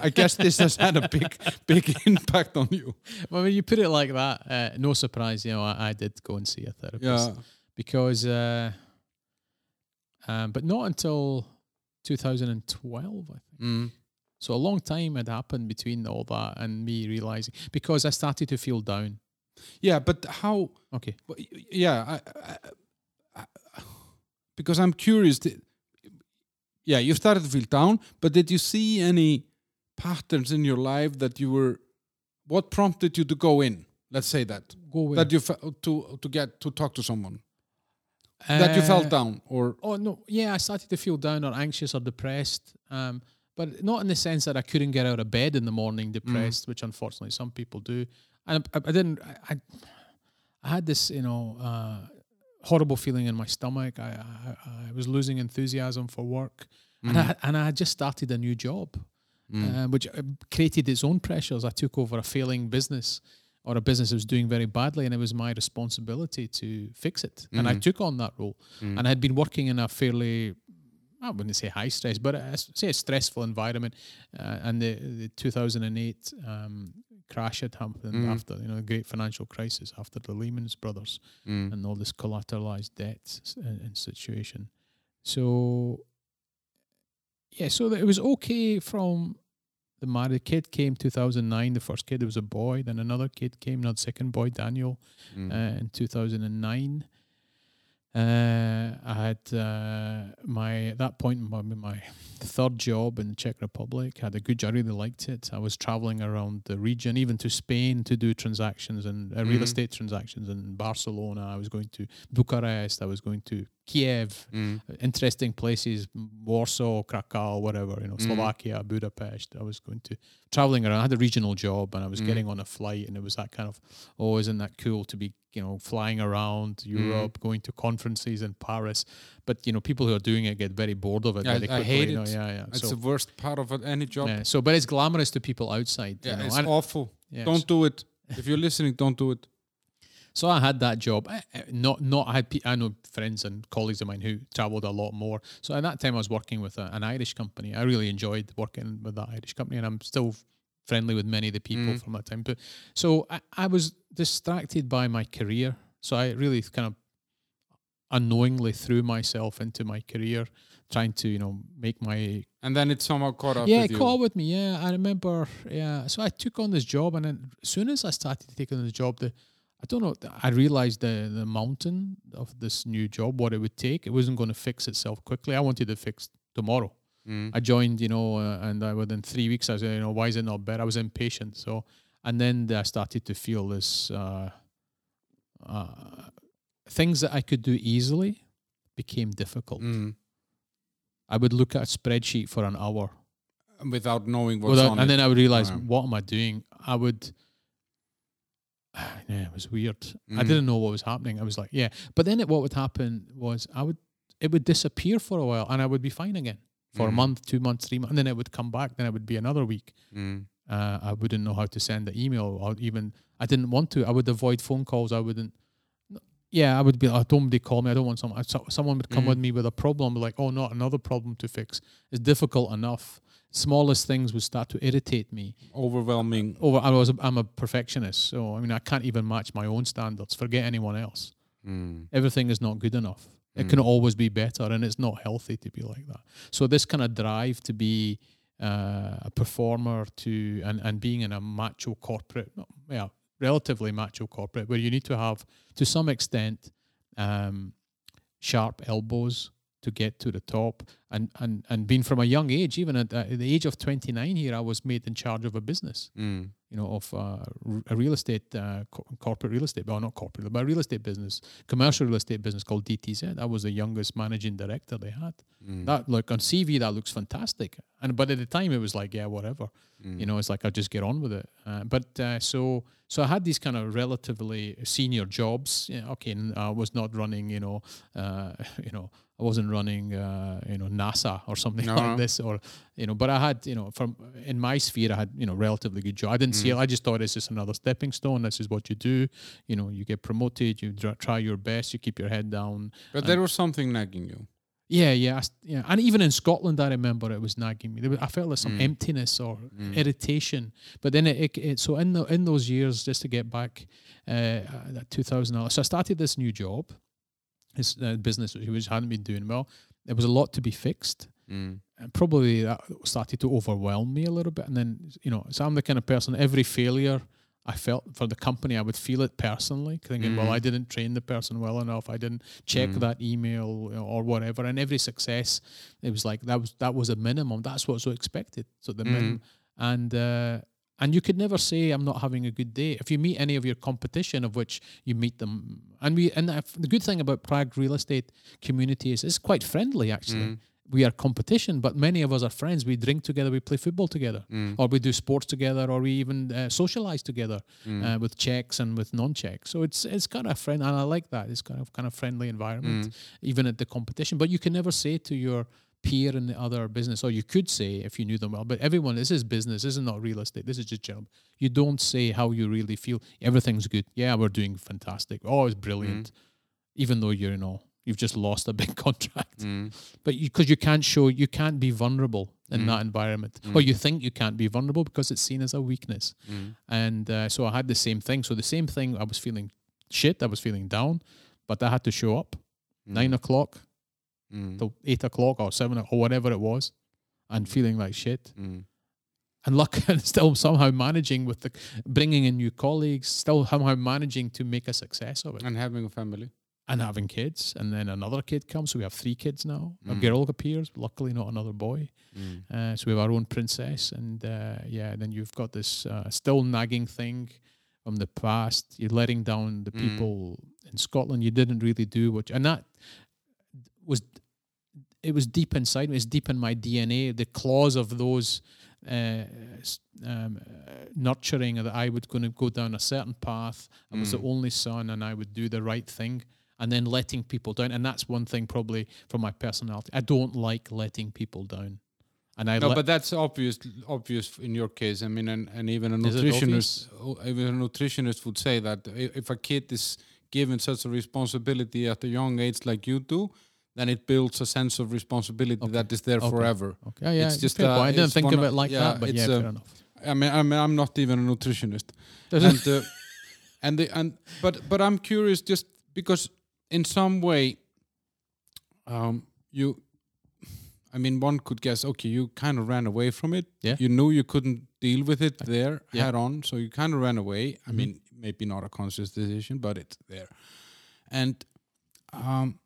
I, guess this has had a big, big impact on you. well, when you put it like that, uh, no surprise, you know, I, I did go and see a therapist Yeah. because, uh, um, but not until 2012, I think. Mm. So a long time had happened between all that and me realizing because I started to feel down. Yeah, but how? Okay. Yeah, I, because I'm curious. yeah, you started to feel down, but did you see any patterns in your life that you were? What prompted you to go in? Let's say that Go that you to to get to talk to someone that you felt Uh, down or Oh no, yeah, I started to feel down or anxious or depressed. Um, but not in the sense that I couldn't get out of bed in the morning depressed, which unfortunately some people do. And I, I didn't. I, I, I had this, you know, uh, horrible feeling in my stomach. I, I, I was losing enthusiasm for work, and I and I had just started a new job, uh, which uh, created its own pressures. I took over a failing business. Or a business that was doing very badly, and it was my responsibility to fix it. And I took on that role. And I had been working in a fairly I wouldn't say high stress, but I say a stressful environment. Uh, and the, the 2008 um, crash had happened mm. after, you know, the great financial crisis after the Lehman Brothers mm. and all this collateralized debt and, and situation. So, yeah, so it was okay from the married kid came 2009. The first kid it was a boy. Then another kid came, another second boy, Daniel, mm. uh, in 2009. Uh, I had uh, my at that point my my third job in the Czech Republic. I Had a good. Job, I really liked it. I was traveling around the region, even to Spain, to do transactions and uh, real Mhm. estate transactions in Barcelona. I was going to Bucharest. I was going to Kiev, Mm. interesting places, Warsaw, Krakow, whatever, you know, Mm. Slovakia, Budapest. I was going to traveling around. I had a regional job and I was Mm. getting on a flight and it was that kind of, oh, isn't that cool to be, you know, flying around Mm. Europe, going to conferences in Paris. But, you know, people who are doing it get very bored of it Yeah, very I hate you know, it. Yeah, yeah. It's so, the worst part of it, any job. yeah, so, but it's glamorous to people outside. Yeah, you know, it's and- awful. yeah, Don't do it. If you're listening, don't do it. So I had that job. I- I- Not, not. I had. I know friends and colleagues of mine who travelled a lot more. So at that time, I was working with a, an Irish company. I really enjoyed working with that Irish company, and I'm still friendly with many of the people Mm. from that time. But so I, I was distracted by my career. So I really kind of unknowingly threw myself into my career, trying to you know make my And then it somehow caught up yeah, it caught up with me. Yeah, I remember. Yeah, so I took on this job, and then as soon as I started taking on the job, the I don't know. I realized the the mountain of this new job, what it would take. It wasn't going to fix itself quickly. I wanted to fix tomorrow. Mm. I joined, you know, uh, and I, within three weeks, I said, you know, why is it not better? I was impatient. So, and then I started to feel this uh, uh, things that I could do easily became difficult. Mm. I would look at a spreadsheet for an hour Without knowing what's Without- on and it. then I would realize, what am I doing? I would. Yeah, it was weird. I Mm. didn't know what was happening. I was like, yeah. But then it, what would happen was I would it would disappear for a while, and I would be fine again for a Mm. month, two months, three months, and then it would come back. Then it would be another week. Mm. Uh, I wouldn't know how to send the email, or even I didn't want to. I would avoid phone calls. I wouldn't. Yeah, I would be. like, don't they call me? I don't want someone. so- Someone would come Mm. with me with a problem, like, oh, not another problem to fix. It's difficult enough. Smallest things would start to irritate me Overwhelming. over I was I'm a perfectionist, so I mean I can't even match my own standards. Forget anyone else. Mm. Everything is not good enough. It Mm. can always be better, and it's not healthy to be like that. So this kind of drive to be uh, a performer to and and being in a macho corporate, no, yeah, relatively macho corporate, where you need to have to some extent um, sharp elbows to get to the top, and and and being from a young age, even at, at the age of 29 here, I was made in charge of a business Mm. you know, of uh, a real estate, uh, co- corporate real estate, well, not corporate, but a real estate business, commercial real estate business called DTZ. I was the youngest managing director they had. Mm. That, like on CV, that looks fantastic. And but at the time, it was like, yeah, whatever. Mm. You know, it's like I'll just get on with it. Uh, but uh, so so I had these kind of relatively senior jobs. Yeah, okay, and I was not running, you know, uh, you know, I wasn't running, uh, you know, NASA or something No. like this, or you know. But I had, you know, from in my sphere, I had, you know, relatively good job. I didn't see it. I just thought it's just another stepping stone. This is what you do. You know, you get promoted. You try your best. You keep your head down. But there was something nagging you. Yeah, yeah, I yeah. And even in Scotland, I remember it was nagging me. I felt like some Mm. emptiness or Mm. irritation. But then it, it, it so in the in those years, just to get back, uh, that 2000. So I started this new job, this uh, business which hadn't been doing well. There was a lot to be fixed. Mm. And probably that started to overwhelm me a little bit. And then you know, so I'm the kind of person. Every failure I felt for the company, I would feel it personally, thinking, well, Mm. I didn't train the person well enough. I didn't check Mm. that email or whatever. And every success, it was like that was that was a minimum. That's what's so expected. So the minimum, and uh, and you could never say I'm not having a good day if you meet any of your competition, of which you meet them. And we and the good thing about Prague real estate community is it's quite friendly actually. Mm. We are competition, but many of us are friends. We drink together, we play football together, Mm. or we do sports together, or we even uh, socialize together Mm. uh, with Czechs and with non-Czechs. So it's it's kind of friend, and I like that. It's kind of kind of friendly environment, Mm. even at the competition. But you can never say to your peer in the other business, or you could say if you knew them well. But everyone, this is business. This is not real estate. This is just general. You don't say how you really feel. Everything's good. Yeah, we're doing fantastic. Oh, it's brilliant. Even though you're, you know, you've just lost a big contract. Mm. But because you, can't show, you can't be vulnerable in Mm. that environment, or Mm. you think you can't be vulnerable because it's seen as a weakness. Mm. And uh, so I had the same thing. So the same thing, I was feeling shit, I was feeling down, but I had to show up nine o'clock Mm. till eight o'clock or seven or whatever it was, and feeling like shit. Mm. And luck, and still somehow managing with the bringing in new colleagues, still somehow managing to make a success of it, And having a family. and having kids. And then another kid comes, so we have three kids now. A Mm. girl appears, luckily not another boy. Mm. Uh, so we have our own princess, and uh, yeah, then you've got this uh, still nagging thing from the past. You're letting down the Mm. people in Scotland. You didn't really do what, you, and that was it was deep inside me. It's deep in my DNA. The claws of those uh, um, nurturing that I would going to go down a certain path. I was the Mm. only son, and I would do the right thing. And then letting people down, and that's one thing probably from my personality. I don't like letting people down, and I No, let- but that's obvious. Obvious in your case. I mean, and, and even a nutritionist, even a nutritionist would say that if a kid is given such a responsibility at a young age, like you do, then it builds a sense of responsibility Okay. that is there Okay. forever. okay, yeah, it's just, uh. I didn't think of it like yeah, that, but it's, yeah, uh, fair enough. I mean, I mean, I'm not even a nutritionist, and uh, and the, and but but I'm curious just because in some way, um, you, I mean, one could guess, okay, you kind of ran away from it. Yeah. You knew you couldn't deal with it there Yeah. head on, so you kind of ran away. I Mhm. mean, maybe not a conscious decision, but it's there, and um.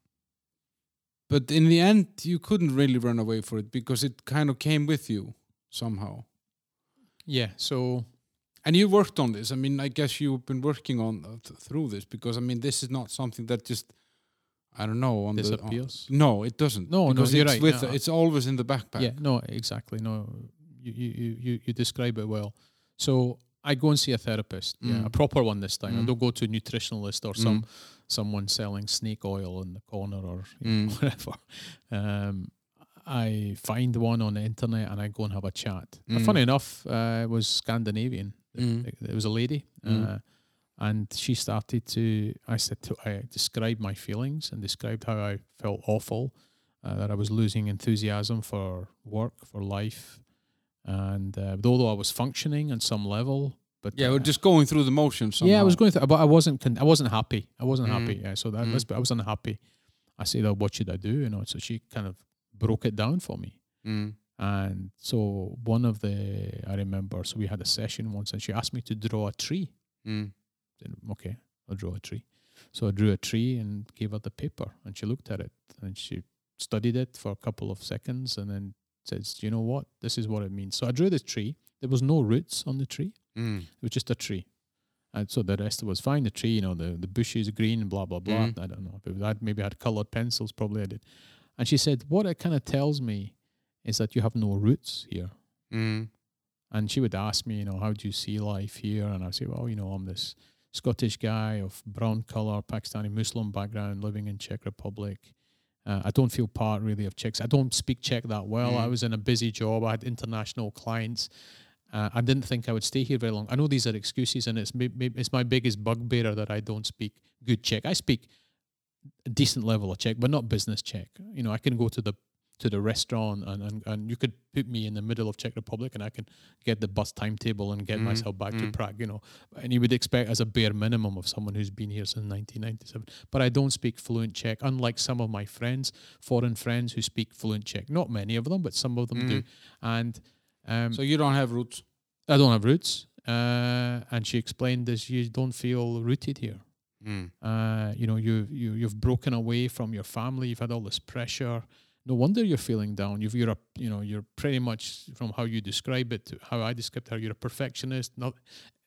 But in the end, you couldn't really run away for it because it kind of came with you somehow. Yeah, so And you worked on this. I mean, I guess you've been working on uh, th- through this because I mean, this is not something that just I don't know on the on, no, it doesn't. No, no, because you're it's right, With no. it's always in the backpack. Yeah, no, exactly. No, you you you, you describe it well. So I go and see a therapist, yeah, a Mm. proper one this time. I Mm. don't go to a nutritionalist or some someone selling snake oil in the corner or you know, Mm. whatever. Um, I find one on the internet and I go and have a chat. Uh, Mm. funny enough, uh, it was Scandinavian. Mm. It was a lady, Mm. uh, and she started to. I said to. I described my feelings and described how I felt awful, uh, that I was losing enthusiasm for work, for life, and uh, although I was functioning on some level, but Yeah, uh, we're just going through the motions. yeah, I was going through, but I wasn't. Con- I wasn't happy. I wasn't Mm. happy. Yeah, so that Mm. was. I was unhappy. I said, oh, "What should I do?" You know. So she kind of broke it down for me. Mm. And so one of the I remember. So we had a session once, and she asked me to draw a tree. Mm. Okay, I'll draw a tree. So I drew a tree and gave her the paper, and she looked at it and she studied it for a couple of seconds, and then says, "You know what? This is what it means." So I drew this tree. There was no roots on the tree. Mm. It was just a tree. And so the rest was fine. The tree, you know, the, the bushes green, blah, blah, blah. Mhm. I don't know. If it was, maybe had colored pencils, probably I did. And she said, What it kind of tells me is that you have no roots here. Mm. And she would ask me, you know, how do you see life here? And I'd say, Well, you know, I'm this Scottish guy of brown color, Pakistani Muslim background, living in Czech Republic. Uh, I don't feel part really of Czechs. I don't speak Czech that well. I Mm. was in a busy job. I had international clients. Uh, I didn't think I would stay here very long. I know these are excuses, and it's it's my biggest bugbear that I don't speak good Czech. I speak a decent level of Czech, but not business Czech. You know, I can go to the to the restaurant and, and, and you could put me in the middle of Czech Republic and I can get the bus timetable and get Mhm, myself back to mm. Prague, you know. And you would expect as a bare minimum of someone who's been here since 1997. But I don't speak fluent Czech, unlike some of my friends, foreign friends who speak fluent Czech. Not many of them, but some of them do. And um, So you don't have roots. I don't have roots. Uh, and she explained this: you don't feel rooted here. Mm. Uh, you know, you you you've broken away from your family. You've had all this pressure. No wonder you're feeling down. You've, you're a, you know, you're pretty much from how you describe it to how I described her. you're a perfectionist. Not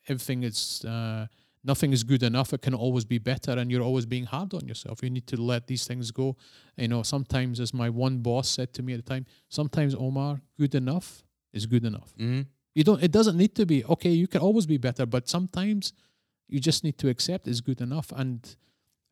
everything is. Uh, Nothing is good enough. It can always be better, and you're always being hard on yourself. You need to let these things go. You know, sometimes, as my one boss said to me at the time, sometimes Omar, good enough is good enough. Mm. You don't. It doesn't need to be okay. You can always be better, but sometimes you just need to accept it's good enough. And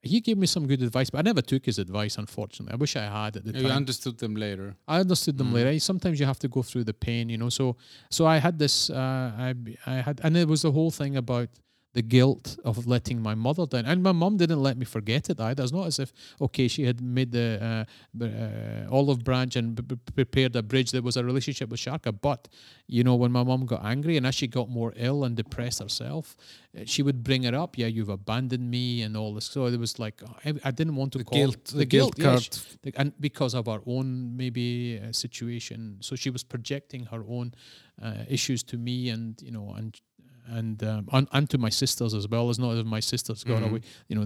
he gave me some good advice, but I never took his advice. Unfortunately, I wish I had at the time. You understood them later. I understood them Mm. later. Sometimes you have to go through the pain, you know. So, so I had this. Uh, I I had, and it was the whole thing about the guilt of letting my mother down, and my mum didn't let me forget it either. It's not as if okay, she had made the uh, uh, olive branch and b- b- prepared a bridge that was a relationship with Sharka. But you know, when my mum got angry and as she got more ill and depressed herself, uh, she would bring it up. Yeah, you've abandoned me and all this. So it was like I, I didn't want to The call guilt, the, guilt, yeah, card. she- and because of our own maybe uh, situation so she was projecting her own uh, issues to me and you know and and um, and, and to my sisters as well. As not as my sisters got Mhm. away you know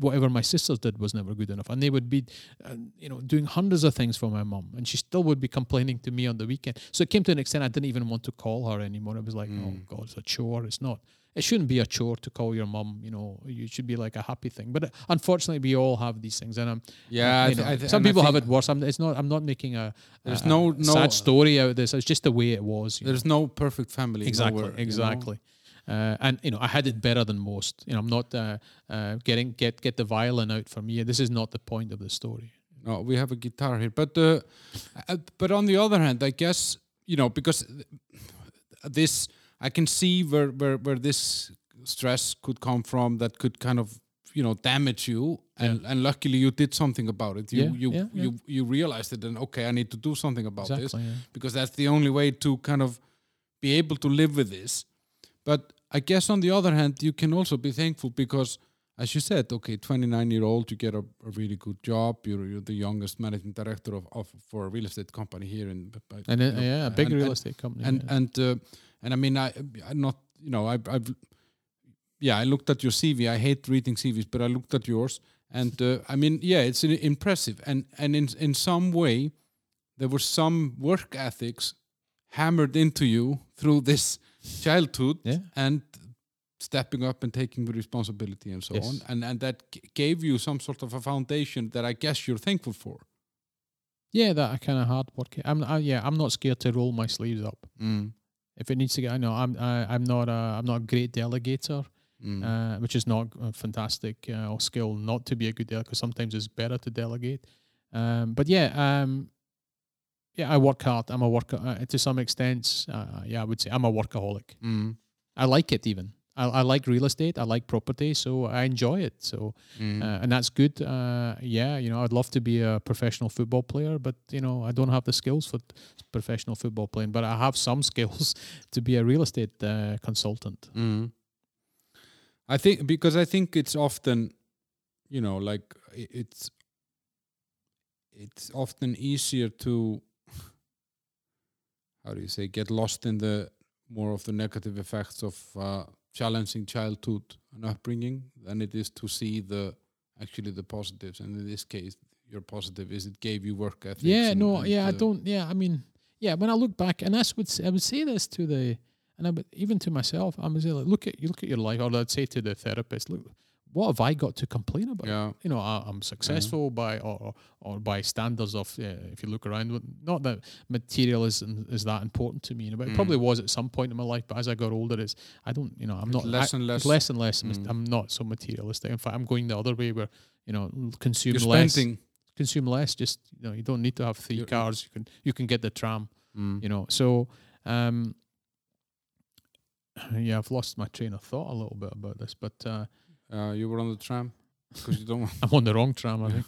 whatever my sisters did was never good enough. And they would be uh, you know doing hundreds of things for my mom and she still would be complaining to me on the weekend. So it came to an extent i didn't even want to call her anymore. It was like Mm. oh god it's a chore. It's not it shouldn't be a chore to call your mum. You know, it should be like a happy thing. But uh, unfortunately, we all have these things, and um, Yeah, I you th- know, I th- some and I people have it worse. I'm, it's not. I'm not making a There's a- no- no- sad story out of this. It's just the way it was. you know. There's no perfect family. exactly nowhere, you know? exactly uh, and you know i had it better than most you know i'm not uh, uh, getting get get the violin out for me this is not the point of the story No, we have a guitar here, but uh, uh, but on the other hand, I guess you know because this I can see where where where this stress could come from that could kind of you know damage you and and luckily you did something about it you Yeah, you yeah, yeah. you you realized it and okay I need to do something about this exactly yeah. because that's the only way to kind of be able to live with this. But I guess on the other hand, you can also be thankful because, as you said, okay, 29 year old, you get a, a really good job. You're, you're the youngest managing director of, of for a real estate company here in. and you uh, know, yeah a big and- real estate company and yeah. and uh, and I mean I I'm not you know I I've yeah I looked at your CV I hate reading CVs but I looked at yours. And uh, I mean yeah it's impressive. And and in in some way there was some work ethics hammered into you through this childhood Yeah. and stepping up and taking the responsibility and so Yes. on. And and that gave you some sort of a foundation that I guess you're thankful for. Yeah that I kind of hard work. I'm I, yeah i'm not scared to roll my sleeves up if it needs to get i know i'm I, i'm not a i'm not a great delegator Mm. uh, which is not a fantastic uh, or skill not to be a good delegator because sometimes it's better to delegate. Um, but yeah, um, yeah, I work hard. I'm a worker uh, to some extent. Uh, yeah, I would say I'm a workaholic. Mm. I like it even. I, I like real estate. I like property, so I enjoy it. So Mm. uh, and that's good. Uh, yeah, you know, I'd love to be a professional football player, but you know, I don't have the skills for professional football playing. But I have some skills to be a real estate uh, consultant. Mm. I think because I think it's often, you know, like it's it's often easier to how do you say get lost in the more of the negative effects of uh, challenging childhood and upbringing than it is to see the actually the positives. And in this case, your positive is it gave you work ethic. Yeah, and- no, and, yeah, I don't. Yeah, I mean, yeah. When I look back, and that's would I would say this to the, and I would even to myself. I would say, like, look at you look at your life, or I'd say to the therapist, look, what have I got to complain about? Yeah. You know, I, I'm successful by or, or by standards of. Uh, if you look around, not that materialism is that important to me, but it Mm. probably was at some point in my life. But as I got older, it's I don't, you know, I'm not less I- and less. it's less and less. Mm. I'm not so materialistic. In fact, I'm going the other way where you know consume You're less spending. consume less. Just you know, you don't need to have 3 You're- cars. You can you can get the tram. Mm. You know, so um, yeah, I've lost my train of thought a little bit about this, but uh, Uh, you were on the tram because you don't want. I'm on the wrong tram, I think.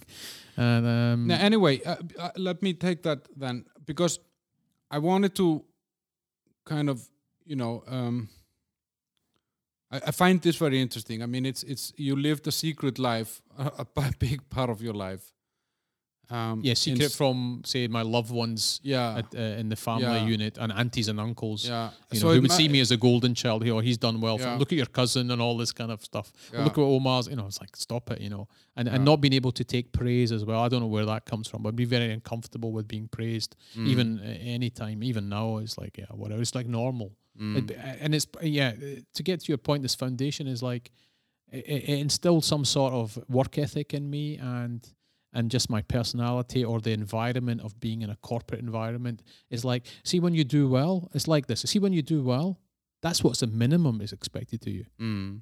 And um, Now, anyway, uh, uh, let me take that then because I wanted to kind of, you know, um, I, I find this very interesting. I mean, it's it's you lived a secret life, a big part of your life. Um, yeah, secret s- from say my loved ones yeah, at, uh, in the family Yeah. unit and aunties and uncles. yeah. You So know, who would ma- see me as a golden child. Or he's done well. Yeah. Look at your cousin and all this kind of stuff. Yeah. Look at Omar's. You know, it's like stop it. You know, and and not being able to take praise as well. I don't know where that comes from, but be very uncomfortable with being praised. Mm, Even uh, any time, even now, it's like yeah, whatever. It's like normal. mm, It, and it's yeah. uh, To get to your point, this foundation is like it, it instilled some sort of work ethic in me and and just my personality or the environment of being in a corporate environment is like see when you do well it's like this see when you do well that's what's the minimum is expected to you mm,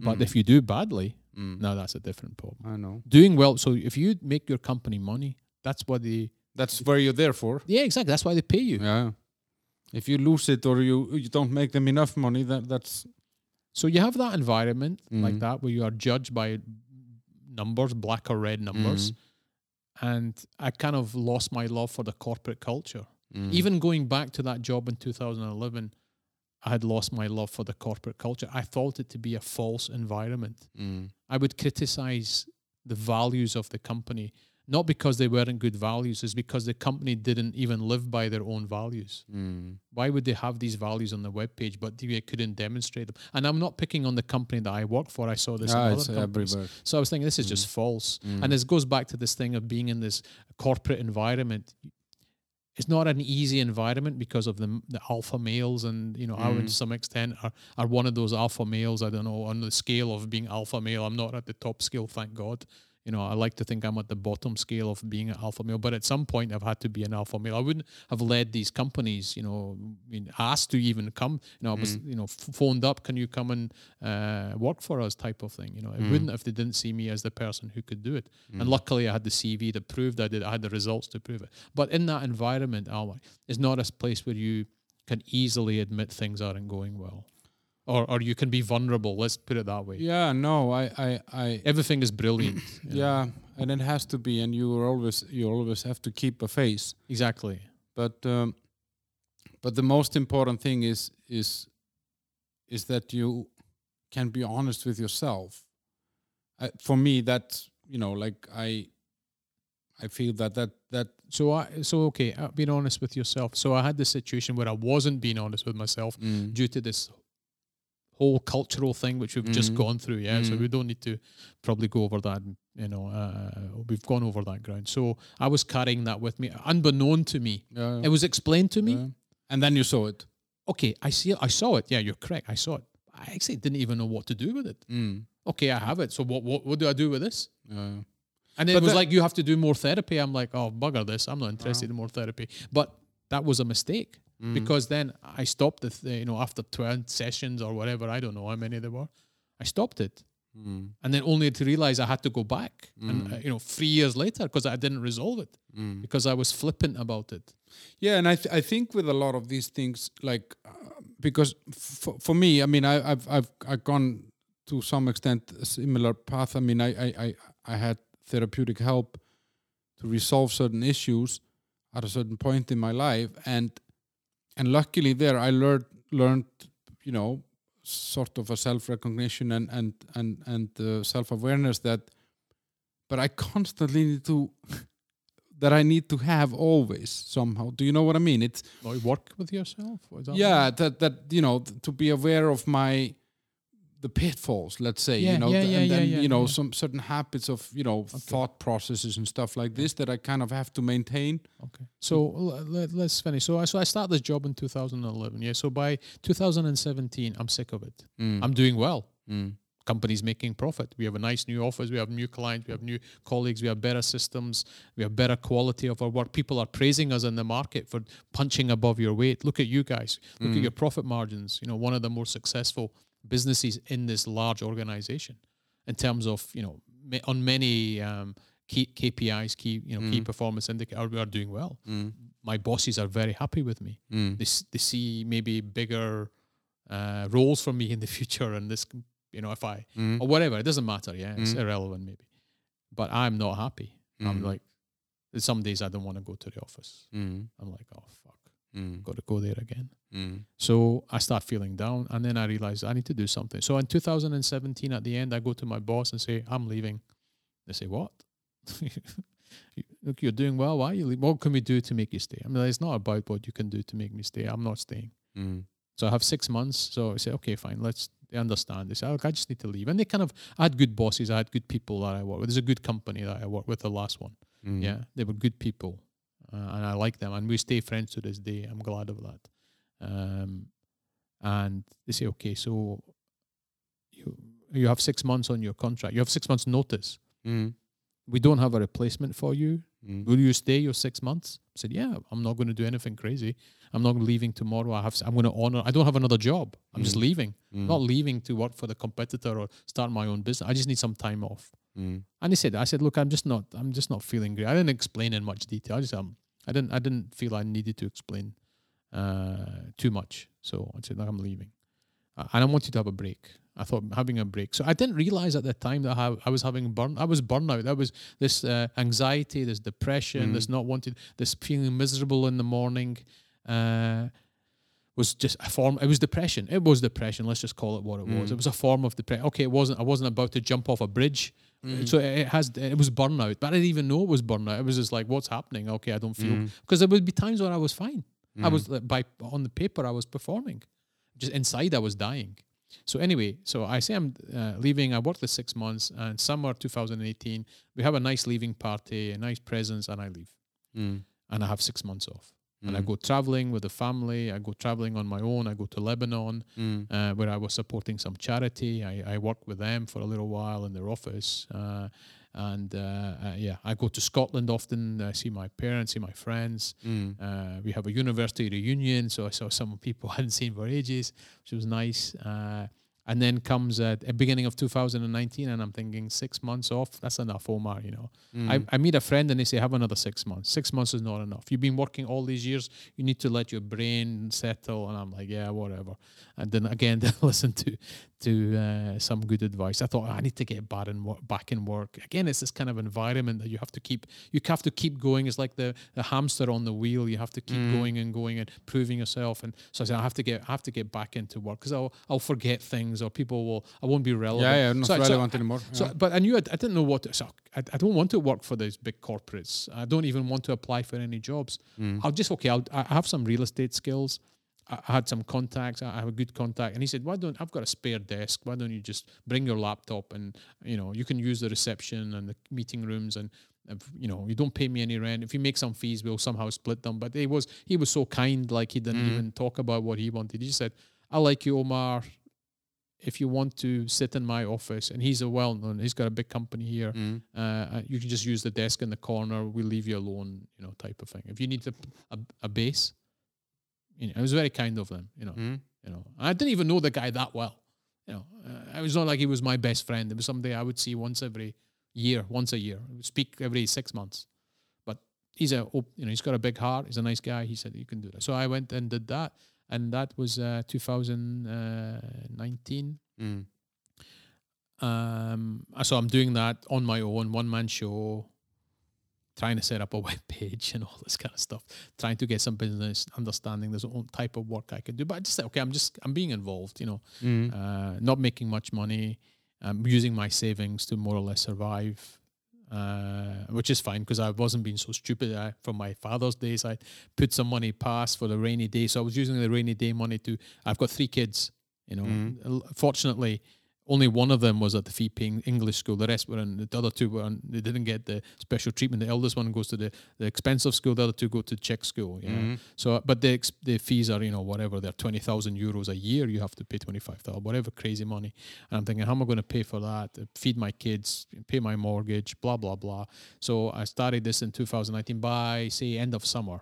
but mm, if you do badly mm. now that's a different problem I know doing well so if you make your company money that's what they that's where you're there for. yeah exactly that's why they pay you Yeah. If you lose it or you you don't make them enough money, that that's So you have that environment like Mhm. that where you are judged by numbers, black or red numbers. And I kind of lost my love for the corporate culture. mm, Even going back to that job in 2011, I had lost my love for the corporate culture. I thought it to be a false environment. mm, I would criticize the values of the company, not because they weren't good values, it's because the company didn't even live by their own values mm, why would they have these values on the web page but they couldn't demonstrate them and i'm not picking on the company that i work for i saw this ah, in other companies. everywhere. so i was thinking this is just false Mm. and this goes back to this thing of being in this corporate environment it's not an easy environment because of the the alpha males, and you know, I Mm. to some extent are are one of those alpha males. I don't know on the scale of being alpha male. I'm not at the top scale, thank God. You know, I like to think I'm at the bottom scale of being an alpha male, but at some point I've had to be an alpha male. I wouldn't have led these companies, you know, mean, asked to even come. You know, I was, mm. you know, phoned up, can you come and uh, work for us, type of thing. You know, it mm. wouldn't if they didn't see me as the person who could do it. And mm. luckily, I had the CV that proved I did. I had the results to prove it. But in that environment, it's not a place where you can easily admit things aren't going well, or or you can be vulnerable. Let's put it that way. Yeah, no, I, I, I Everything is brilliant. you know. yeah, and it has to be, and you always, you always have to keep a face. exactly. But, um, but the most important thing is, is, is that you can be honest with yourself. I, for me, that's you know, like I, I feel that that that So I so okay, being honest with yourself. So I had this situation where I wasn't being honest with myself due to this whole cultural thing which we've just Mhm. gone through. Yeah, so Mhm. we don't need to probably go over that. You know, uh, we've gone over that ground. So I was carrying that with me, unbeknown to me. yeah, It was explained to me. yeah. and then you saw it. Okay, I see it. I saw it. Yeah, you're correct. I saw it. I actually didn't even know what to do with it. Mm. Okay, I have it. So what what, what do I do with this? Yeah. And it But was that- like you have to do more therapy. I'm like, oh bugger this. I'm not interested in more therapy. But that was a mistake Mm. because then I stopped the th- you know after 12 sessions or whatever. I don't know how many there were. I stopped it, Mm. and then only to realize I had to go back. Mm. And uh, you know, three years later because I didn't resolve it Mm. because I was flippant about it. Yeah, and I th- I think with a lot of these things, like uh, because f- for me, I mean, I, I've I've I've gone to some extent a similar path. I mean, I I I, I had therapeutic help to resolve certain issues at a certain point in my life, and and luckily there I learned learned you know sort of a self recognition and and and and uh, self awareness that, but I constantly need to. that I need to have always somehow. Do you know what I mean? It's you work with yourself. That yeah, that that you know to be aware of my the pitfalls. Let's say Yeah, you know, yeah, yeah, and then you know some certain habits of you know thought processes and stuff like this that I kind of have to maintain. Okay. So let, let's finish. So I so I started this job in 2011. Yeah. So by 2017, I'm sick of it. Mm. I'm doing well. Mm. Companies making profit. We have a nice new office. We have new clients. We have new colleagues. We have better systems. We have better quality of our work. People are praising us in the market for punching above your weight. Look at you guys. Look at mm. your profit margins. You know, one of the more successful businesses in this large organization in terms of you know ma- on many um, key KPIs, key you know key mm. performance indicators, we are doing well. Mm. My bosses are very happy with me. Mm. They they see maybe bigger uh, roles for me in the future, and this you know if I or whatever it doesn't matter. Yeah, it's irrelevant maybe, but I'm not happy. I'm like some days I don't want to go to the office. I'm like oh fuck, got to go there again. Mm-hmm. So I start feeling down, and then I realize I need to do something. So in 2017, at the end, I go to my boss and say, "I'm leaving." They say, "What? Look, you're doing well. Why are you leaving? What can we do to make you stay?" I mean, it's not about what you can do to make me stay. I'm not staying. Mm-hmm. So I have six months. So I say, okay, fine. Let's they understand. They say, look, I just need to leave. And they kind of, I had good bosses. I had good people that I work with. There's a good company that I work with. The last one, mm-hmm. yeah, they were good people, uh, and I like them. And we stay friends to this day. I'm glad of that. Um, and they say, okay, so you you have six months on your contract. You have six months notice. Mm. We don't have a replacement for you. Mm. Will you stay your six months? I said, yeah. I'm not going to do anything crazy. I'm not leaving tomorrow. I have. I'm going to honor. I don't have another job. I'm just mm. leaving. Not leaving to work for the competitor or start my own business. I just need some time off. And he said, I said, look, I'm just not. I'm just not feeling great. I didn't explain in much detail. I just um, I didn't. I didn't feel I needed to explain uh, too much. So I said, I'm leaving, and I wanted to have a break. I thought having a break. So I didn't realize at the time that I, I was having burn. I was burnout. That was this uh, anxiety, this depression, this not wanting, this feeling miserable in the morning. Uh, was just a form. It was depression. It was depression. Let's just call it what it was. It was a form of depression. Okay, it wasn't. I wasn't about to jump off a bridge. So it it has. It was burnout, but I didn't even know it was burnout. It was just like, what's happening? Okay, I don't feel because there would be times when I was fine. I was like, by on the paper I was performing, just inside I was dying. So anyway, so I say I'm uh, leaving. I worked the six months, and summer 2018, we have a nice leaving party, a nice presents, and I leave, and I have six months off. And I Mm. go traveling with the family. I go traveling on my own. I go to Lebanon, Mm. uh, where I was supporting some charity. I, I worked with them for a little while in their office. Uh, and uh, uh, yeah, I go to Scotland often. I see my parents, see my friends. Mm. Uh, we have a university reunion, so I saw some people I hadn't seen for ages, which was nice. Uh, and then comes at the beginning of 2019, and I'm thinking six months off, that's enough, Omar. You know, Mm. I, I meet a friend and they say have another six months. Six months is not enough. You've been working all these years. You need to let your brain settle. And I'm like, yeah, whatever. And then again, then listen to to uh, some good advice. I thought I need to get back in work. Back in work again. It's this kind of environment that you have to keep. You have to keep going. It's like the, the hamster on the wheel. You have to keep Mm. going and going and proving yourself. And so I said I have to get I have to get back into work because I'll I'll forget things or people will I won't be relevant. yeah, yeah, not So- so relevant anymore. so, but I knew I, I didn't know what. To, so I, I don't want to work for these big corporates. I don't even want to apply for any jobs. Mm. I'll just okay. I'll, I have some real estate skills. I had some contacts. I have a good contact, and he said, "Why don't I've got a spare desk? Why don't you just bring your laptop and you know you can use the reception and the meeting rooms and." If, you know, you don't pay me any rent. If you make some fees, we'll somehow split them. But he was he was so kind, like he didn't Mm. even talk about what he wanted. He said, "I like you, Omar. If you want to sit in my office, and he's a well known, he's got a big company here. Mm. Uh, you can just use the desk in the corner. We'll leave you alone, you know, type of thing. If you need a, a, a base, you know, it was very kind of them, you know. Mm. You know, I didn't even know the guy that well. You know, uh, it was not like he was my best friend. It was somebody I would see once every year, once a year. Speak every six months. But he's a, you know, he's got a big heart. He's a nice guy. He said you can do that. So I went and did that, and that was uh, 2019. Mm. Um, so I'm doing that on my own, one man show, trying to set up a web page and all this kind of stuff, trying to get some business understanding. There's own type of work I can do, but I just said, okay, I'm just I'm being involved, you know, Mm. uh, not making much money, um, using my savings to more or less survive. Uh, which is fine because I wasn't being so stupid. I, from my father's days, I put some money past for the rainy day. So I was using the rainy day money to. I've got three kids. You know. L- fortunately, only one of them was at the fee-paying English school. The rest were in. The other two were. On, they didn't get the special treatment. The eldest one goes to the, the expensive school. The other two go to Czech school. Yeah. Mhm. So, but the the fees are you know whatever they're twenty thousand euros a year. You have to pay twenty five thousand, whatever crazy money. And I'm thinking, how am I going to pay for that? Uh, Feed my kids, pay my mortgage, blah blah blah. So I started this in 2019. By say end of summer,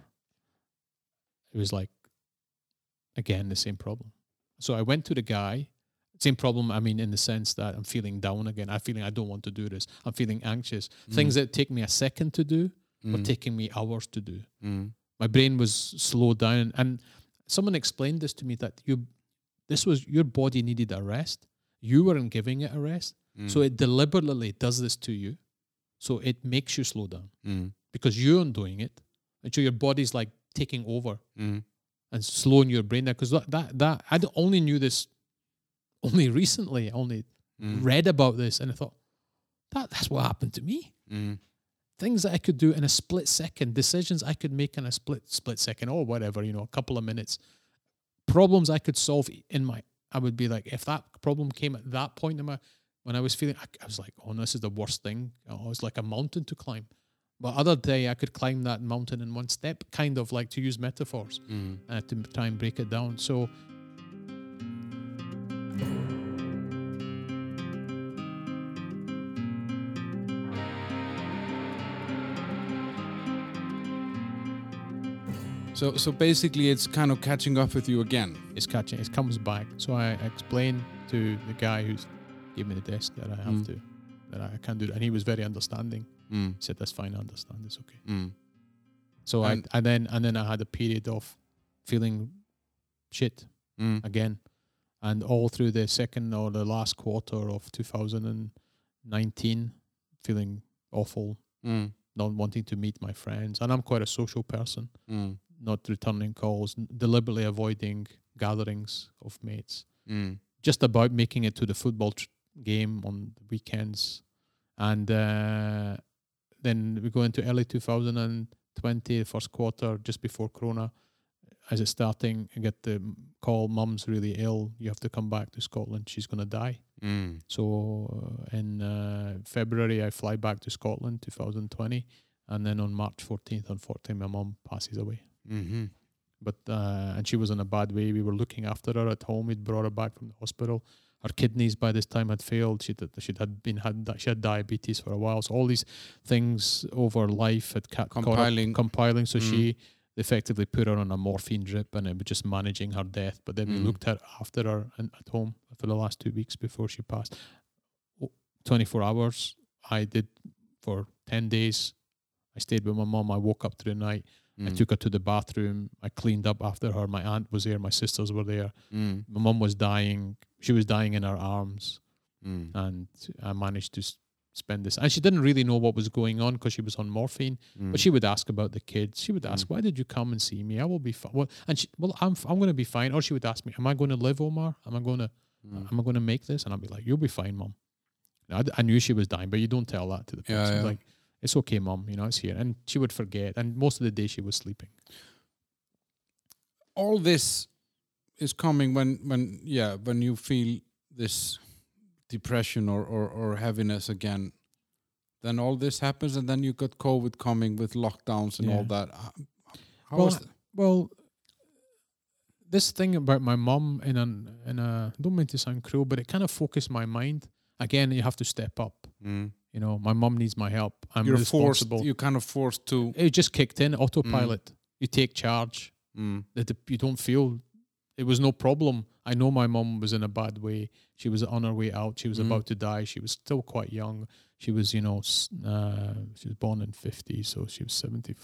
it was like again the same problem. So I went to the guy. Same problem. I mean, in the sense that I'm feeling down again. I'm feeling I don't want to do this. I'm feeling anxious. Things that take me a second to do were Mm. taking me hours to do Mm. my brain was slowed down and someone explained this to me that you this was your body needed a rest you weren't giving it a rest so Mm. it deliberately does this to you so it makes you slow down Mm. because you're doing it and so your body's like taking over Mm. and slowing your brain down because that, that that i only knew this only recently I only Mm. read about this and i thought that that's what happened to me Mm. things that I could do in a split second, decisions I could make in a split split second or whatever, you know, a couple of minutes, problems I could solve in my. I would be like, if that problem came at that point in my, when I was feeling, I, I was like, oh, no, this is the worst thing. Oh, it's like a mountain to climb. But other day I could climb that mountain in one step, kind of like to use metaphors Mm. uh, to try and break it down. So So so basically, it's kind of catching up with you again. it's catching, it comes back. So I explained to the guy who's gave me the desk that I have Mm. to, that I can't do that. And he was very understanding. Mm. He said, that's fine, I understand, it's okay. Mm. So And- I, and then, and then I had a period of feeling shit Mm. again. And all through the second or the last quarter of 2019, feeling awful, Mm. not wanting to meet my friends. And I'm quite a social person. Not returning calls, deliberately avoiding gatherings of mates, Mm. just about making it to the football tr- game on the weekends. And uh, then we go into early 2020, first quarter, just before Corona. As it's starting, I get the call, mum's really ill. You have to come back to Scotland. She's going to die. Mm. So uh, in uh, February, I fly back to Scotland, 2020. And then on March 14th, unfortunately, my mum passes away. Mm-hmm. but uh, and she was in a bad way. We were looking after her at home. We'd brought her back from the hospital. Her kidneys by this time had failed. She she had been had she had diabetes for a while. So all these things over life had ca- Compiling. compiling. So Mm. she effectively put her on a morphine drip, and it was just managing her death. But then we Mm. looked at after her in, at home for the last two weeks before she passed. Twenty four hours. I did for ten days. I stayed with my mom. I woke up through the night. I Mm. took her to the bathroom. I cleaned up after her. My aunt was there. My sisters were there. Mm. My mum was dying. She was dying in her arms, Mm. and I managed to s- spend this. And she didn't really know what was going on because she was on morphine. Mm. But she would ask about the kids. She would ask, Mm. "Why did you come and see me? I will be fine." Well, and she, well, I'm f- I'm going to be fine. Or she would ask me, "Am I going to live, Omar? Am I going to Mm. am I going to make this?" And I'd be like, "You'll be fine, mum." I, d- I knew she was dying, but you don't tell that to the Yeah, person. yeah. Like, it's okay, mom, You know, it's here. And she would forget. And most of the day, she was sleeping. all this is coming when when yeah when you feel this depression or or, or heaviness again then all this happens and then you got covid coming with lockdowns and all that how Well, was th- Well, this thing about my mom in an in a I don't mean to sound cruel, but it kind of focused my mind. Again, you have to step up. Mm. You know, my mum needs my help. I'm you're forced responsible. you're kind of forced to it just kicked in autopilot. You take charge. mm. That you don't feel it was no problem. I know my mum was in a bad way. She was on her way out. She was Mhm. about to die. She was still quite young. She was, you know, uh, she was born in fifty, so she was seventy.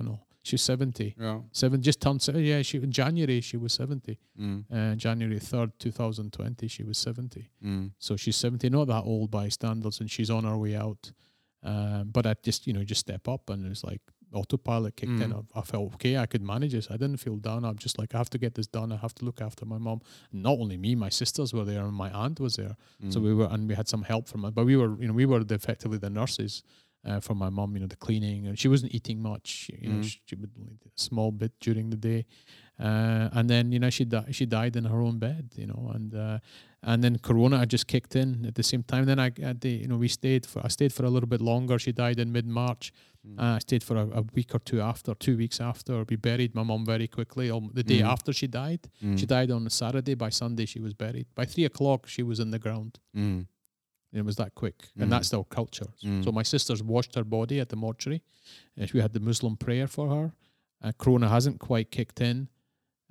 No, she was seventy. yeah Seven just turned. Yeah, she in January she was seventy. mm. Uh, January third, two thousand twenty, she was seventy. Mm. So she's seventy, not that old by standards, and she's on her way out. Um, but I just you know just step up, and it's like autopilot kicked in. Mm. I, I felt okay. I could manage this. I didn't feel down. I'm just like I have to get this done. I have to look after my mom. And Not only me, my sisters were there, and my aunt was there. So Mm. we were, and we had some help from it. But we were, you know, we were the, effectively the nurses uh, for my mom. You know, the cleaning, and she wasn't eating much. You know, Mm. she, she would only a small bit during the day, uh, and then you know she di- she died in her own bed. You know, and uh, and then Corona had just kicked in at the same time. Then I, at the, you know, we stayed for I stayed for a little bit longer. She died in mid March. Mm. Uh, I stayed for a, a week or two after, two weeks after. We buried my mom very quickly. Um, the day Mm. after she died, Mm. she died on a Saturday. By Sunday, she was buried. By three o'clock, she was in the ground. Mm. It was that quick, Mm. and that's their culture. So Mm. my sisters washed her body at the mortuary. Uh, we had the Muslim prayer for her. Uh, Corona hasn't quite kicked in,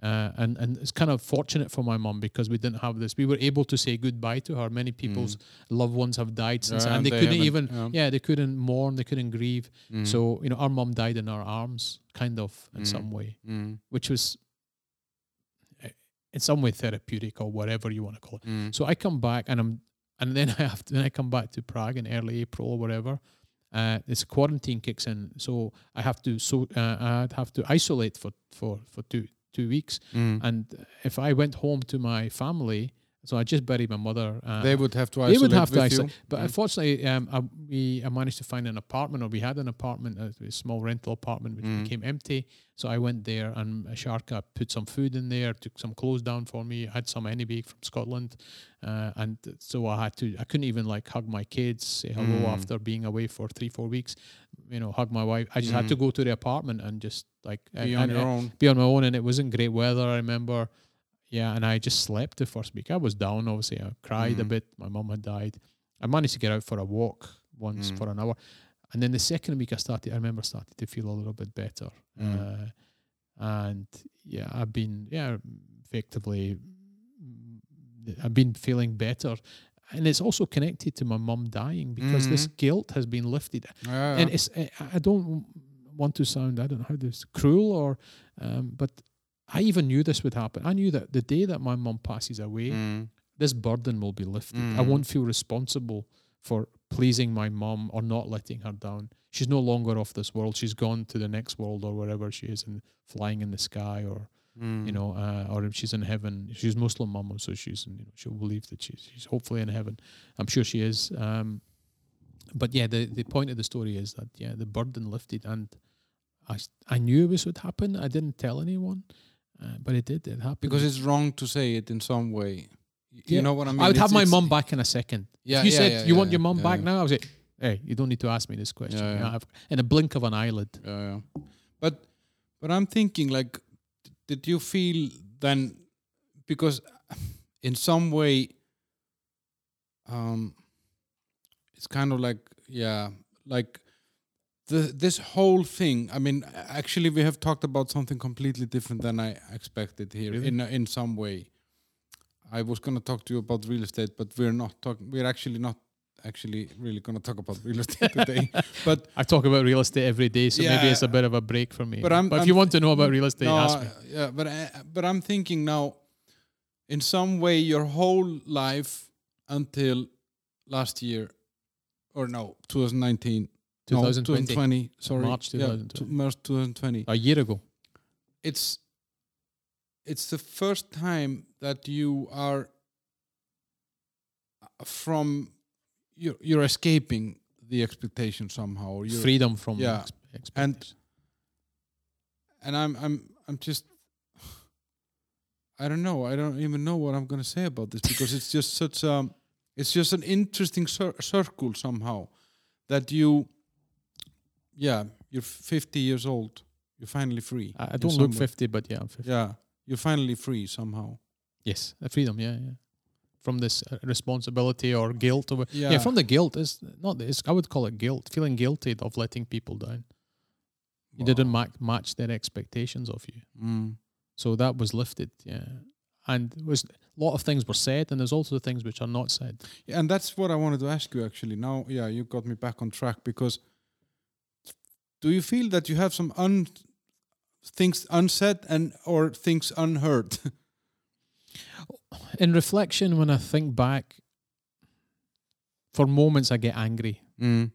uh, and and it's kind of fortunate for my mum because we didn't have this. We were able to say goodbye to her. Many people's loved ones have died since, Yeah, and they, they couldn't even. yeah. Yeah, they couldn't mourn. They couldn't grieve. Mm. So you know, our mum died in our arms, kind of in Mm. some way, Mm. which was. uh, In some way, therapeutic or whatever you want to call it. Mm. So I come back and I'm and then I have to then I come back to Prague in early April or whatever. Uh, this quarantine kicks in, so I have to so uh, I'd have to isolate for for for two two weeks. Mm. And if I went home to my family, so I just buried my mother. Uh, they would have to they would have to with you. But Mm. unfortunately, um, I, we I managed to find an apartment, or we had an apartment, a, a small rental apartment, which Mm. became empty. So I went there, and Sharka put some food in there, took some clothes down for me. I had some anyway from Scotland, uh, and so I had to. I couldn't even like hug my kids, say hello Mm. after being away for three, four weeks. You know, hug my wife. I just had to Mm. go to the apartment and just like be on your own. be on my own and it wasn't great weather i remember yeah and i just slept the first week. I was down obviously. I cried a Mm. bit. My mum had died. I managed to get out for a walk once Mm. for an hour. And then the second week i started i remember started to feel a little bit better. Mm. uh, and yeah i've been yeah effectively mm, i've been feeling better. And it's also connected to my mum dying because this Mhm. guilt has been lifted. And it's I I don't want to sound I don't know how this cruel or um, but I even knew this would happen. I knew that the day that my mum passes away, Mm. this burden will be lifted. I Mm. won't feel responsible for pleasing my mum or not letting her down. She's no longer off this world. She's gone to the next world or wherever she is and flying in the sky or Mm. you know, uh, or if she's in heaven. She's Muslim mum, so she's you know she'll believe that she's she's hopefully in heaven. I'm sure she is. Um, but yeah, the the point of the story is that yeah, the burden lifted, and I I knew this would happen. I didn't tell anyone, uh, but it did. It happened because it's wrong to say it in some way. You Yeah. know what I mean? I would have It's- my it's- mum back in a second. Yeah, if you yeah, said yeah, you want your mum yeah, back now, I was like, hey, you don't need to ask me this question. Yeah, You know. I've- in a blink of an eyelid. Yeah, yeah. But But I'm thinking, like, did you feel then? Because in some way, um, it's kind of like, yeah, like the this whole thing. I mean, actually, we have talked about something completely different than I expected here. Really? In in some way, I was gonna talk to you about real estate, but we're not talking. We're actually not actually really gonna talk about real estate today. But I talk about real estate every day, so maybe it's a bit of a break for me. But I'm- if I'm you want to know about real estate, no, ask me. uh, yeah, but I, but I'm thinking now, in some way, your whole life until last year, or no, 2019, no, 2020, 2020, sorry, March 2020. t- March 2020. a year ago. It's it's the first time that you are uh, from you're, you're escaping the expectation somehow. Or you're, Freedom from yeah. ex- And- and I'm I'm I'm just I don't know. I don't even know what I'm going to say about this because it's just such a it's just an interesting cir- circle somehow that you yeah, you're 50 years old. You're finally free. I, I don't look 50, but yeah, I'm 50. Yeah, you're finally free somehow. Yes, the freedom, yeah, yeah. From this uh, responsibility or guilt. Over, Yeah. yeah. from the guilt. Is not. It's, I would call it guilt. Feeling guilty of letting people down. You didn't Wow. ma- match their expectations of you. Mm. So that was lifted, yeah. And it was a lot of things were said, and there's also things which are not said. Yeah, and that's what I wanted to ask you actually. Now, yeah, you got me back on track because do you feel that you have some un things unsaid and or things unheard? In reflection, when I think back, for moments I get angry. mm.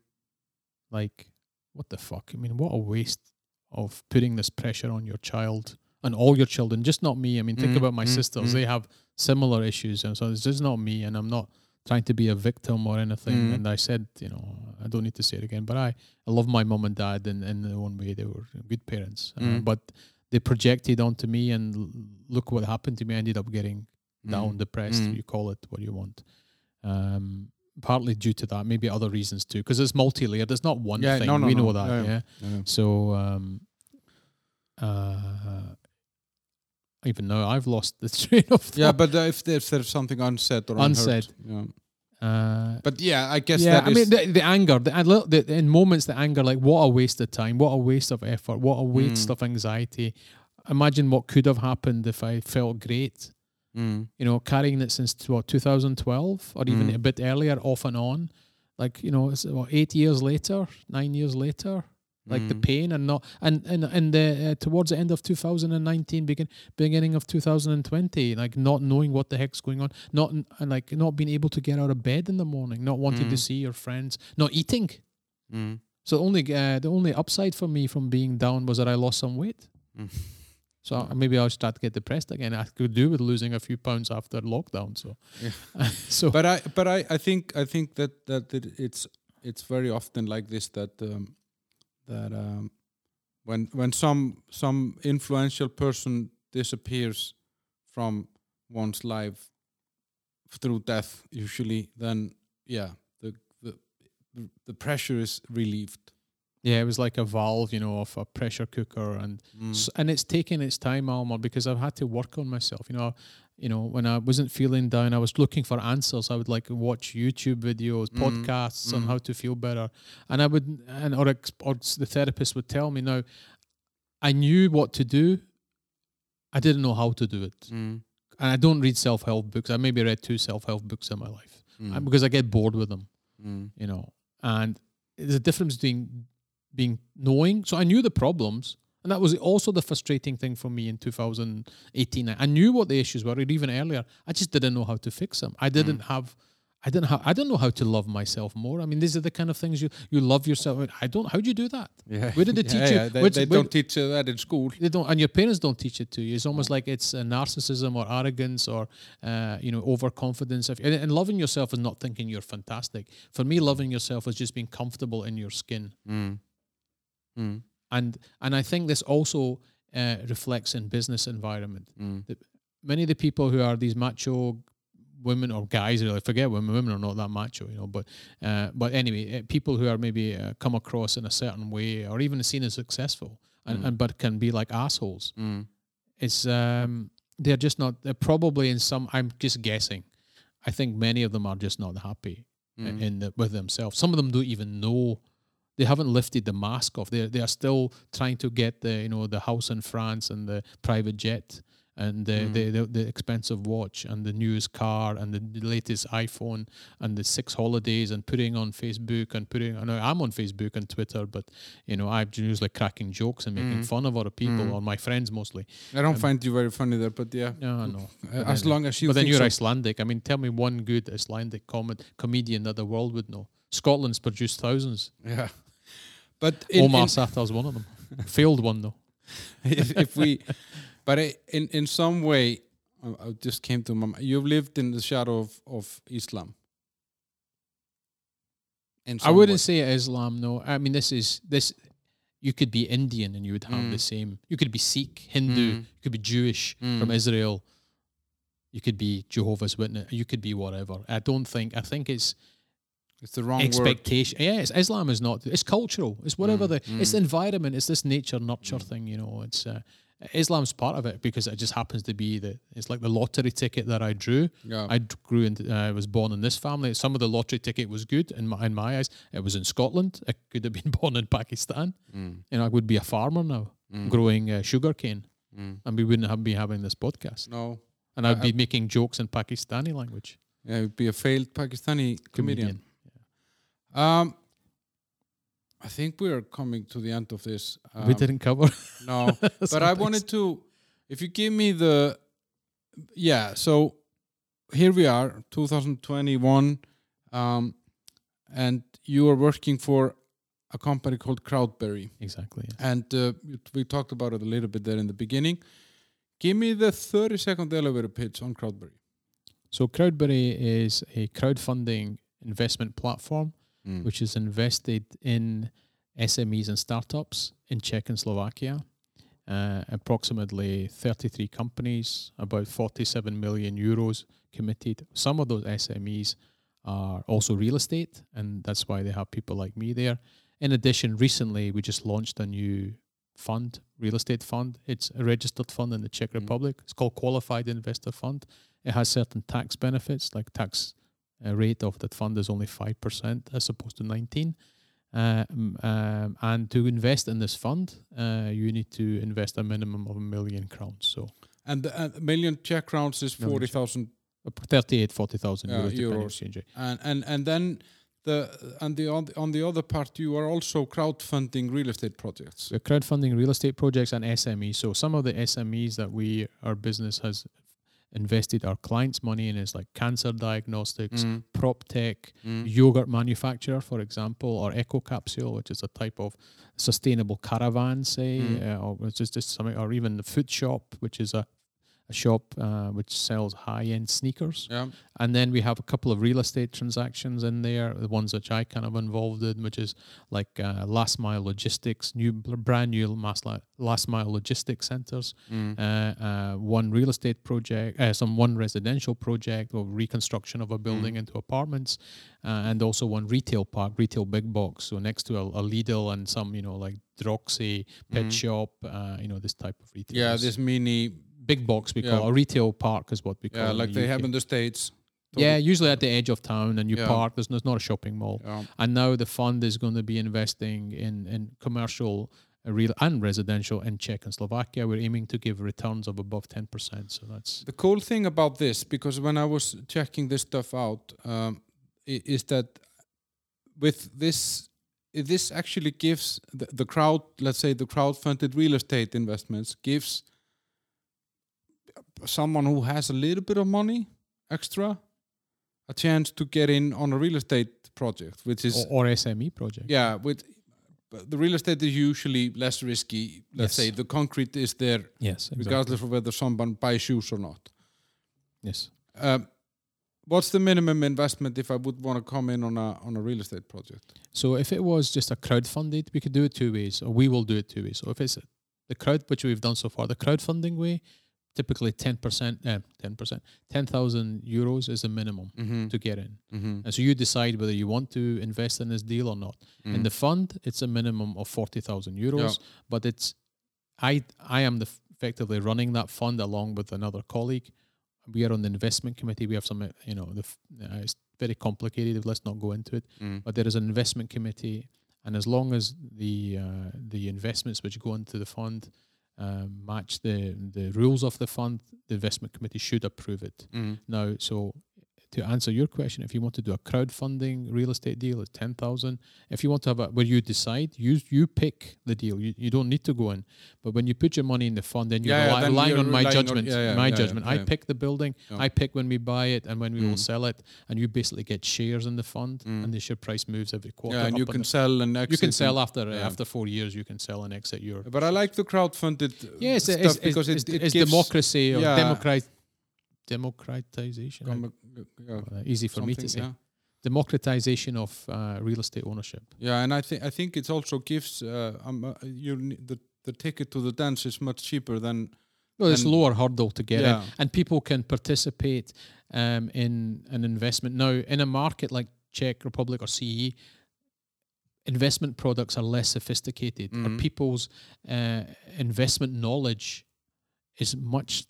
Like, what the fuck? I mean, what a waste of putting this pressure on your child and all your children, just not me. I mean, think Mm, about my mm, sisters; mm. they have similar issues, and so this is not me. And I'm not trying to be a victim or anything. Mm. And I said, you know, I don't need to say it again, but I, I love my mom and dad in, in their own way. They were good parents, uh, Mm. but they projected onto me, and look what happened to me. I ended up getting down, Mm. depressed. You call it what you want. Um, partly due to that, maybe other reasons too, because it's multi-layered. It's not one Yeah, thing. no, no, we no. know that. Yeah. So, um, uh, even now I've lost the train of thought. Yeah, but uh, if there's, there's something unsaid or Unsaid. unheard, yeah. Uh, But yeah, I guess yeah, I mean the, the anger, the, the in moments the anger, like what a waste of time, what a waste of effort, what a waste Mm. of anxiety. Imagine what could have happened if I felt great. Mm. You know, carrying it since what 2012 or even Mm. a bit earlier, off and on. Like you know, it's what eight years later, nine years later. Like the Mm. pain and not and and and the uh, towards the end of 2019 begin beginning of 2020 like not knowing what the heck's going on not and like not being able to get out of bed in the morning not wanting to Mm. see your friends not eating Mm. so only uh, the only upside for me from being down was that I lost some weight Mm. so uh, maybe I'll start to get depressed again I could do with losing a few pounds after lockdown so Yeah. so But I but I, I think I think that that it, it's it's very often like this that um, that um, when when some some influential person disappears from one's life through death usually then yeah the the the pressure is relieved yeah it was like a valve you know of a pressure cooker and Mm. And it's taken its time, Almar, because I've had to work on myself. You know, you know, when I wasn't feeling down, I was looking for answers. I would like watch YouTube videos, Mm, podcasts on mm. how to feel better, and I would, and or, or the therapist would tell me. Now, I knew what to do. I didn't know how to do it, Mm. and I don't read self help books. I maybe read two self help books in my life uh, Mm. because I get bored with them Mm. you know and there's a difference between being knowing so i knew the problems and that was also the frustrating thing for me in 2018 i knew what the issues were even earlier. I just didn't know how to fix them. I didn't have i didn't have i don't know how to love myself more. I mean these are the kind of things you you love yourself. I don't how do you do that? Yeah. Where did they Yeah, teach you? yeah, they, Which- they where- don't teach you that in school. They don't and your parents don't teach it to you. It's almost like it's a narcissism or arrogance or uh, you know overconfidence. And, and loving yourself is not thinking you're fantastic. For me loving yourself is just being comfortable in your skin. Mm. Mm. And and i think this also uh, reflects in business environment Mm. many of the people who are these macho women or guys really forget women women are not that macho you know but uh, but anyway uh, people who are maybe uh, come across in a certain way or even seen as successful and, Mm. and but can be like assholes. Mm. It's um, they're just not. They're probably in some. I'm just guessing. I think many of them are just not happy i- Mm. in the, with themselves. Some of them don't even know. They haven't lifted the mask off. They they are still trying to get the you know the house in France and the private jet and the, Mm. the, the, the expensive watch and the newest car and the, latest iPhone and the six holidays and putting on Facebook and putting. I know I'm on Facebook and Twitter, but you know I'm usually cracking jokes and making Mm. fun of other people Mm. or my friends mostly. I don't Um, find you very funny there, but yeah. No, I know. Uh, as then- long as you but then you're so. Icelandic. I mean, tell me one good Icelandic com- comedian that the world would know. Scotland's produced thousands. Yeah. But in, Omar in, Sattar's one of them. Failed one though. if, if we, but in in some way, I, just came to my. mind, You've lived in the shadow of, of Islam. I wouldn't way. say Islam. No, I mean this is this. You could be Indian and you would have Mm. the same. You could be Sikh, Hindu. Mm. You could be Jewish from Mm. Israel. You could be Jehovah's Witness. You could be whatever. I don't think. I think it's It's the wrong expectation. Yeah, it's, Islam is not. It's cultural. It's whatever Mm, the. It's the mm. environment. It's this nature nurture Mm. thing. You know, it's uh, Islam's part of it because it just happens to be that it's like the lottery ticket that I drew. Yeah. I grew and I was born in this family. Some of the lottery ticket was good in my in my eyes. It was in Scotland. I could have been born in Pakistan. Mm, You know, I would be a farmer now, mm, growing uh, sugarcane, mm. and we wouldn't have be having this podcast. No. And I'd I- be making jokes in Pakistani language. Yeah, you'd be a failed Pakistani comedian. Comedian. Um, I think we are coming to the end of this. Um, we didn't cover. No, but I wanted to, if you give me the, yeah. So here we are, 2021, um, and you are working for a company called Crowdberry, exactly. Yes. and uh, we talked about it a little bit there in the beginning. Give me the 30 second elevator pitch on Crowdberry. So Crowdberry is a crowdfunding investment platform Mm. which is invested in SMEs and startups in Czech and Slovakia. Uh, approximately 33 companies, about 47 million euros committed. Some of those SMEs are also real estate, and that's why they have people like me there. In addition, recently we just launched a new fund, real estate fund. It's a registered fund in the Czech Mm. Republic. It's called Qualified Investor Fund. It has certain tax benefits, like tax rate of that fund is only 5% as opposed to 19 um, um, and to invest in this fund uh, you need to invest a minimum of a million crowns so And the uh, million Czech crowns is Million 40,000. uh, 38 40,000 Yeah, euros euros. exchange. And, and, and then the, and the, on, the, on the other part, you are also crowdfunding real estate projects. We're crowdfunding real estate projects and SMEs. So some of the SMEs that we our business has invested our clients' money in is like cancer diagnostics, Mm, prop tech, mm, yogurt manufacturer, for example, or Ecocapsule, which is a type of sustainable caravan, say, Mm. uh, or just, just something, or even the Footshop, which is a, a shop uh, which sells high-end sneakers. yeah. And then we have a couple of real estate transactions in there, the ones which I kind of involved in, which is like uh, last mile logistics, new brand new last, last mile logistics centers Mm. uh, uh, one real estate project, uh, some one residential project or reconstruction of a building into apartments, uh, and also one retail park, retail big box. So next to a, a Lidl and some, you know, like Droxi, Pet Mhm. Shop, uh, you know, this type of retail. Yeah, this mini, big box we Yeah. call a retail park is what we call. yeah, like the they have in the States. Yeah, usually at the edge of town, and you Yeah. park. There's, there's not a shopping mall. Yeah. And now the fund is going to be investing in in commercial, uh, real and residential in Czech and Slovakia. We're aiming to give returns of above ten percent. So that's The cool thing about this, because when I was checking this stuff out, um, is that with this, this actually gives the, the crowd, let's say the crowd-funded real estate investments, gives someone who has a little bit of money extra a chance to get in on a real estate project, which is or, or SME project. yeah, with but the real estate is usually less risky. Let's Yes. say the concrete is there Yes, exactly. regardless of whether someone buys shoes or not. Yes. Um, what's the minimum investment if I would want to come in on a on a real estate project? So if it was just a crowdfunded, we could do it two ways, or we will do it two ways. So if it's the crowd, which we've done so far, the crowdfunding way, typically ten percent, ten percent, ten thousand euros is the minimum Mm-hmm. to get in. Mm-hmm. And so you decide whether you want to invest in this deal or not. In the fund, it's a minimum of forty thousand euros, but it's I I am the effectively running that fund along with another colleague. We are on the investment committee. We have some, uh, you know, the uh, it's very complicated. Let's not go into it. Mm. But there is an investment committee, and as long as the uh, the investments which go into the fund um, match the the rules of the fund, the investment committee should approve it. Mm. Now, so to answer your question, if you want to do a crowdfunding real estate deal, it's ten thousand. If you want to have a where you decide, you you pick the deal. You, you don't need to go in. But when you put your money in the fund, then you're Yeah, yeah, then relying you're on my relying on- judgment. yeah, my judgment. I pick the building. I pick when we buy it and when we will Mm. sell it, and you basically get shares in the fund, Mm. and the share price moves every quarter. Yeah, and you can and sell and exit. you can sell after after four years. You can sell and exit your. But I like the crowdfunded Yes, stuff it's, because it's, it, it it's gives democracy or democrat democratization. yeah, Uh, easy for me to say. Yeah. Democratization of uh, real estate ownership. Yeah, and I think I think it also gives uh, um, uh, you the the ticket to the dance is much cheaper than Well, it's lower hurdle to get in, and people can participate um, in an investment. Now, in a market like Czech Republic or CE, investment products are less sophisticated, Mhm. people's uh, investment knowledge is much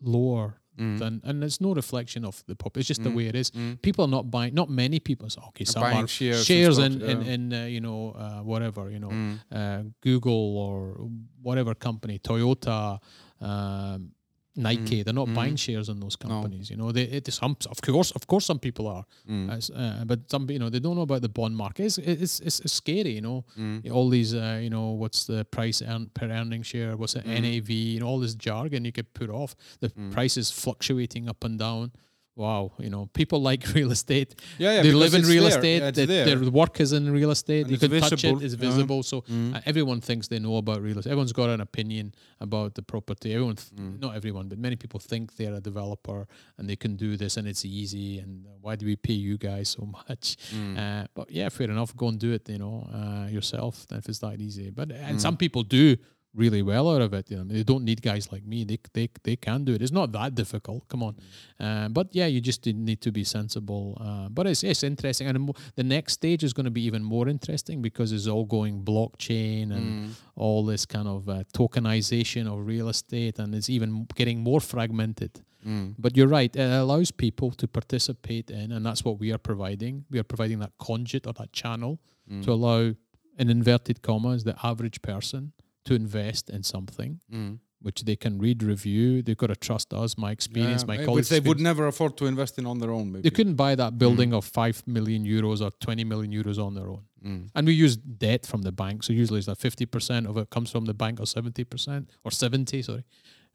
lower Mm. than, and it's no reflection of the pop. It's just the Mm. way it is. Mm. People are not buying. Not many people. So, okay, some buying are shares, shares in yeah. in, in uh, you know uh, whatever you know Mm. uh, Google or whatever company, Toyota, um, Nike. They're not Mhm. buying shares in those companies. You know, they it some of course, of course, some people are, Mm. Uh, but some you know they don't know about the bond market. It's it's, it's, it's scary. You know, Mm. all these uh, you know what's the price earn, per earning share? What's the Mhm. NAV? You know, all this jargon you could put off. The Mm. price is fluctuating up and down. Wow, you know, people like real estate Yeah, yeah. they live in real there. estate. Yeah, there. their work is in real estate. And you can touch it. It's visible. So Mm. uh, everyone thinks they know about real estate. Everyone's got an opinion about the property. Everyone, th- Mm. not everyone, but many people think they're a developer and they can do this and it's easy. And uh, why do we pay you guys so much? Mm. Uh, but yeah, fair enough. Go and do it. You know uh, yourself if it's that easy. But and Mm. some people do really well out of it. You know, they don't need guys like me. They they they can do it. It's not that difficult. Come on. Uh, but yeah, you just need to be sensible. Uh, but it's it's interesting, and the next stage is going to be even more interesting because it's all going blockchain and Mm. all this kind of uh, tokenization of real estate, and it's even getting more fragmented. Mm. But you're right; it allows people to participate in, and that's what we are providing. We are providing that conduit or that channel Mm. to allow, in inverted commas, the average person to invest in something Mm. which they can read, review. They've got to trust us, my experience, Yeah, my colleagues. Which they would never afford to invest in on their own. Maybe. They couldn't buy that building of five million euros or twenty million euros on their own. Mm. And we use debt from the bank, so usually it's like fifty percent of it comes from the bank, or seventy percent, or seventy. Sorry,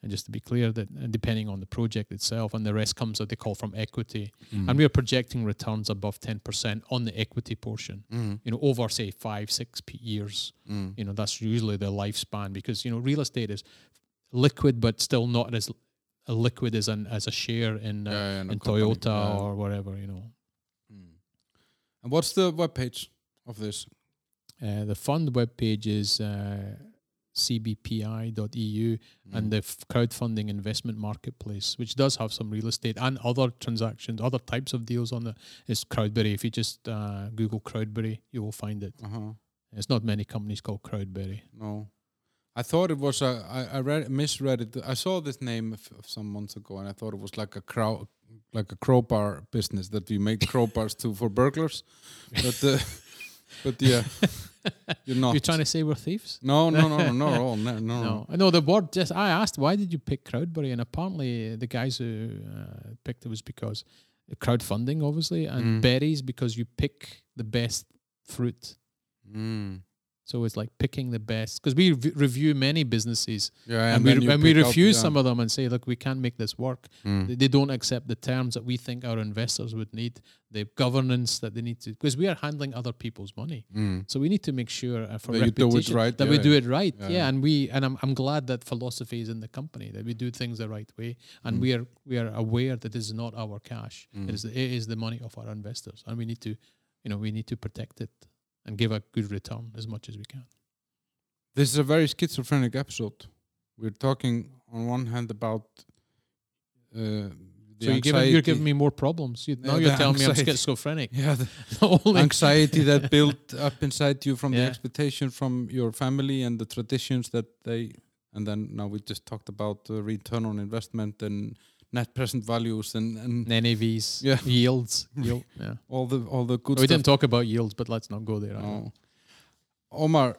and just to be clear, that uh, depending on the project itself, and the rest comes what they call from equity. Mm. And we are projecting returns above ten percent on the equity portion. Mm. You know, over say five, six years. Mm. You know, that's usually the lifespan because you know real estate is liquid, but still not as liquid as an as a share in uh, Yeah, yeah, no in. Toyota Yeah. or whatever. You know, Mm. And what's the web page of this? uh, the fund webpage is uh, cbpi.eu Mm. and the f- crowdfunding investment marketplace, which does have some real estate and other transactions, other types of deals on it, is Crowdberry. If you just uh, Google Crowdberry, you will find it. Uh-huh. There's not many companies called Crowdberry. No. I thought it was a. I, I read misread it. I saw this name f- some months ago, and I thought it was like a crow, like a crowbar business that we make crowbars to for burglars. But uh, but yeah, you're not. You're trying to say we're thieves? No, no, no, no, no, no, no, no. No, I know the word. Just I asked, why did you pick Crowdberry? And apparently, the guys who uh, picked it was because crowdfunding, obviously, and Mm. berries because you pick the best fruit. Mm. So it's like picking the best because we re- review many businesses Yeah, and, then we and we refuse yeah. some of them and say, look, we can't make this work. Mm. They- They don't accept the terms that we think our investors would need, the governance that they need to, because we are handling other people's money. Mm. So we need to make sure uh, for That you do it reputation right, that yeah, we do it right. Yeah, and we and I'm I'm glad that philosophy is in the company that we do things the right way, and Mm. we are we are aware that this is not our cash. Mm. It is the, it is the money of our investors, and we need to, you know, we need to protect it and give a good return as much as we can. This is a very schizophrenic episode. We're talking on one hand about uh, the so you're giving, you're giving me more problems. You, now Yeah, you're the telling me I'm schizophrenic. yeah the Only- anxiety that built up inside you from the expectation from your family and the traditions that they and then now we just talked about uh, return on investment and net present values and, and NAVs, Yeah. yields, yield. Yeah. all the all the good stuff. we stuff. didn't talk about yields, but let's not go there. No. Omar,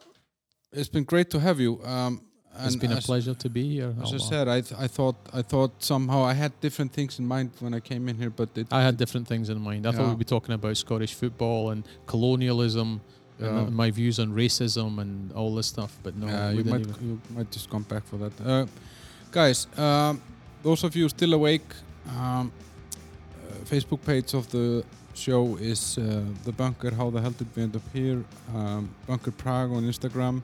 it's been great to have you. Um, It's been a pleasure to be here. As I said, I th- I thought I thought somehow I had different things in mind when I came in here, but it, I had different things in mind. I thought we'd be talking about Scottish football and colonialism Yeah. and my views on racism and all this stuff. But no, Yeah, we you might even- you might just come back for that, uh, guys. Um, those of you still awake, um, uh, Facebook page of the show is uh, the Bunker. How the hell did we end up here? Um, Bunker Prague on Instagram,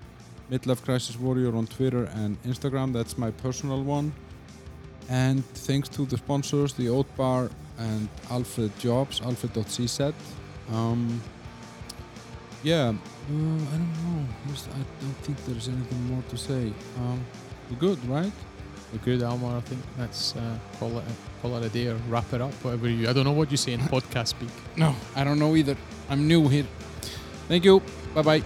Midlife Crisis Warrior on Twitter and Instagram. That's my personal one. And thanks to the sponsors, the Oat Bar and Alfred Jobs, alfred.cz. Um, yeah, uh, I don't know. I don't think there's anything more to say. Um, we're good, right? We're good, Almar. I think that's uh, call it a, call it a day or wrap it up. Whatever you. I don't know what you say in podcast speak. No, I don't know either. I'm new here. Thank you. Bye bye.